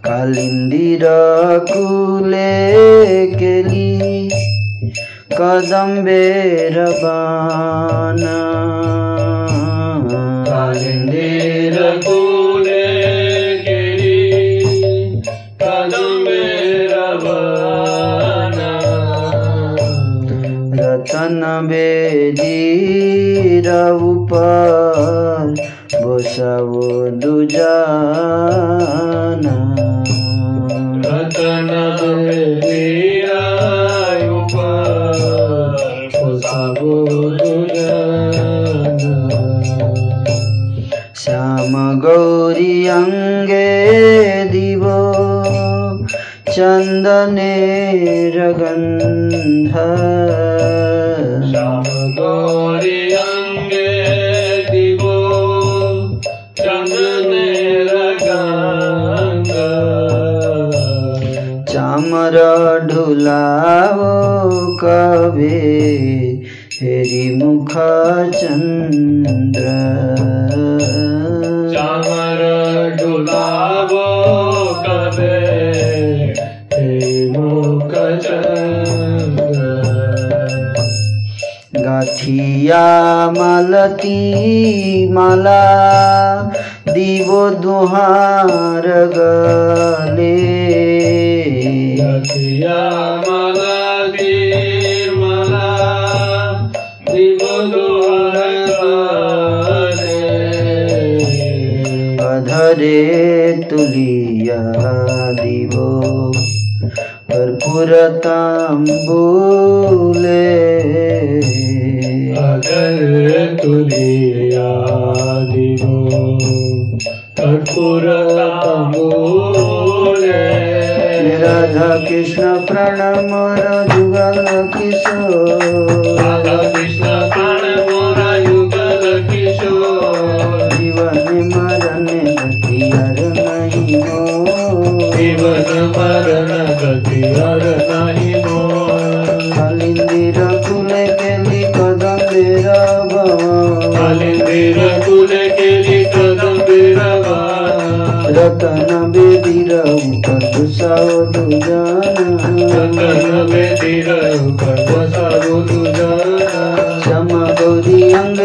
कालिन्दिर कुले केली कदम्बेर बान। रतन बेदीर उपर बसावो दुजाना। रतन ऊपर दुजाना। श्याम गौरी अंगे दिव चन्दनेर गन्ध चामर ढुलावो कवे हेरी मुख चन्द्र चामर डुलावो कबे हे मुख चंद्र गाथिया मालती माला दिवो दुहार गले। रतिया माला दीर माला दिवो दुआरे अधरे तुलिया दिवो कर्पूर ताम्बूले अगर तुलिया दिवो कर्पूर तांबूले। राधा कृष्ण प्रणम जुगल किशोर। बसारो दुजाना। श्याम गौरी अंग दीप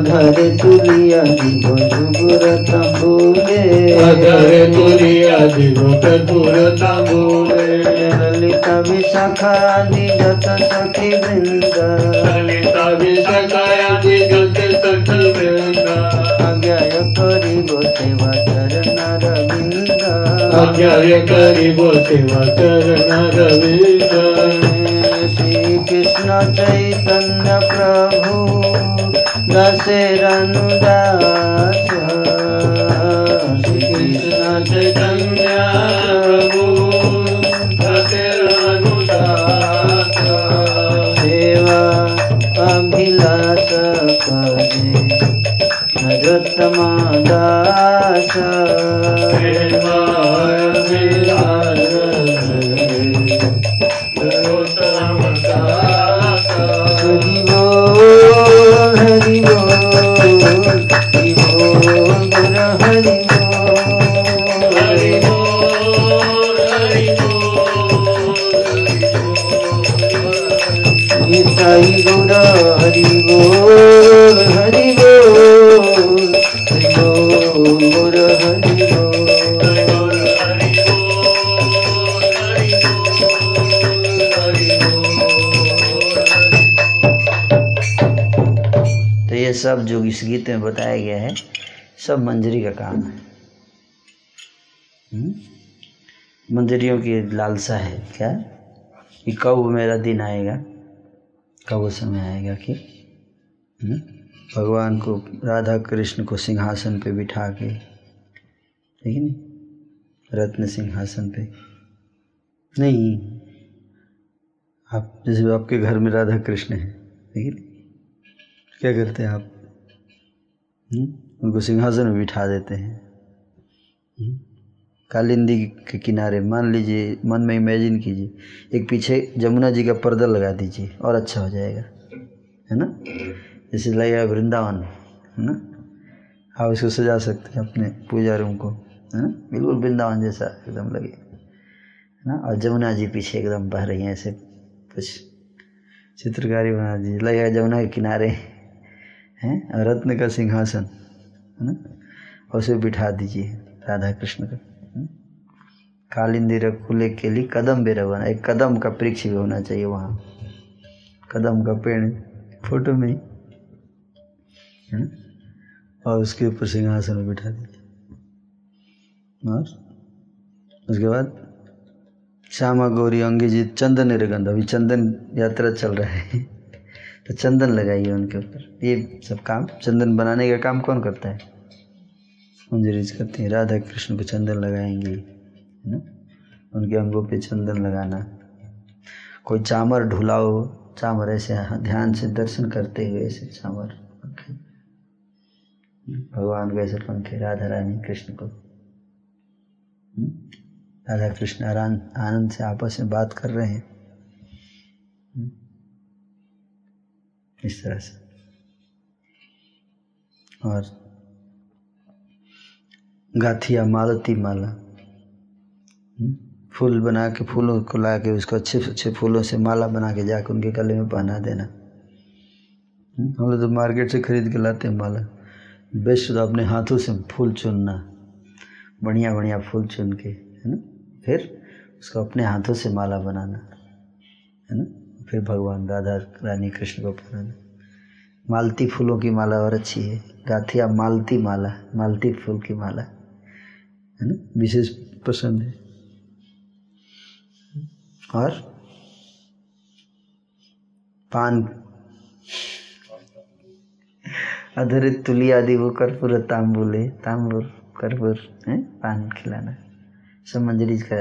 अधर तुलिया दिगो जुगुर तंबूरे। अधर तुलिया दिगो कर्पूर तंबूरे। ललिता विशाखा दिगत सखी बिंदा ललिता विशाखा दिगत सखी बिंदा अज्ञाय करी सेवा वचर रविंद अज्ञाय करी सेवा वचर रविंद श्री कृष्ण चैतन्य प्रभु। दशरनुदास श्री कृष्ण चैतन्य प्रभु सेवा अभिलाष कजे नरोत्तमा दास हरि सब जो इस गीत में बताया गया है, सब मंजरी का काम है। हम्म? मंजरियों की लालसा है, क्या? कि कब मेरा दिन आएगा? कब वो समय आएगा कि हम्म? भगवान को, राधा कृष्ण को सिंहासन पे बिठा के ठीक है रत्न सिंहासन पे नहीं, आप, जैसे आपके घर में राधा कृष्ण है ठीक है क्या करते हैं आप हम्म? उनको सिंहासन में बिठा देते हैं? कालिंदी के किनारे मान लीजिए, मन में इमेजिन कीजिए, एक पीछे जमुना जी का पर्दा लगा दीजिए और अच्छा हो जाएगा, है ना? जैसे लगेगा वृंदावन, है ना? आप इसको सजा सकते हैं अपने पूजा रूम को, है ना? बिल्कुल वृंदावन जैसा एकदम लगे, है ना? और जमुना जी पीछे एकदम बह रही हैं ऐसे कुछ चित्रकारी बना दीजिए। लगेगा जमुना के किनारे, हैं? और रत्न का सिंहासन, है ना? और उसे बिठा दीजिए राधा कृष्ण का? कालिंदी रखुले के लिए कदम भी रवाना, एक कदम का वृक्ष भी होना चाहिए वहाँ। कदम का पेड़, फ़ोटो में। है? ना? और उसके ऊपर सिंहासन में बिठा दीजिए और उसके बाद श्यामा गौरी अंगीजीत चंदन निरगंध। अभी चंदन यात्रा चल रहा है। तो चंदन लगाइए उनके ऊपर। ये सब काम, चंदन बनाने का काम कौन करता है? मंजरीज करती हैं। राधा कृष्ण को चंदन लगाएँगी। है ना उनके अंगों पे चंदन लगाना कोई चामर ढुलाओ, चामर ऐसे ध्यान से दर्शन करते हुए ऐसे चामर पंखे भगवान को ऐसे पंखे, राधा रानी, कृष्ण को हम्म? राधा कृष्ण आनंद से आपस में बात कर रहे हैं हम्म? इस तरह से और गाथिया मालती माला? फूल बना के, फूलों को ला के, उसको अच्छे अच्छे फूलों से माला बना के जाकर उनके गले में पहना देना। हम्म? हम लोग तो मार्केट से खरीद के लाते हैं माला। बेस्ट तो अपने हाथों से फूल चुनना। बढ़िया बढ़िया फूल चुन के, है ना? फिर उसको अपने हाथों से माला बनाना, है ना? फिर भगवान राधा, रानी कृष्ण को पहनाना। मालती फूलों की माला और अच्छी है। गाथिया मालती माला, मालती फूल की माला, है ना? विशेष पसंद है। और पान। अधरित तुली आदि वो कर्पूर, तांबुले तांबुल, कर्पूर, है, पान खिलाना। सब मंजरी का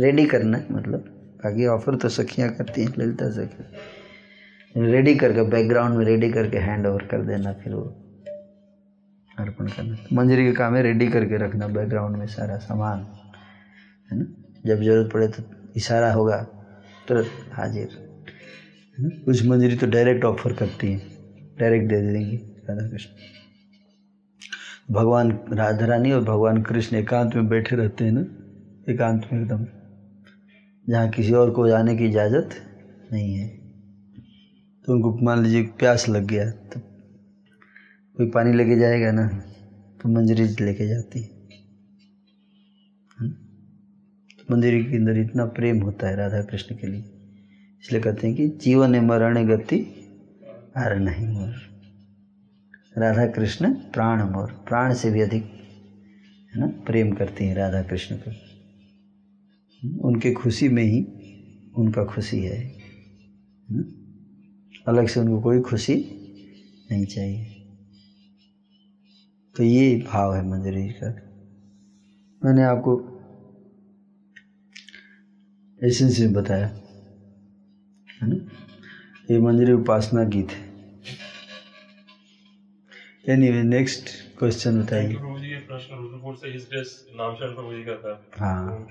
रेडी करना मतलब। बाकी ऑफ़र तो सखियाँ करती हैं, ललिता सखी। रेडी करके बैकग्राउंड में रेडी करके हैंड ओवर कर देना, फिर वो अर्पण करना। मंजरी का काम है रेडी करके रखना बैकग्राउंड में सारा सामान, है ना? जब ज़रूरत पड़े तो इशारा होगा, तुरंत हाजिर। है ना कुछ मंजरी तो डायरेक्ट ऑफ़र करती हैं। डायरेक्ट दे देंगी, राधा कृष्ण। भगवान राधा रानी और भगवान कृष्ण एकांत में बैठे रहते हैं ना? एकांत में एकदम। जहाँ किसी और को जाने की इजाज़त नहीं है। तो उनको मान लीजिए प्यास लग गया तो कोई पानी लेके जाएगा ना तो मंजरी लेके जाती है। मंजरी के अंदर इतना प्रेम होता है राधा कृष्ण के लिए। इसलिए कहते हैं कि जीवन मरण गति आर नहीं मोर। राधा कृष्ण प्राण मोर। प्राण से भी अधिक, है ना, प्रेम करती हैं राधा कृष्ण को। उनके खुशी में ही उनका खुशी है ना? अलग से उनको कोई खुशी नहीं चाहिए। तो ये भाव है मंजरी का। मैंने आपको एसेंस में बताया है ना? ये मंजरी उपासना गीत है। एनीवे नेक्स्ट क्वेश्चन बताइए। हाँ।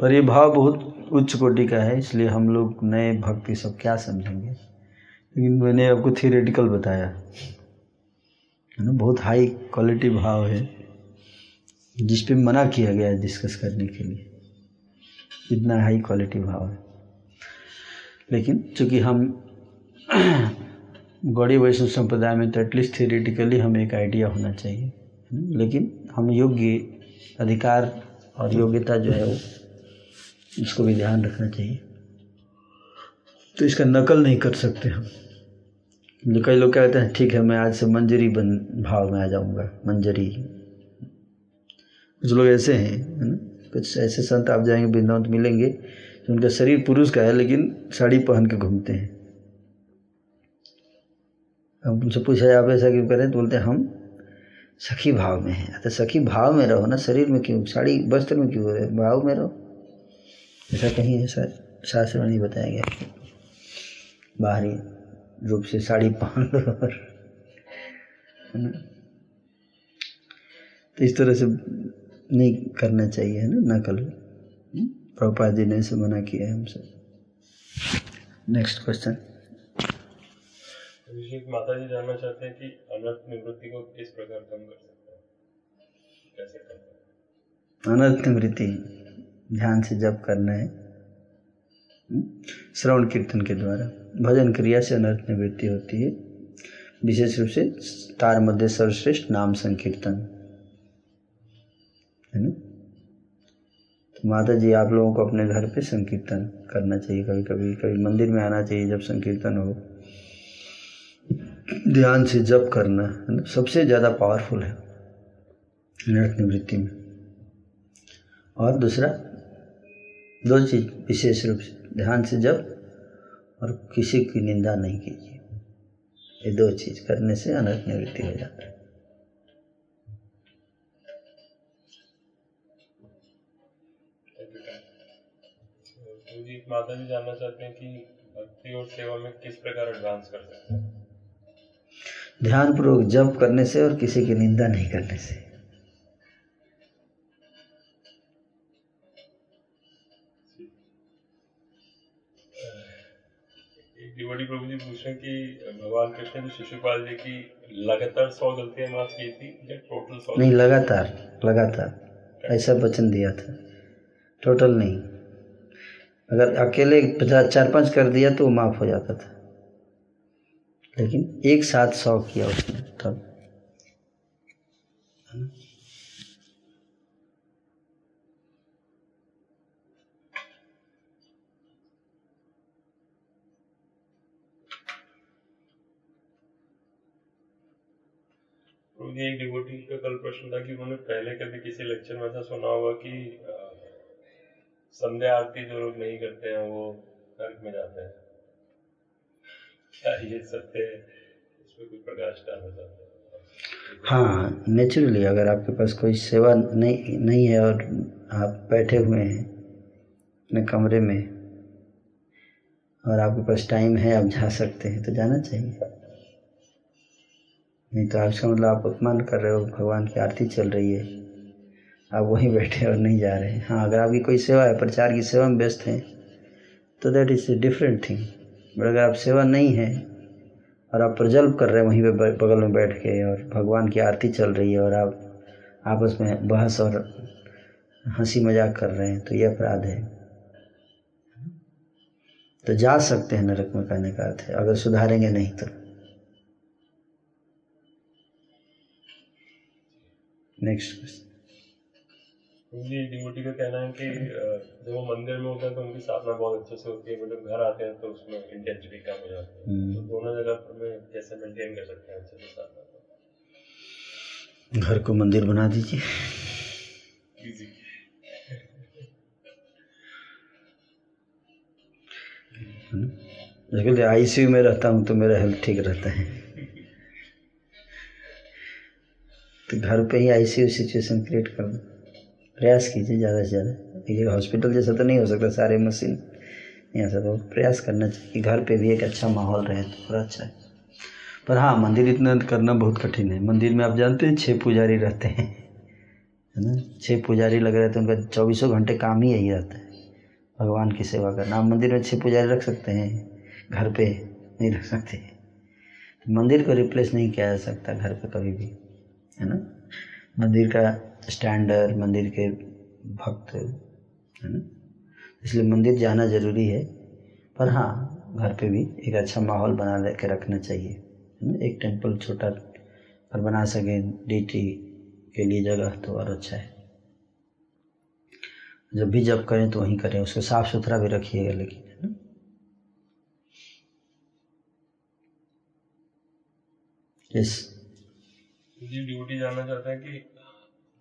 पर ये भाव बहुत उच्च कोटि का है इसलिए हम लोग नए भक्ति सब क्या समझेंगे? लेकिन मैंने आपको थियोरेटिकल बताया। है ना? बहुत हाई क्वालिटी भाव है जिस पे मना किया गया है डिस्कस करने के लिए। इतना हाई क्वालिटी भाव है। लेकिन चूँकि हम गौड़ी वैष्णव संप्रदाय में तो एटलीस्ट थियोरेटिकली हमें एक आइडिया होना चाहिए लेकिन हम योग्य अधिकार और योग्यता जो है वो इसको भी ध्यान रखना चाहिए। तो इसका नकल नहीं कर सकते हम। जो कई लोग कहते हैं, ठीक है, मैं आज से मंजरी बन, भाव में आ जाऊँगा, मंजरी। कुछ लोग ऐसे हैं, है ना? कुछ ऐसे संत आप जाएँगे, वृंदावन तो मिलेंगे तो उनका शरीर पुरुष का है, लेकिन साड़ी पहन के घूमते हैं। अब उनसे पूछा आप ऐसा क्यों करें? तो बोलते हैं, हम सखी भाव में हैं। तो सखी भाव में रहो ना, शरीर में क्यों? साड़ी वस्त्र में क्यों रहे भाव में रहो। ऐसा कहीं ऐसा शास्त्र में नहीं बताया गया बाहरी रूप से साड़ी पहन लो और तो इस तरह से नहीं करना चाहिए है ना? नकल हम्म? प्रभुपाद जी ने इसे मना किया है हमसे। नेक्स्ट क्वेश्चन अभिषेक माता जी जानना चाहते हैं कि अनर्थ निवृत्ति को किस प्रकार कम कर सकते हैं? कैसे करते हैं? अनर्थ निवृत्ति ध्यान से जप करना है। हम्म? श्रवण कीर्तन के द्वारा। भजन क्रिया से अनर्थ निवृत्ति होती है। विशेष रूप से तार मध्य सर्वश्रेष्ठ नाम संकीर्तन। है ना? तो माता जी आप लोगों को अपने घर पे संकीर्तन करना चाहिए कभी कभी कभी मंदिर में आना चाहिए जब संकीर्तन हो। ध्यान से जप करना, है ना? सबसे ज़्यादा पावरफुल है अनर्थ निवृत्ति में। और दूसरा, दो चीज़ विशेष रूप से, ध्यान से जप और किसी की निंदा नहीं कीजिए। ये दो चीज़ करने से अनर्थ निवृत्ति हो जाता है। प्रभु माता जी जानना चाहते हैं कि भक्ति और सेवा में किस प्रकार एडवांस कर सकते हैं? ध्यान पूर्वक जप करने से और किसी की निंदा नहीं करने से। डिवोटी प्रभु जी पूछ रहे कि भगवान कृष्ण ने शिशुपाल जी की लगातार सौ गलतियाँ माफ़ की थी या टोटल सौ नहीं लगातार लगातार। ऐसा वचन दिया था। टोटल नहीं। अगर अकेले पचास, चार, पाँच कर दिया तो माफ़ हो जाता था। लेकिन एक साथ सौ किया उसने तब। एक डिवोटी का कल प्रश्न था कि उन्होंने पहले कभी किसी लेक्चर में ऐसा सुना होगा कि संध्या आरती जो लोग नहीं करते हैं, वो नरक में जाते हैं। क्या ये सत्य है? इसमें कोई प्रकाश डालना हैं। हाँ नेचुरली अगर आपके पास कोई सेवा नहीं नहीं है और आप बैठे हुए हैं अपने कमरे में और आपके पास टाइम है, आप जा सकते हैं तो जाना चाहिए। नहीं तो आपका मतलब आप अपमान कर रहे हो, भगवान की आरती चल रही है। आप वहीं बैठे और नहीं जा रहे। हैं हाँ अगर आपकी कोई सेवा है, प्रचार की सेवा में व्यस्त हैं तो that is a different thing but अगर आप सेवा नहीं है और आप प्रजल्प कर रहे हैं वहीं पे बगल में बैठ के और भगवान की आरती चल रही है और आप आपस में बहस और हँसी मज़ाक कर रहे हैं तो ये अपराध है। तो जा सकते हैं नरक में कहने का अर्थ है। अगर सुधारेंगे नहीं तो। नेक्स्ट क्वेश्चन जी डिवोटी का कहना है कि जब वो मंदिर में होते हैं तो उनकी साधना बहुत अच्छे से होती है बट जब घर आते हैं तो उसमें इंटेंसिटी कम हो जाती है। हम्म। तो दोनों जगह पर में कैसे मेंटेन कर सकते हैं अच्छे से साधना घर को मंदिर बना दीजिए। इजी देखो आईसीयू में रहता हूँ तो मेरा हेल्थ ठीक रहता है। तो घर पे ही आईसीयू सिचुएशन क्रिएट कर दो। प्रयास कीजिए ज़्यादा से ज़्यादा। ये हॉस्पिटल जैसा तो नहीं हो सकता, सारे मशीन यहाँ सब प्रयास करना चाहिए कि घर पे भी एक अच्छा माहौल रहे तो थोड़ा अच्छा है। पर हाँ मंदिर इतना करना बहुत कठिन है। मंदिर में आप जानते हैं छः पुजारी रहते हैं, है ना? छः पुजारी लग रहे हैं उनका चौबीसों घंटे काम ही यही रहता है। भगवान की सेवा करना। आप मंदिर में छः पुजारी रख सकते हैं, घर पे नहीं रख सकते। मंदिर को रिप्लेस नहीं किया जा सकता घर पे कभी भी, है ना? मंदिर का स्टैंडर्ड मंदिर के भक्त, है ना? इसलिए मंदिर जाना ज़रूरी है, पर हाँ घर पे भी एक अच्छा माहौल बना के रखना चाहिए, है ना? एक टेंपल छोटा अगर बना सकें, डीटी के लिए जगह तो और अच्छा है। जब भी जब करें तो वहीं करें, उसको साफ़ सुथरा भी रखिएगा लेकिन, है ना? यस जी ड्यूटी जानना चाहते हैं कि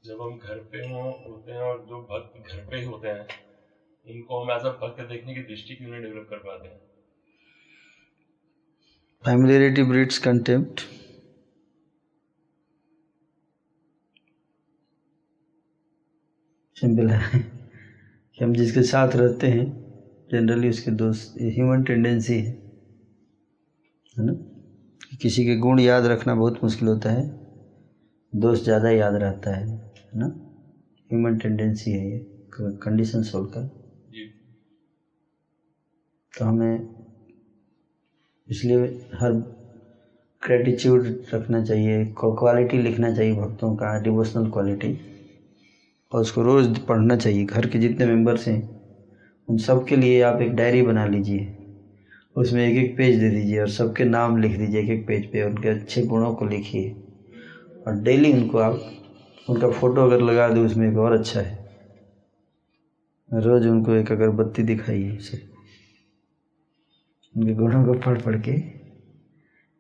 जब हम घर पे हों, होते हैं और जो भक्त घर पे ही होते हैं, उनको हम एज अ भक्त देखने की दृष्टि क्यों नहीं डेवलप कर पाते हैं? Familiarity breeds contempt. सिंपल है। कि हम जिसके साथ रहते हैं जनरली उसके दोस्त ह्यूमन टेंडेंसी है। है ना? किसी के गुण याद रखना बहुत मुश्किल होता है। दोस्त ज़्यादा याद रहता है। है ना? ह्यूमन टेंडेंसी है ये कंडीशन छोड़कर जी। तो हमें इसलिए हर ग्रेटिट्यूड रखना चाहिए क्वालिटी लिखना चाहिए भक्तों का डिवोशनल क्वालिटी और उसको रोज़ पढ़ना चाहिए घर के जितने मेंबर्स हैं उन सब के लिए आप एक डायरी बना लीजिए। उसमें एक एक पेज दे दीजिए और सबके नाम लिख दीजिए एक एक पेज पे उनके अच्छे गुणों को लिखिए। और डेली उनको आप उनका फ़ोटो अगर लगा दो, उसमें एक और अच्छा है। रोज़ उनको एक अगरबत्ती दिखाइए उसे। उनके गुणों को पढ़ पढ़ के।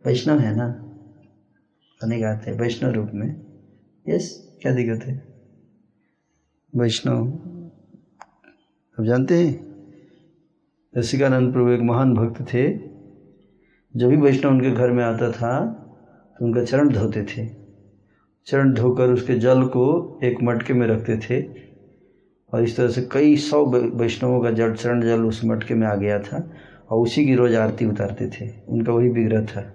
वैष्णव है ना? अनेक आते हैं, वैष्णव रूप में। यस, क्या दिक्कत है? वैष्णव। अब जानते हैं? रसिकानंद प्रभु एक महान भक्त थे। जब भी वैष्णव उनके घर में आता था तो उनका चरण धोते थे। चरण धोकर उसके जल को एक मटके में रखते थे। और इस तरह से कई सौ वैष्णवों का जल चरण जल उस मटके में आ गया था और उसी की रोज आरती उतारते थे। उनका वही विग्रह था।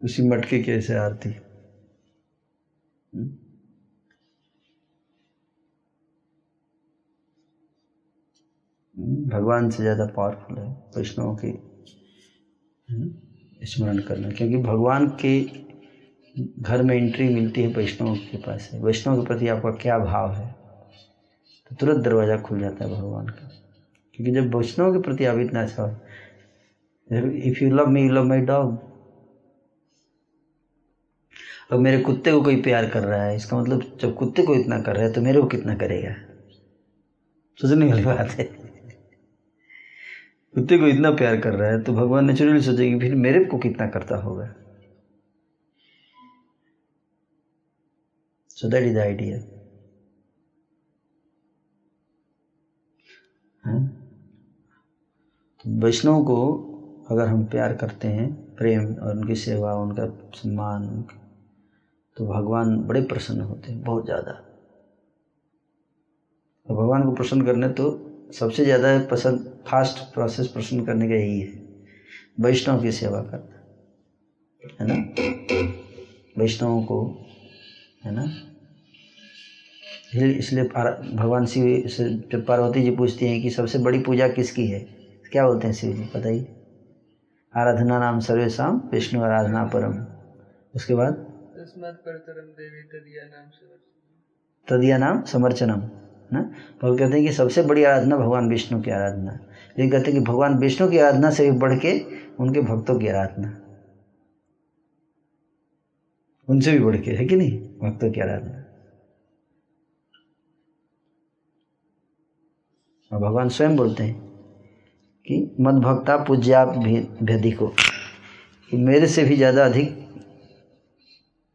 उसी मटके की ऐसे आरती। भगवान से ज़्यादा पावरफुल है वैष्णवों की। स्मरण करना, क्योंकि भगवान के घर में एंट्री मिलती है वैष्णव के पास है वैष्णव के प्रति आपका क्या भाव है? तो तुरंत दरवाज़ा खुल जाता है भगवान का। क्योंकि जब वैष्णव के प्रति आप इतना अच्छा if you love me you love my dog अब मेरे कुत्ते को कोई प्यार कर रहा है, इसका मतलब जब कुत्ते को इतना कर रहा है तो मेरे को कितना करेगा? सोचने वाली बात है। कुत्ते को इतना प्यार कर रहा है तो भगवान नेचुरली सोचेगी फिर मेरे को कितना करता होगा। सो दैट इज़ आइडिया तो वैष्णव को अगर हम प्यार करते हैं, प्रेम और उनकी सेवा, उनका सम्मान तो भगवान बड़े प्रसन्न होते हैं, बहुत ज़्यादा। और भगवान को प्रसन्न करने तो सबसे ज़्यादा पसंद फास्ट प्रोसेस प्रसन्न करने का यही है। वैष्णव की सेवा करना है ना? वैष्णवों को है ना? इसलिए भगवान शिव से जब पार्वती जी पूछती हैं कि सबसे बड़ी पूजा किसकी है क्या बोलते हैं शिव जी बताइए। आराधना नाम सर्वेशम विष्णु आराधना परम। उसके बाद? तदिया नाम समर्चनम। है ना? भगवान कहते हैं कि सबसे बड़ी आराधना भगवान विष्णु की आराधना लेकिन कहते हैं कि भगवान विष्णु की आराधना से भी बढ़ के उनके भक्तों की आराधना। उनसे भी बढ़ के है कि नहीं? भक्तों की आराधना। और भगवान स्वयं बोलते हैं कि, मद भक्ता पूज्या भेदी को। कि मेरे से भी ज़्यादा अधिक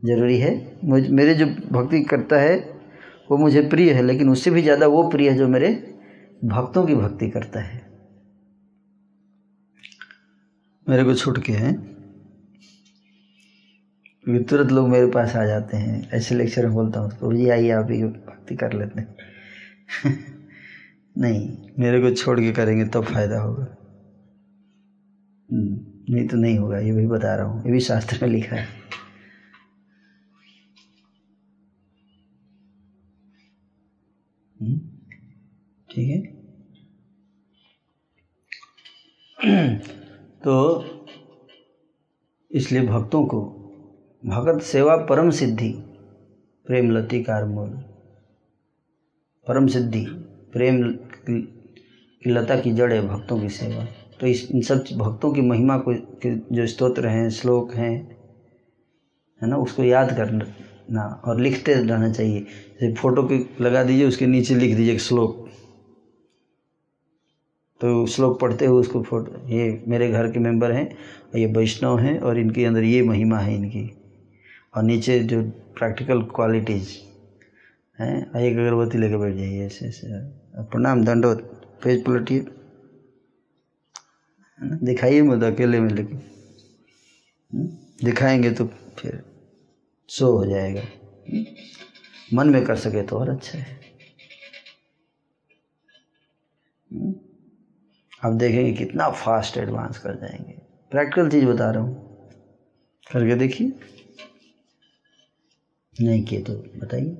ज़रूरी है। मुझ, मेरे जो भक्ति करता है, वो मुझे प्रिय है, लेकिन उससे भी ज़्यादा वो प्रिय है जो मेरे भक्तों की भक्ति करता है। मेरे को छूट के हैं। क्योंकि तुरंत लोग मेरे पास आ जाते हैं। ऐसे लेक्चर में बोलता हूँ प्रभु जी आइए आप ही भक्ति कर लेते हैं। नहीं मेरे को छोड़ के करेंगे तब तो फ़ायदा होगा। हम्म, नहीं तो नहीं होगा ये भी बता रहा हूँ ये भी शास्त्र में लिखा है। हम्म, ठीक है। तो इसलिए भक्तों को भगत सेवा परम सिद्धि, प्रेम लतिकार मूल। परम सिद्धि, प्रेम की लता की जड़ है भक्तों की सेवा। तो इस, इन सब भक्तों की महिमा को, के जो स्तोत्र हैं, श्लोक हैं, है ना, उसको याद करना और लिखते रहना चाहिए। जैसे फ़ोटो की लगा दीजिए, उसके नीचे लिख दीजिए एक श्लोक। तो श्लोक पढ़ते हुए उसको फ़ोटो, ये मेरे घर के मेंबर हैं, ये वैष्णव हैं और इनके अंदर ये महिमा है इनकी। और नीचे जो प्रैक्टिकल क्वालिटीज हैं, एक अगरबत्ती लेके बैठ जाइए, ऐसे ऐसे। प्रणाम दंडोत पेज पलटिए। दिखाइए मत, अकेले में, लेकिन। हम्म? दिखाएँगे तो फिर शो हो जाएगा। हम्म? मन में कर सके तो और अच्छा है। आप देखेंगे कितना फास्ट एडवांस कर जाएँगे। प्रैक्टिकल चीज़ बता रहा हूँ। करके देखिए। नहीं किए तो बताइए।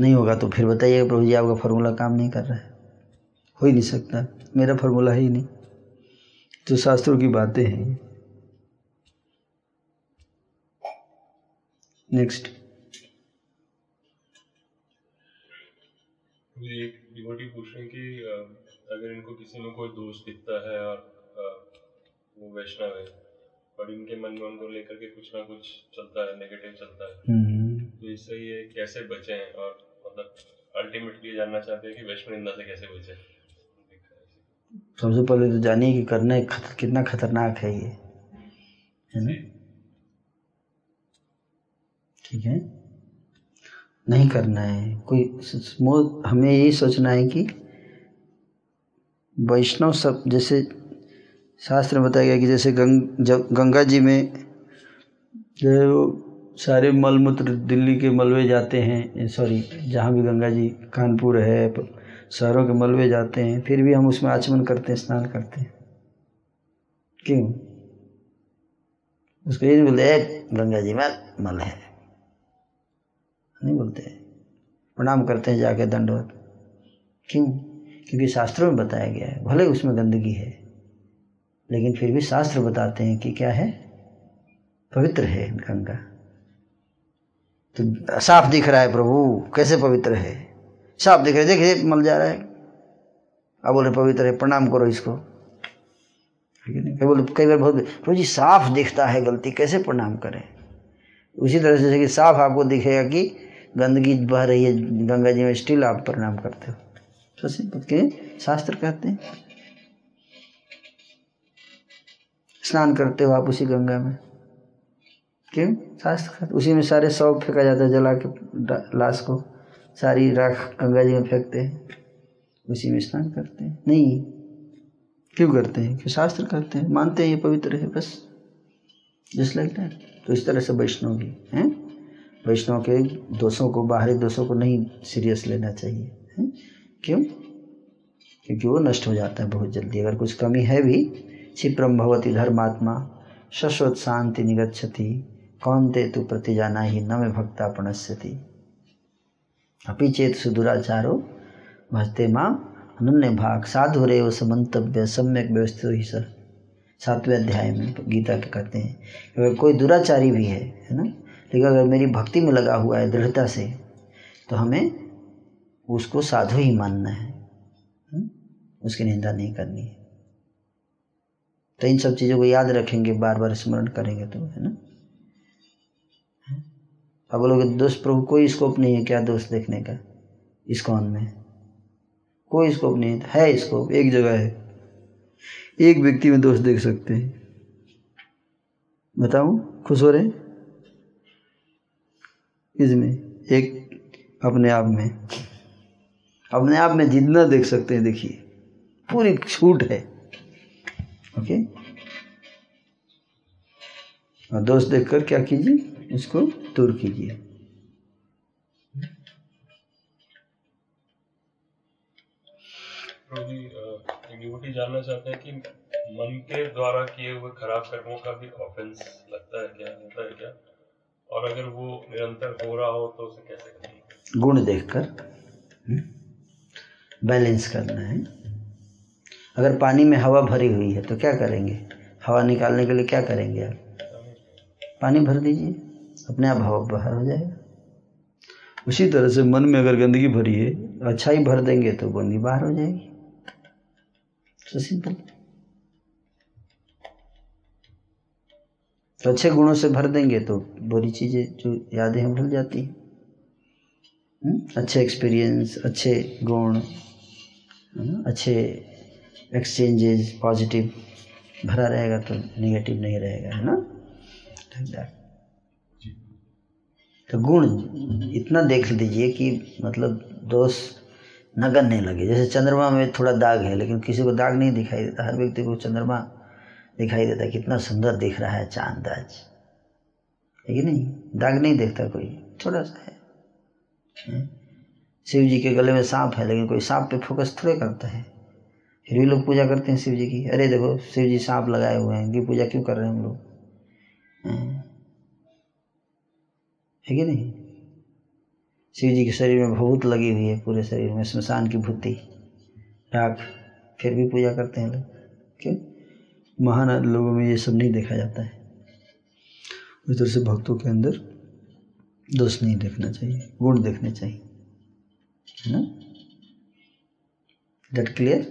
नहीं होगा तो फिर बताइए, प्रभु जी, आपका फार्मूला काम नहीं कर रहा है। हो ही नहीं सकता। मेरा फार्मूला है ही नहीं। तो शास्त्रों की बातें हैं। नेक्स्ट एक पूछ रहे हैं कि अगर इनको किसी में कोई दोष दिखता है और वो वैष्णव है और इनके मन में उनको लेकर के कुछ ना कुछ चलता है नेगेटिव चलता है हम्म। तो इससे ये कैसे बचे और मतलब अल्टीमेटली जानना चाहते हैं कि वैष्णव निंदा से कैसे बचे। सबसे पहले तो जानिए कि करना एक खत, कितना खतरनाक है ये है ना? ठीक है? नहीं करना है। कोई हमें यही सोचना है कि वैष्णव सब, जैसे शास्त्र में बताया गया कि जैसे गंग, जब गंगा जी में जो है वो सारे मल मूत्र दिल्ली के मलबे जाते हैं सॉरी, जहाँ भी गंगा जी, कानपुर है शहरों के मलबे जाते हैं, फिर भी हम उसमें आचमन करते हैं, स्नान करते हैं। क्यों? उसको ये नहीं बोलते गंगा जी में मल है। नहीं बोलते। प्रणाम करते हैं जाके दंडवत। क्यों? क्योंकि शास्त्रों में बताया गया है, भले उसमें गंदगी है, लेकिन फिर भी शास्त्र बताते हैं कि क्या है? पवित्र है गंगा। तो साफ़ दिख रहा है प्रभु, कैसे पवित्र है? साफ़ दिख रहा है, देखिए, मल जा रहा है। अब बोले पवित्र है, प्रणाम करो इसको। बोले कई बार बहुत, प्रभु जी, साफ़ दिखता है गलती, कैसे प्रणाम करें? उसी तरह से कि साफ़ आपको दिखेगा कि गंदगी बह रही है, गंगा जी में, स्टिल आप प्रणाम करते हो। तो सिंपल के शास्त्र कहते हैं। स्नान करते हो आप उसी गंगा में। क्यों? शास्त्र कहते उसी में सारे शव फेंका जाता है, जला के लाश को। सारी राख गंगा जी में फेंकते हैं। उसी में स्नान करते हैं। नहीं, क्यों करते हैं? क्यों? शास्त्र करते हैं। मानते हैं ये पवित्र है, बस। जिस लाइक दैट तो इस तरह से वैष्णव भी हैं। वैष्णव के दोषों को, बाहरी दोषों को नहीं सीरियस लेना चाहिए। है? क्यों? क्योंकि वो नष्ट हो जाता है बहुत जल्दी। अगर कुछ कमी है भी क्षिप्रम भवती धर्मात्मा, शश्वत शांति निगछति कौन ते तु प्रति जाना ही न में भक्ता प्रणश्यति अपि चेत सुदुराचारो भजते माँ अनन्य भाग। साधु रे समंतव्य सम्यक व्यवस्थित ही सर। सातवें अध्याय में गीता के कहते हैं? अगर कोई दुराचारी भी है है ना? लेकिन अगर मेरी भक्ति में लगा हुआ है दृढ़ता से तो हमें उसको साधु ही मानना है। हुँ? उसकी निंदा नहीं करनी है। तो इन सब चीज़ों को याद रखेंगे बार बार स्मरण करेंगे तो है ना? अब बोलोगे, दोस्त प्रभु, कोई स्कोप नहीं है क्या दोष देखने का? कौन में? कोई स्कोप नहीं है है स्कोप एक जगह है। एक व्यक्ति में दोष देख सकते हैं। बताऊँ? खुश हो रहे इसमें, एक अपने आप में। अपने आप में जितना देख सकते हैं देखिए। पूरी छूट है। ओके और दोस्त देखकर क्या कीजिए? इसको दूर कीजिए। डिवोटी जानना चाहते हैं कि मन के द्वारा किए हुए खराब कर्मों का भी ऑफेंस लगता है क्या? होता है क्या? और अगर वो निरंतर हो रहा हो तो उसे कैसे करेंगे गुण देखकर। बैलेंस करना है। अगर पानी में हवा भरी हुई है तो क्या करेंगे? हवा निकालने के लिए क्या करेंगे आप? पानी भर दीजिए। अपने आप हवा बाहर हो जाएगा। उसी तरह से मन में अगर गंदगी भरी है अच्छाई भर देंगे तो गंदगी बाहर हो जाएगी। तो सिंपल तो अच्छे गुणों से भर देंगे तो बुरी चीज़ें जो यादें हैं भूल जाती हैं। हम्म? अच्छे एक्सपीरियंस अच्छे गुण? अच्छे एक्सचेंजेस पॉजिटिव भरा रहेगा तो नेगेटिव नहीं रहेगा है ना? तो गुण इतना देख लीजिए कि मतलब दोष न गनने लगे। जैसे चंद्रमा में थोड़ा दाग है लेकिन किसी को दाग नहीं दिखाई देता। हर व्यक्ति को चंद्रमा दिखाई देता है कितना सुंदर दिख रहा है चाँद आज। है कि नहीं? दाग नहीं देखता कोई छोटा सा है। शिव जी के गले में सांप है, लेकिन कोई सांप पे फोकस थोड़े करता है। फिर भी लोग पूजा करते हैं शिव जी की। अरे देखो, शिव जी सांप लगाए हुए हैं, इनकी पूजा क्यों कर रहे हैं हम लोग? है। कि नहीं? शिव जी के शरीर में भूत लगी हुई है, पूरे शरीर में स्मशान की भूति। राख, फिर भी पूजा करते हैं लोग। क्यों? महान लोगों में ये सब नहीं देखा जाता है। उस तरह से भक्तों के अंदर दोष नहीं देखना चाहिए, गुण देखने चाहिए। डेट क्लियर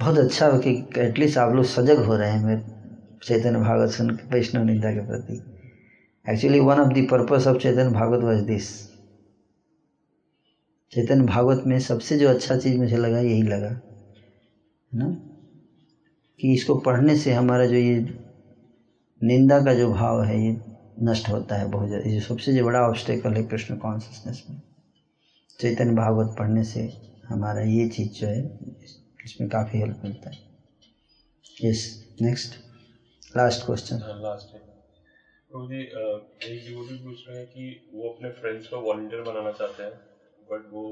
बहुत अच्छा कि एटलीस्ट आप लोग सजग हो रहे हैं मेरे चैतन्य भागवत सुन के, वैष्णव निंदा के प्रति। Actually one of the purpose of Chaitanya Bhagavat was this Chaitanya Bhagavat में सबसे जो अच्छा चीज़ मुझे लगा, यही लगा। है ना? कि इसको पढ़ने से हमारा जो ये निंदा का जो भाव है, ये नष्ट होता है बहुत ज़्यादा। ये सबसे जो बड़ा ऑब्स्टेकल है कृष्ण कॉन्सियसनेस में। चैतन्य भागवत पढ़ने से हमारा ये चीज़ जो है, इसमें काफ़ी हेल्प मिलता है। Yes next last question last एक। पूछ रहे हैं कि वो अपने फ्रेंड्स को वॉलंटियर बनाना चाहते हैं बट वो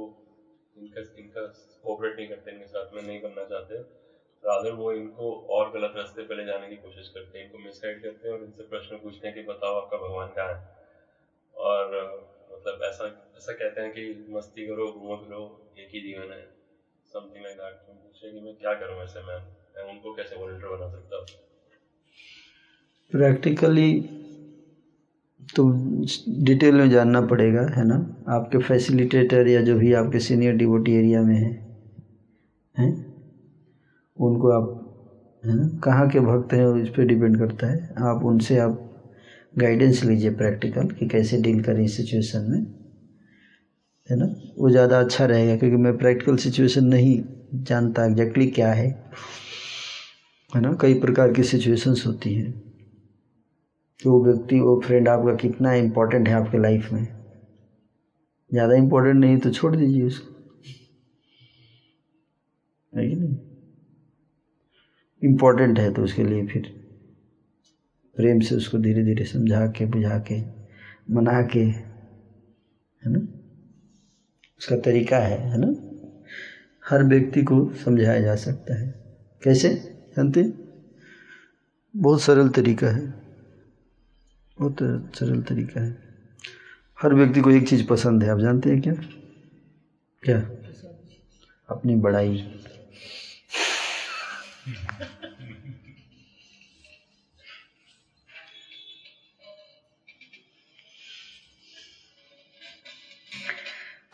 इनका इनका कोऑपरेट नहीं करते, इनके साथ में नहीं बनना चाहते रादर वो इनको और गलत रास्ते पे ले जाने की कोशिश करते हैं, इनको मिसगाइड करते हैं और इनसे प्रश्न पूछते हैं कि बताओ आपका भगवान कहाँ है। और मतलब ऐसा ऐसा कहते हैं कि मस्ती करो घूमो फिरो एक ही जीवन है। समथिंग लाइक दैट तो पूछे कि मैं क्या करूँ ऐसे मैं? मैं उनको कैसे वॉलंटियर बना सकता हूँ? प्रैक्टिकली तो डिटेल में जानना पड़ेगा, है ना? आपके फैसिलिटेटर या जो भी आपके सीनियर डिवोटी एरिया में है, हैं? उनको आप, है ना? कहाँ के भक्त हैं इस पर डिपेंड करता है। आप उनसे आप गाइडेंस लीजिए प्रैक्टिकल कि कैसे डील करें इस सिचुएशन में, है ना? वो ज़्यादा अच्छा रहेगा क्योंकि मैं प्रैक्टिकल सिचुएशन नहीं जानता एग्जैक्टली क्या है है ना? कई प्रकार की सिचुएशंस होती हैं। कि वो व्यक्ति, वो फ्रेंड आपका कितना इम्पोर्टेंट है आपके लाइफ में। ज़्यादा इम्पोर्टेंट नहीं तो छोड़ दीजिए उसको। है कि नहीं? इम्पोर्टेंट है तो उसके लिए फिर। प्रेम से उसको धीरे धीरे समझा के, बुझा के, मना के, है ना? उसका तरीका है है ना? हर व्यक्ति को समझाया जा सकता है। कैसे? जानते बहुत सरल तरीका है। बहुत सरल तरीका है। हर व्यक्ति को एक चीज़ पसंद है। आप जानते हैं क्या? क्या? अपनी बड़ाई।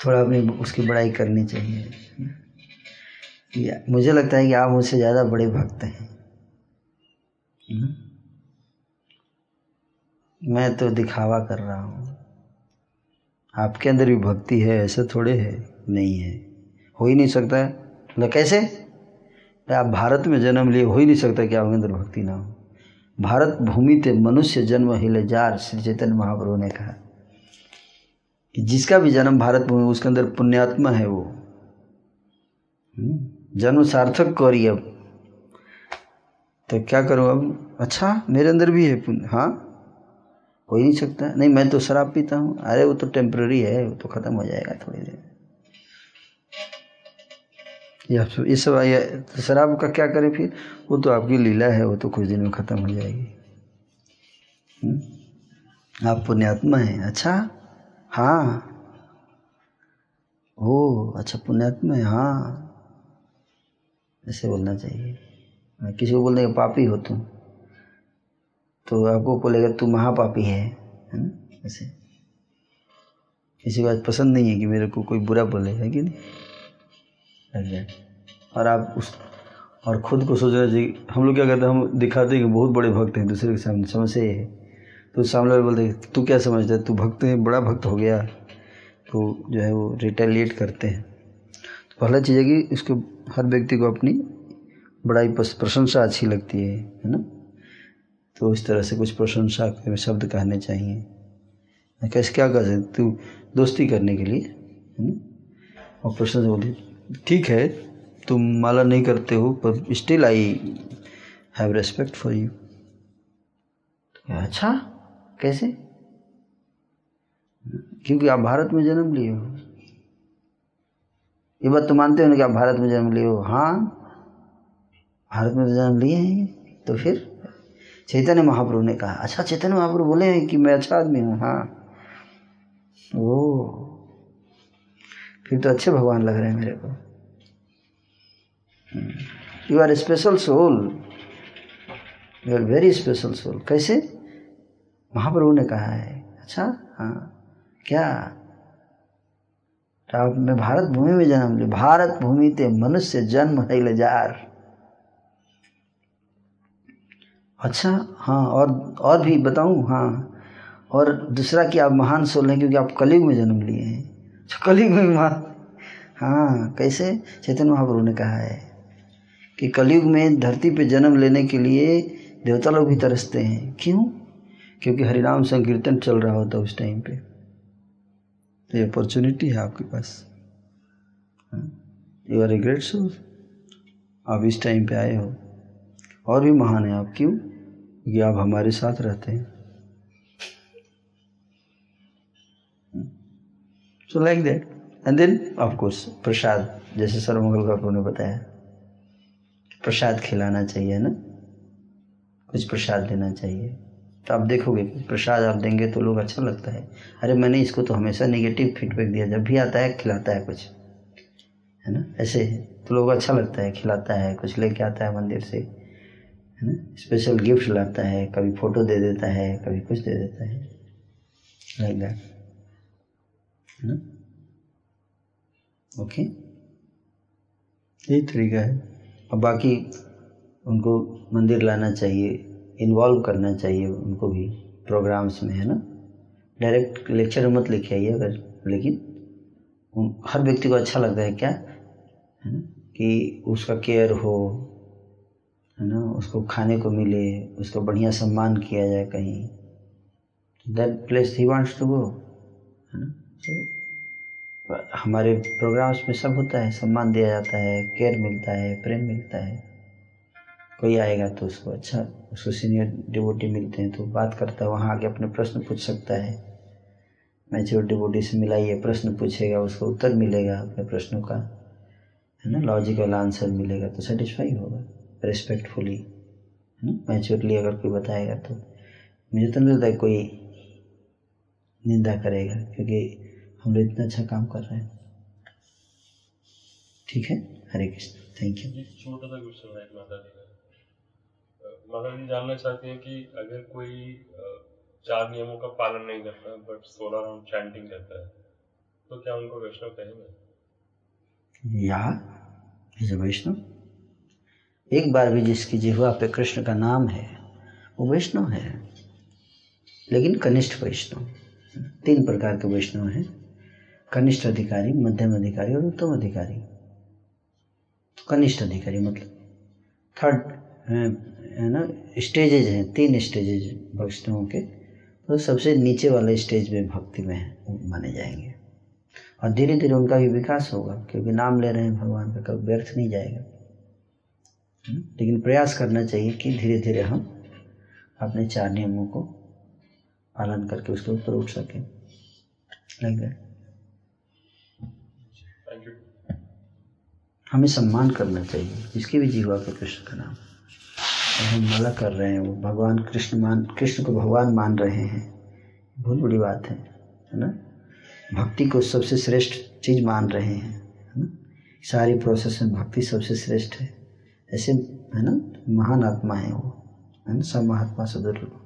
थोड़ा अपनी उसकी बड़ाई करनी चाहिए। मुझे लगता है कि आप मुझसे ज़्यादा बड़े भक्त हैं। मैं तो दिखावा कर रहा हूँ। आपके अंदर भी भक्ति है, ऐसा थोड़े है? नहीं है। हो ही नहीं सकता। है मतलब कैसे? आप भारत में जन्म लिए हो ही नहीं सकता कि आपके अंदर भक्ति ना हो। भारत भूमि ते मनुष्य जन्म हिले जार श्री चैतन्य महाप्रभु ने कहा। कि जिसका भी जन्म भारत भूमि उसके अंदर पुण्यात्मा है वो। जन्म सार्थक करी अब। तो क्या करूँ अब? अच्छा मेरे अंदर भी है पुण्य। हाँ? हो ही नहीं सकता। नहीं, मैं तो शराब पीता हूँ। अरे, वो तो टेम्प्ररी है, वो तो ख़त्म हो जाएगा थोड़ी देर। ये सब तो शराब का क्या करें फिर? वो तो आपकी लीला है, वो तो कुछ दिन में ख़त्म हो जाएगी। हम्म? आप पुण्यात्मा हैं। अच्छा? हाँ। ओ अच्छा पुण्यात्मा है हाँ। ऐसे बोलना चाहिए। हाँ, किसी को बोलने का पापी हो तुम। तो आपको बोलेगा तू महापापी है। है ना? ऐसे। किसी को आज पसंद नहीं है कि मेरे को कोई बुरा बोले है कि नहीं? लग जाए। और आप उस और खुद को सोचना चाहिए। हम लोग क्या करते हैं? हम दिखाते हैं कि बहुत बड़े भक्त हैं दूसरे के सामने। समस्या ये है तो सामने बोलते, तू क्या समझता है? तू भक्त है, बड़ा भक्त हो गया। तो जो है वो रिटेलिएट करते हैं। तो पहला चीज़ है कि उसको हर व्यक्ति को अपनी बड़ाई प्रशंसा अच्छी लगती है है ना? तो इस तरह से कुछ प्रशंसा के शब्द कहने चाहिए। कैसे क्या कर सकते तू दोस्ती करने के लिए, है ना? और प्रशंसा बोलती, ठीक है, तुम माला नहीं करते हो, पर still I have respect for you अच्छा? कैसे? क्योंकि आप भारत में जन्म लिए हो। ये बात तो मानते हो ना कि आप भारत में जन्म लिए हो। हाँ भारत में तो जन्म लिए हैं तो फिर? चैतन्य महाप्रभु ने कहा अच्छा चैतन्य महाप्रभु बोले हैं कि मैं अच्छा आदमी हूँ। हाँ। ओ। फिर तो अच्छे भगवान लग रहे हैं मेरे को। You are special soul you are very special soul कैसे? महाप्रभु ने कहा है अच्छा हाँ क्या? तो मैं भारत भूमि में जन्म लिया भारत भूमि ते मनुष्य जन्म है ले जार। अच्छा हाँ और और भी बताऊँ हाँ और दूसरा कि आप महान सोल हैं क्योंकि आप कलयुग में जन्म लिए हैं। अच्छा, कलयुग में महान हाँ कैसे? चैतन्य महाप्रभु ने कहा है कि कलयुग में धरती पे जन्म लेने के लिए देवता लोग भी तरसते हैं। क्यों? क्योंकि हरिनाम संकीर्तन चल रहा होता उस टाइम पे। तो ये अपॉर्चुनिटी है आपके पास। You are a great soul आप इस टाइम पे आए हो। और भी महान है आप क्यों? क्योंकि आप हमारे साथ रहते हैं। So like that and then of course prasad. जैसे सर्वमंगल का ने बताया। प्रसाद खिलाना चाहिए ना? कुछ प्रसाद देना चाहिए। तो आप देखोगे, प्रसाद आप देंगे तो लोग अच्छा लगता है। अरे मैंने इसको तो हमेशा नेगेटिव फीडबैक दिया, जब भी आता है, खिलाता है कुछ। है ना? ऐसे तो लोग अच्छा लगता है, खिलाता है, कुछ लेके आता है मंदिर से। है ना? स्पेशल गिफ्ट लाता है, कभी फ़ोटो दे देता है, कभी कुछ दे देता है। लाइक दैट है ना? ओके यही तरीका है। और बाकी उनको मंदिर लाना चाहिए। इन्वॉल्व करना चाहिए उनको भी प्रोग्राम्स में, है ना? डायरेक्ट लेक्चर मत लिखे आइए अगर, लेकिन हर व्यक्ति को अच्छा लगता है क्या? है ना? कि उसका केयर हो, है ना? उसको खाने को मिले, उसको बढ़िया सम्मान किया जाए कहीं। That place he wants to go है ना? तो हमारे प्रोग्राम्स में सब होता है, सम्मान दिया जाता है केयर मिलता है, प्रेम मिलता है। कोई आएगा तो उसको अच्छा उसको सीनियर डिवोटी मिलते हैं तो बात करता है, वहाँ आके अपने प्रश्न पूछ सकता है। मैच्योर डिवोटी से मिलाइए, प्रश्न पूछेगा, उसको उत्तर मिलेगा अपने प्रश्नों का, है ना? लॉजिकल आंसर मिलेगा तो सेटिस्फाई होगा रिस्पेक्टफुली है ना? मैच्योरली अगर कोई बताएगा तो। मुझे तो नहीं लगता कोई निंदा करेगा, क्योंकि हम लोग इतना अच्छा काम कर रहे हैं। ठीक है? हरे कृष्ण थैंक यू छोटा सा क्वेश्चन है माता जी माता जी जानना चाहती हैं कि अगर कोई चार नियमों का पालन नहीं करता बट सोलह राउंड चैंटिंग करता है तो क्या उनको वैष्णव कहेंगे? या इज़ वैष्णव। एक बार भी जिसकी जिह्वा पे कृष्ण का नाम है, वो वैष्णव है, लेकिन कनिष्ठ वैष्णव। तीन प्रकार के वैष्णव हैं, कनिष्ठ अधिकारी, मध्यम अधिकारी और उत्तम अधिकारी। कनिष्ठ अधिकारी मतलब थर्ड है ना स्टेजेज हैं तीन स्टेजेज वैष्णवों के तो सबसे नीचे वाले स्टेज में भक्ति में माने जाएँगे। और धीरे धीरे उनका भी विकास होगा क्योंकि नाम ले रहे हैं भगवान का कभी व्यर्थ नहीं जाएगा। हम्म? लेकिन प्रयास करना चाहिए कि धीरे धीरे हम अपने चार नियमों को पालन करके उसके ऊपर उठ सकें। यू हमें सम्मान करना चाहिए जिसकी भी जीवा पे कृष्ण का नाम। हम माला कर रहे हैं, वो भगवान कृष्ण मान, कृष्ण को भगवान मान रहे हैं। बहुत बड़ी बात है है ना? भक्ति को सबसे श्रेष्ठ चीज़ मान रहे हैं, है ना? सारी प्रोसेस में भक्ति सबसे श्रेष्ठ है। ऐसे, है ना? महान आत्मा है वो, है ना? सब महात्मा सुदुर्लभ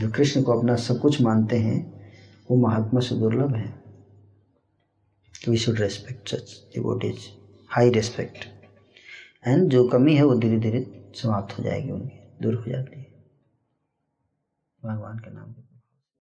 जो कृष्ण को अपना सब कुछ मानते हैं, वो महात्मा सुदुर्लभ है। We should respect such devotees high respect and जो कमी है, वो धीरे धीरे समाप्त हो जाएगी उनकी दूर हो जाती है। भगवान के नाम पे।